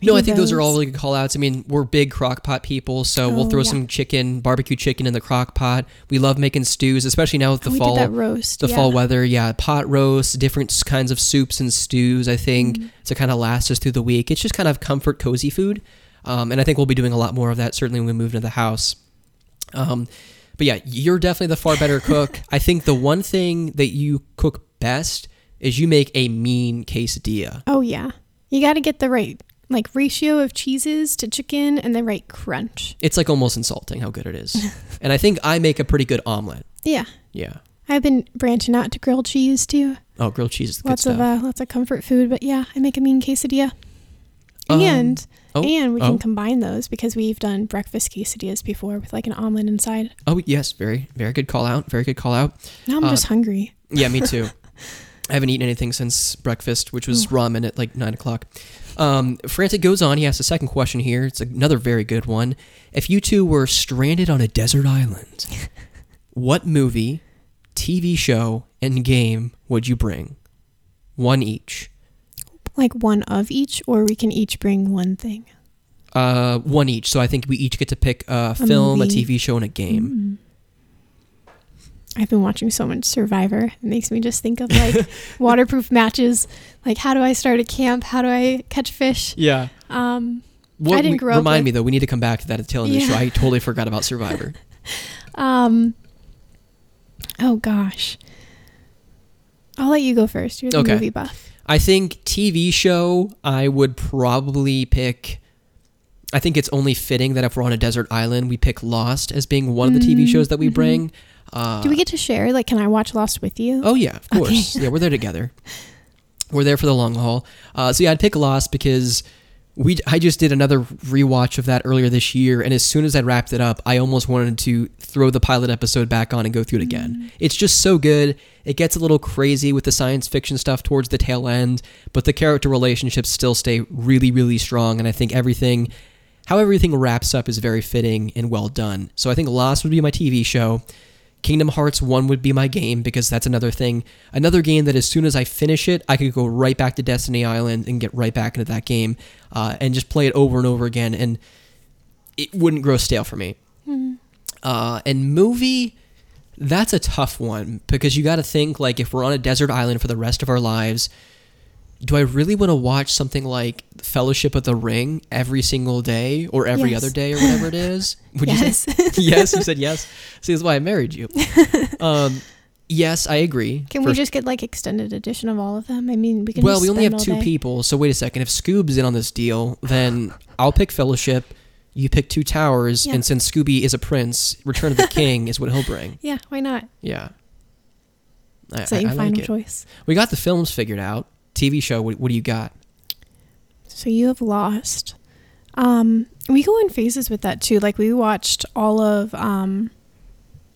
No, I think those are all really good call outs. I mean, we're big crock pot people, so we'll Oh, throw yeah. some chicken, barbecue chicken in the crock pot. We love making stews, especially now with the we fall. roast. the yeah. fall weather yeah pot roasts different kinds of soups and stews i think Mhm. to kind of last us through the week it's just kind of comfort cozy food um, and i think we'll be doing a lot more of that certainly when we move into the house um, but yeah you're definitely the far better cook i think the one thing that you cook best is you make a mean quesadilla Oh yeah. You got to get the right like ratio of cheeses to chicken and the right crunch. it's like almost insulting how good it is and i think i make a pretty good omelet Yeah. yeah I've been branching out to grilled cheese too. oh grilled cheese is the good Lots stuff of uh, lots of comfort food, but yeah, I make a mean quesadilla. Um, and oh, and we oh. can combine those because we've done breakfast quesadillas before with like an omelet inside. oh yes very very good call out very good call out Now I'm Uh, just hungry. Yeah, me too. I haven't eaten anything since breakfast, which was Ooh. ramen at like nine o'clock. Um, Frantic goes on. He asks a second question here. It's another very good one. If you two were stranded on a desert island, what movie, TV show, and game would you bring? One each. Like one of each, or we can each bring one thing. Uh, one each. So I think we each get to pick a film, a. TV show, and a game. Mm. I've been watching so much Survivor. It makes me just think of like waterproof matches. Like how do I start a camp? How do I catch fish? Yeah. Um, What, I didn't we- grow up remind me though. We need to come back to that at the tail end of the show. I totally forgot about Survivor. um, oh gosh. I'll let you go first. You're the Okay. movie buff. I think TV show, I would probably pick. I think it's only fitting that if we're on a desert island, we pick Lost as being one of the TV Mm, shows that we mhm. bring. Uh, Do we get to share? Like, can I watch Lost with you? Oh yeah, of Okay. course. yeah, we're there together. We're there for the long haul. Uh, so yeah, I'd pick Lost because we. I just did another rewatch of that earlier this year, and as soon as I wrapped it up, I almost wanted to throw the pilot episode back on and go through it again. It's just so good. It gets a little crazy with the science fiction stuff towards the tail end, but the character relationships still stay really, really strong, and I think everything. How everything wraps up is very fitting and well done. So I think Lost would be my TV show. Kingdom Hearts 1 would be my game because that's another thing. Another game that as soon as I finish it, I could go right back to Destiny Island and get right back into that game uh, and just play it over and over again, and it wouldn't grow stale for me. Mhm. Uh, and movie, that's a tough one because you got to think like if we're on a desert island for the rest of our lives, do I really want to watch something like Fellowship of the Ring every single day or every Yes. other day or whatever it is? Would you say yes. yes, you said yes. See, that's why I married you. Um, yes, I agree. can For- we just get like extended edition of all of them? I mean, we can. well, we only have two day. people, so wait a second. If Scoob's in on this deal, then I'll pick Fellowship. You pick Two Towers, Yeah. and since Scooby is a prince, Return of the King is what he'll bring. Yeah, why not? Yeah. I, Is that I- your I final like choice? We got the films figured out. TV show. What, what do you got? So you have lost. Um, we go in phases with that too. Like we watched all of um,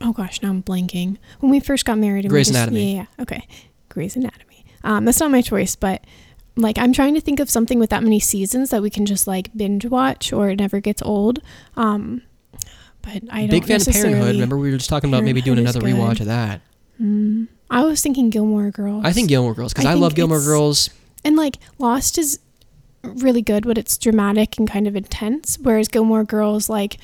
oh gosh, now I'm blanking. When we first got married, and we Grey's just- Anatomy. Yeah, yeah, okay, Grey's Anatomy. Um, that's not my choice, but like I'm trying to think of something with that many seasons that we can just like binge watch or it never gets old. Um, but I don't Big fan of. Parenthood. Remember we were just talking about maybe doing another rewatch of that. Mm, I was thinking Gilmore Girls. I think Gilmore Girls because I I, love Gilmore Girls. And like Lost is really good, but it's dramatic and kind of intense. Whereas Gilmore Girls, like,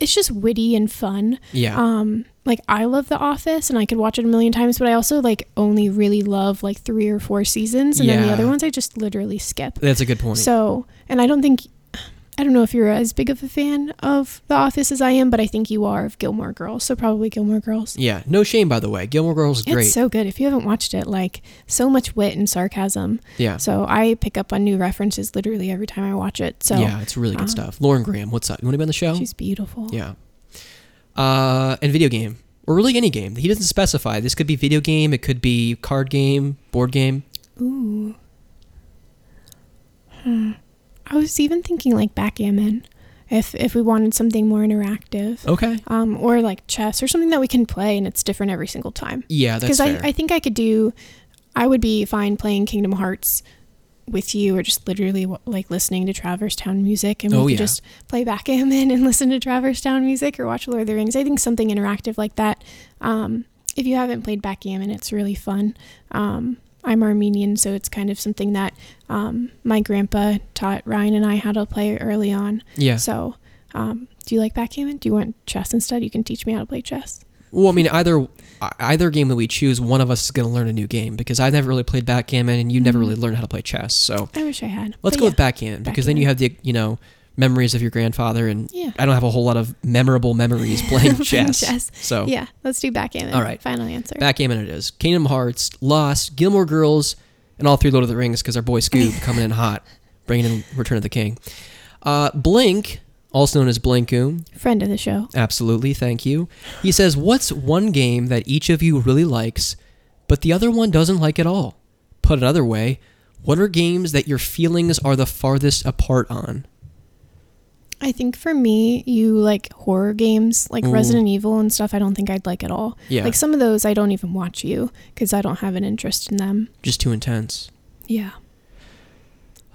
it's just witty and fun. Yeah. Um, like I love The Office and I could watch it a million times, but I also like only really love like three or four seasons, and then the other ones I just literally skip. That's a good point. So, and I don't think. I don't know if you're as big of a fan of The Office as I am, but I think you are of Gilmore Girls, so probably Gilmore Girls. yeah. No shame, by the way. Gilmore Girls is great. It's so good. If you haven't watched it, like so much wit and sarcasm. yeah. So I pick up on new references literally every time I watch it. So yeah, it's really good um, stuff. Lauren Graham, what's up? You want to be on the show? she's beautiful. Yeah. Uh, and video game, or really any game. He doesn't specify. This could be video game. It could be card game, board game. Ooh. Hmm. I was even thinking like backgammon, if if we wanted something more interactive, Okay. um, or like chess or something that we can play and it's different every single time. Yeah, that's Because I. I think I could do, I would be fine playing Kingdom Hearts with you or just literally like listening to Traverse Town music and we Oh, could yeah. just play backgammon and listen to Traverse Town music or watch Lord of the Rings. I think something interactive like that. Um, if you haven't played backgammon, it's really fun. Um, I'm Armenian, so it's kind of something that um, my grandpa taught Ryan and I how to play early on. yeah. So, um, do you like backgammon? Do you want chess instead? You can teach me how to play chess. Well, I mean, either either game that we choose, one of us is going to learn a new game because I've never really played backgammon, and you never Mhm. really learned how to play chess. So I wish I had. let's But go yeah. with backgammon because then you have the you know memories of your grandfather, and Yeah. I don't have a whole lot of memorable memories playing chess. chess. So Yeah, let's do backgammon. All right. Final answer. backgammon it is. Kingdom Hearts, Lost, Gilmore Girls, and all three Lord of the Rings because our boy Scoob coming in hot, bringing in Return of the King. Uh, Blink, also known as Blinkoom, Friend of the show. absolutely, thank you. He says, "What's one game that each of you really likes, but the other one doesn't like at all? Put another way, what are games that your feelings are the farthest apart on?" I think for me, you like horror games like Ooh. Resident Evil and stuff. I don't think I'd like at all. Yeah, Like some of those, I don't even watch you because I don't have an interest in them. just too intense. Yeah.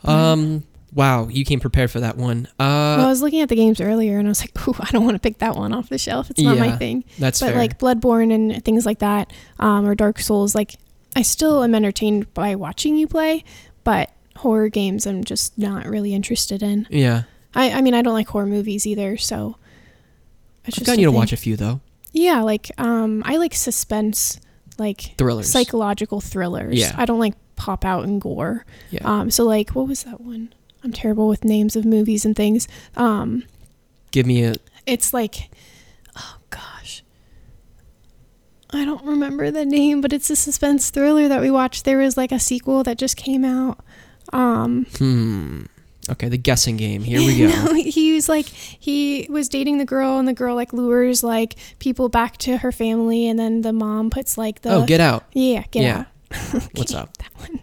Um, wow, you came prepared for that one. Uh, well, I was looking at the games earlier and I was like, ooh, I don't want to pick that one off the shelf. It's not my thing. that's but fair. like Bloodborne and things like that, um, or Dark Souls, like I still am entertained by watching you play, but horror games I'm just not really interested in. yeah, I, I mean, I don't like horror movies either, so. It's I've just gotten you to thing. watch a few though. Yeah, like um, I like suspense, like Thrillers. psychological thrillers. Yeah. I don't like pop out and gore. Yeah. Um, so like, what was that one? I'm terrible with names of movies and things. Um, Give me a it's like, oh gosh, I don't remember the name, but it's a suspense thriller that we watched. There was like a sequel that just came out. Um, hmm. Okay, the guessing game. Here we go. no, he was like he was dating the girl, and the girl like lures like people back to her family, and then the mom puts like the oh, Get Out. yeah get Yeah. out. What's up? That one.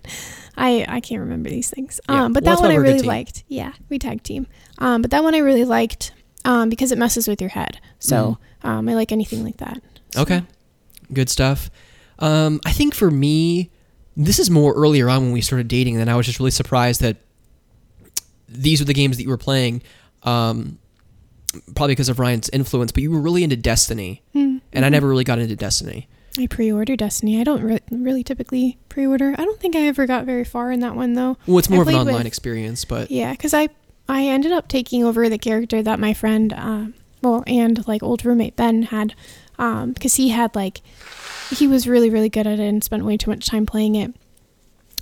I I can't remember these things. Yeah. Um, but Well, that one I we're a good really liked. Yeah, we tag team. Um, but that one I really liked. Um, because it messes with your head. So um, I like anything like that. So-. Okay. Good stuff. Um, I think for me, this is more earlier on when we started dating, and I was just really surprised that these were the games that you were playing. Um, probably because of Ryan's influence, but you were really into Destiny, Mm, and I never really got into Destiny. I pre-order Destiny. I don't re- really typically pre-order. I don't think I ever got very far in that one though. Well, it's more of an online with- experience, but Yeah, because I I ended up taking over the character that my friend, uh, well, and like old roommate Ben had, um, because he had like, he was really really good at it and spent way too much time playing it,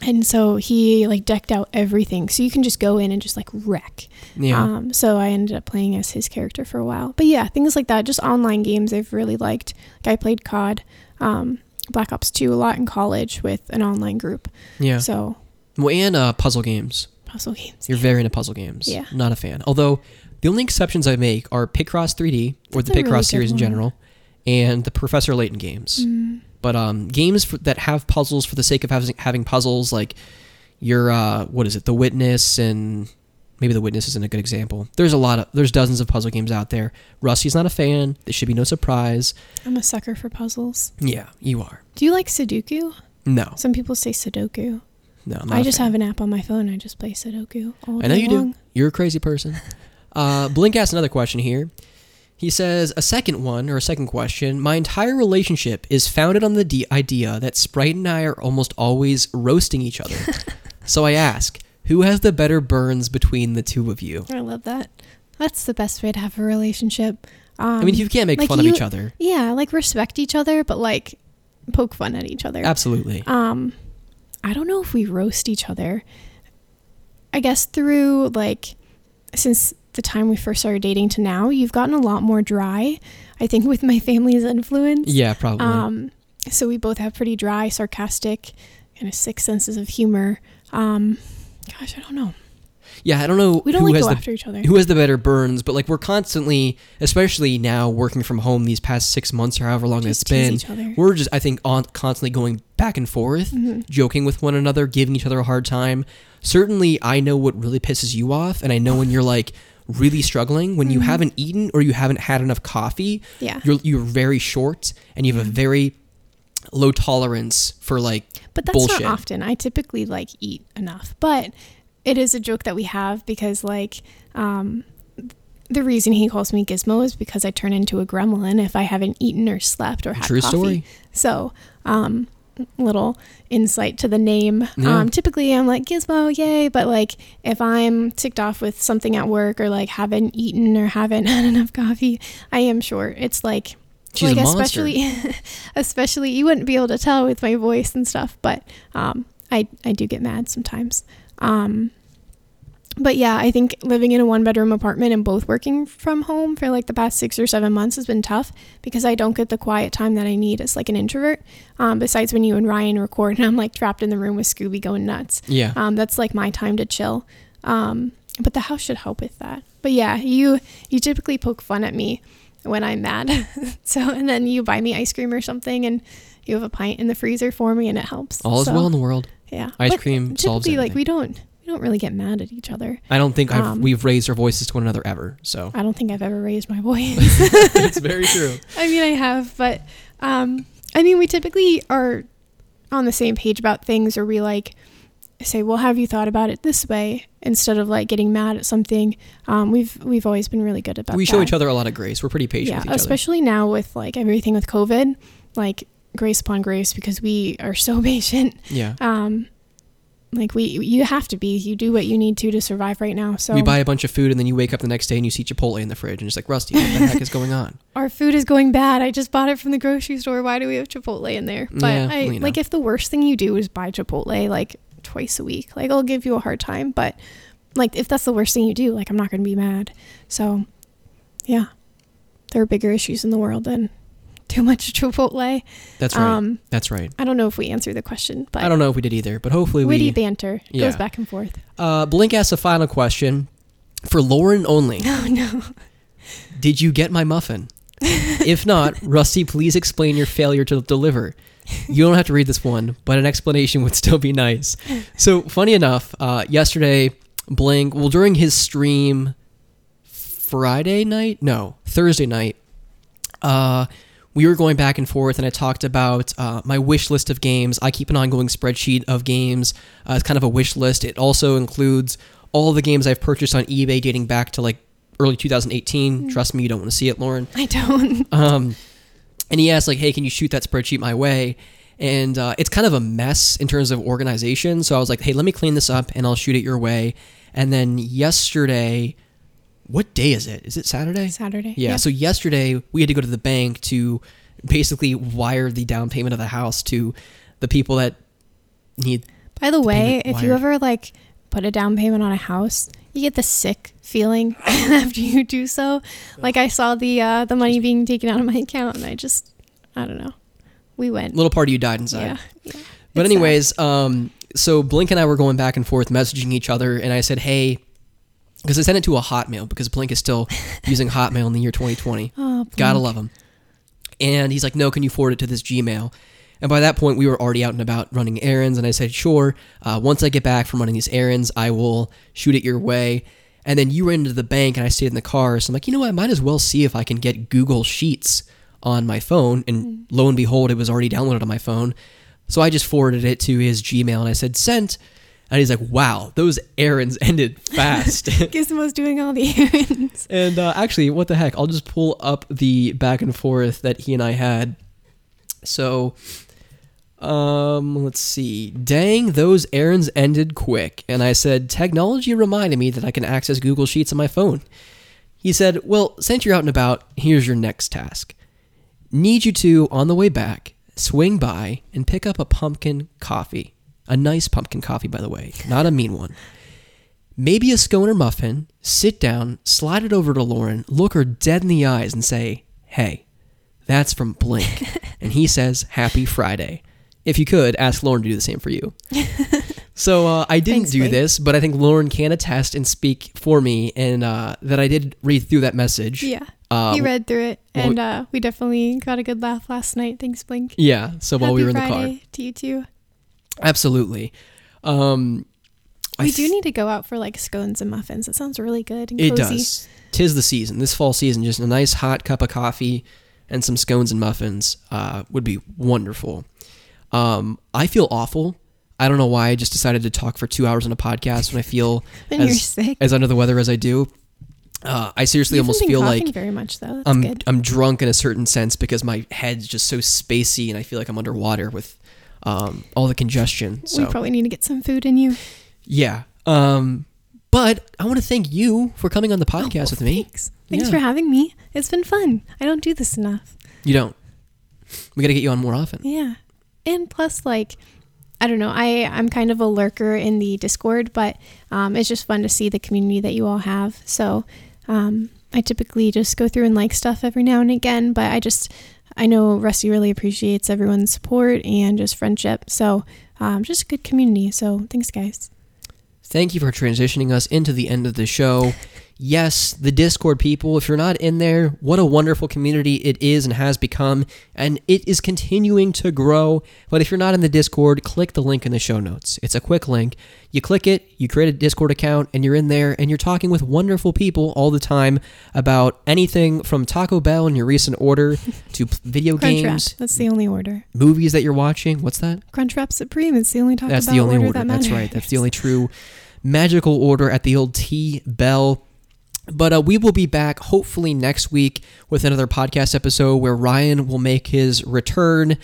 and so he like decked out everything, so you can just go in and just like wreck. yeah, Um, so I ended up playing as his character for a while. But yeah, things like that, just online games I've really liked. Like I played COD, um, Black Ops 2 a lot in college with an online group. yeah. So well, and uh, puzzle games. puzzle games. You're very into puzzle games. Yeah. Not a fan. Although the only exceptions I make are Picross 3D or That's the really Picross good series in general, and the Professor Layton games. Mm, But um, games for, that have puzzles for the sake of having, having puzzles, like your uh, what is it, The Witness, and maybe The Witness isn't a good example. There's a lot of there's dozens of puzzle games out there. Rusty's not a fan. This should be no surprise. I'm a sucker for puzzles. Yeah, you are. Do you like Sudoku? No, Some people say Sudoku. no, I'm not I just fan. have an app on my phone. I just play Sudoku all the time. I know you long. do. You're a crazy person. Uh, Blink asked another question here. He says, a second one, or a second question. My entire relationship is founded on the d- idea that Sprite and I are almost always roasting each other. so I ask, who has the better burns between the two of you? I love that. That's the best way to have a relationship. Um, I mean, you can't make like fun of each other. yeah, like respect each other, but like poke fun at each other. Absolutely. Um, I don't know if we roast each other. I guess through like since the time we first started dating to now, you've gotten a lot more dry. I think with my family's influence. Yeah, probably. Um, so we both have pretty dry, sarcastic, kind of sick senses of humor. Um, gosh, I don't know. yeah, I don't know We don't who like has go the after each other. who has the better burns, but like we're constantly, especially now working from home these past six months or however long Just it's been, we're just I think on constantly going back and forth, Mhm. joking with one another, giving each other a hard time. Certainly, I know what really pisses you off, and I know when you're like really struggling when you Mhm. haven't eaten or you haven't had enough coffee. Yeah. You're you're very short and you have a very low tolerance for like But that's bullshit. not often. I typically like eat enough. But it is a joke that we have because like um the reason he calls me Gizmo is because I turn into a gremlin if I haven't eaten or slept or had coffee. True coffee. story. So, um little insight to the name. Yeah. Um typically I'm like Gizmo, yay, but like if I'm ticked off with something at work or like haven't eaten or haven't had enough coffee, I am short. It's like She's like especially especially you wouldn't be able to tell with my voice and stuff but um i i do get mad sometimes um but yeah i think living in a one bedroom apartment and both working from home for like the past six or seven months has been tough because i don't get the quiet time that i need as like an introvert um besides when you and ryan record and i'm like trapped in the room with scooby going nuts yeah. um, that's like my time to chill. Um, but the house should help with that. But yeah, you you typically poke fun at me when I'm mad. so and then you buy me ice cream or something, and you have a pint in the freezer for me, and it helps. All is So, well in the world. Yeah, Ice But cream solves Typically, like we don't don't really get mad at each other. I don't think I've, Um, we've raised our voices to one another ever. So I don't think I've ever raised my voice. it's very true. I mean, I have, but um, I mean, we typically are on the same page about things, or we like say, "Well, have you thought about it this way?" Instead of like getting mad at something. Um, we've we've always been really good about. We show that. each other a lot of grace. We're pretty patient yeah, with each other. especially now with like everything with COVID, like grace upon grace because we are so patient. Yeah. Um, like we, you have to be. You do what you need to to survive right now. So we buy a bunch of food and then you wake up the next day and you see Chipotle in the fridge and it's like, Rusty, what the heck is going on? our food is going bad. I just bought it from the grocery store. Why do we have Chipotle in there? But Yeah, I well, you know. like if the worst thing you do is buy Chipotle like twice a week, like I'll give you a hard time. But like if that's the worst thing you do, like I'm not gonna be mad. So yeah, there are bigger issues in the world than too much Chipotle. That's right. Um, That's right. I don't know if we answered the question, but I don't know if we did either, but hopefully witty we. banter Yeah. goes back and forth. Uh, Blink asks a final question for Lauren only. Oh no. Did you get my muffin? if not, Rusty, please explain your failure to deliver. You don't have to read this one, but an explanation would still be nice. So, funny enough, uh, yesterday, Blink, well, during his stream Friday night? No, Thursday night, uh, we were going back and forth, and I talked about uh, my wish list of games. I keep an ongoing spreadsheet of games. Uh, it's kind of a wish list. It also includes all the games I've purchased on eBay dating back to like early 2018. Trust me, you don't want to see it, Lauren. I don't. Um, and he asked like, "Hey, can you shoot that spreadsheet my way?" And uh, it's kind of a mess in terms of organization. So I was like, "Hey, let me clean this up, and I'll shoot it your way." And then yesterday, what day is it? Is it Saturday? Saturday. Yeah. So yesterday we had to go to the bank to basically wire the down payment of the house to the people that need. By the way, payment if you ever like put a down payment on a house, you get the sick feeling after you do so. Like I saw the uh, the money being taken out of my account, and I just, I don't know. We went. Little part of you died inside. Yeah. yeah. But sad. anyways, um, so Blink and I were going back and forth messaging each other, and I said, "Hey," because I sent it to a Hotmail because Blink is still using Hotmail in the year 2020. Oh, Gotta love him. And he's like, "No, can you forward it to this Gmail?" And by that point, we were already out and about running errands. And I said, sure, uh, once I get back from running these errands, I will shoot it your way. And then you ran into the bank and I stayed in the car. So I'm like, you know what? I might as well see if I can get Google Sheets on my phone. And lo and behold, it was already downloaded on my phone. So I just forwarded it to his Gmail and I said, sent. And he's like, wow, those errands ended fast. Gizmo's doing all the errands. and uh, actually, what the heck? I'll just pull up the back and forth that he and I had. So, um, let's see. Dang, those errands ended quick. And I said, technology reminded me that I can access Google Sheets on my phone. He said, well, since you're out and about, here's your next task. Need you to, on the way back, swing by and pick up a pumpkin coffee. A nice pumpkin coffee, by the way, not a mean one. Maybe a scone or muffin, sit down, slide it over to Lauren, look her dead in the eyes, and say, Hey, that's from Blink. and he says, Happy Friday. If you could, ask Lauren to do the same for you. so uh, I didn't Thanks, do Blake. this, but I think Lauren can attest and speak for me, and uh, that I did read through that message. Yeah. Uh, he read through it, and uh, we definitely got a good laugh last night. Thanks, Blink. Yeah, so while Happy we were in Friday the car. to you too. Absolutely. Um, We do need to go out for like scones and muffins. It sounds really good and It does. Tis the season. This fall season, just a nice hot cup of coffee and some scones and muffins uh, would be wonderful. Um, I feel awful. I don't know why I just decided to talk for two hours on a podcast when I feel When as, as under the weather as I do. Uh, I seriously You almost feel like very much though. That's I'm good. I'm drunk in a certain sense because my head's just so spacey and I feel like I'm underwater with um, all the congestion. So We probably need to get some food in you. yeah. Um, but I want to thank you for coming on the podcast Oh, with me. Thanks. Thanks Yeah. for having me. It's been fun. I don't do this enough. You don't. We got to get you on more often. Yeah. And plus, like, I don't know. I I'm kind of a lurker in the Discord, but um, it's just fun to see the community that you all have. So um, I typically just go through and like stuff every now and again, but I just I know Rusty really appreciates everyone's support and just friendship. So um, just a good community. So thanks, guys. Thank you for transitioning us into the end of the show. Yes, the Discord people, if you're not in there, what a wonderful community it is and has become, and it is continuing to grow. But if you're not in the Discord, click the link in the show notes. It's a quick link. You click it, you create a Discord account, and you're in there, and you're talking with wonderful people all the time about anything from Taco Bell and your recent order to video Crunchwrap. games, That's the only order. movies that you're watching. What's that? Crunchwrap Supreme. It's the only Taco That's Bell the only order. order. That That's right. That's the only true magical order at the old T Bell. But uh, we will be back hopefully next week with another podcast episode where Ryan will make his return.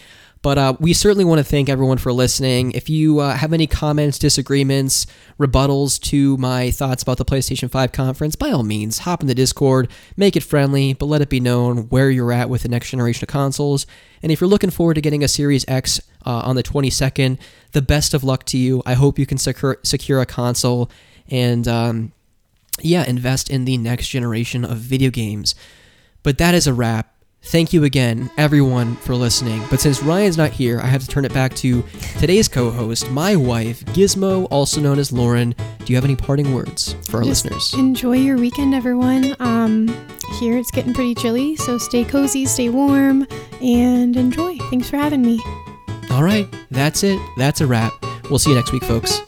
But uh, we certainly want to thank everyone for listening. If you uh, have any comments, disagreements, rebuttals to my thoughts about the PlayStation 5 conference, by all means, hop in the Discord, make it friendly, but let it be known where you're at with the next generation of consoles. And if you're looking forward to getting a Series X uh, on the 22nd, the best of luck to you. I hope you can secure, secure a console and, um, yeah, invest in the next generation of video games. But that is a wrap. Thank you again, everyone, for listening. But since Ryan's not here, I have to turn it back to today's co host, my wife, Gizmo, also known as Lauren. Do you have any parting words for our Just listeners? Enjoy your weekend, everyone. Um, here it's getting pretty chilly, so stay cozy, stay warm, and enjoy. Thanks for having me. All right, that's it. That's a wrap. We'll see you next week, folks.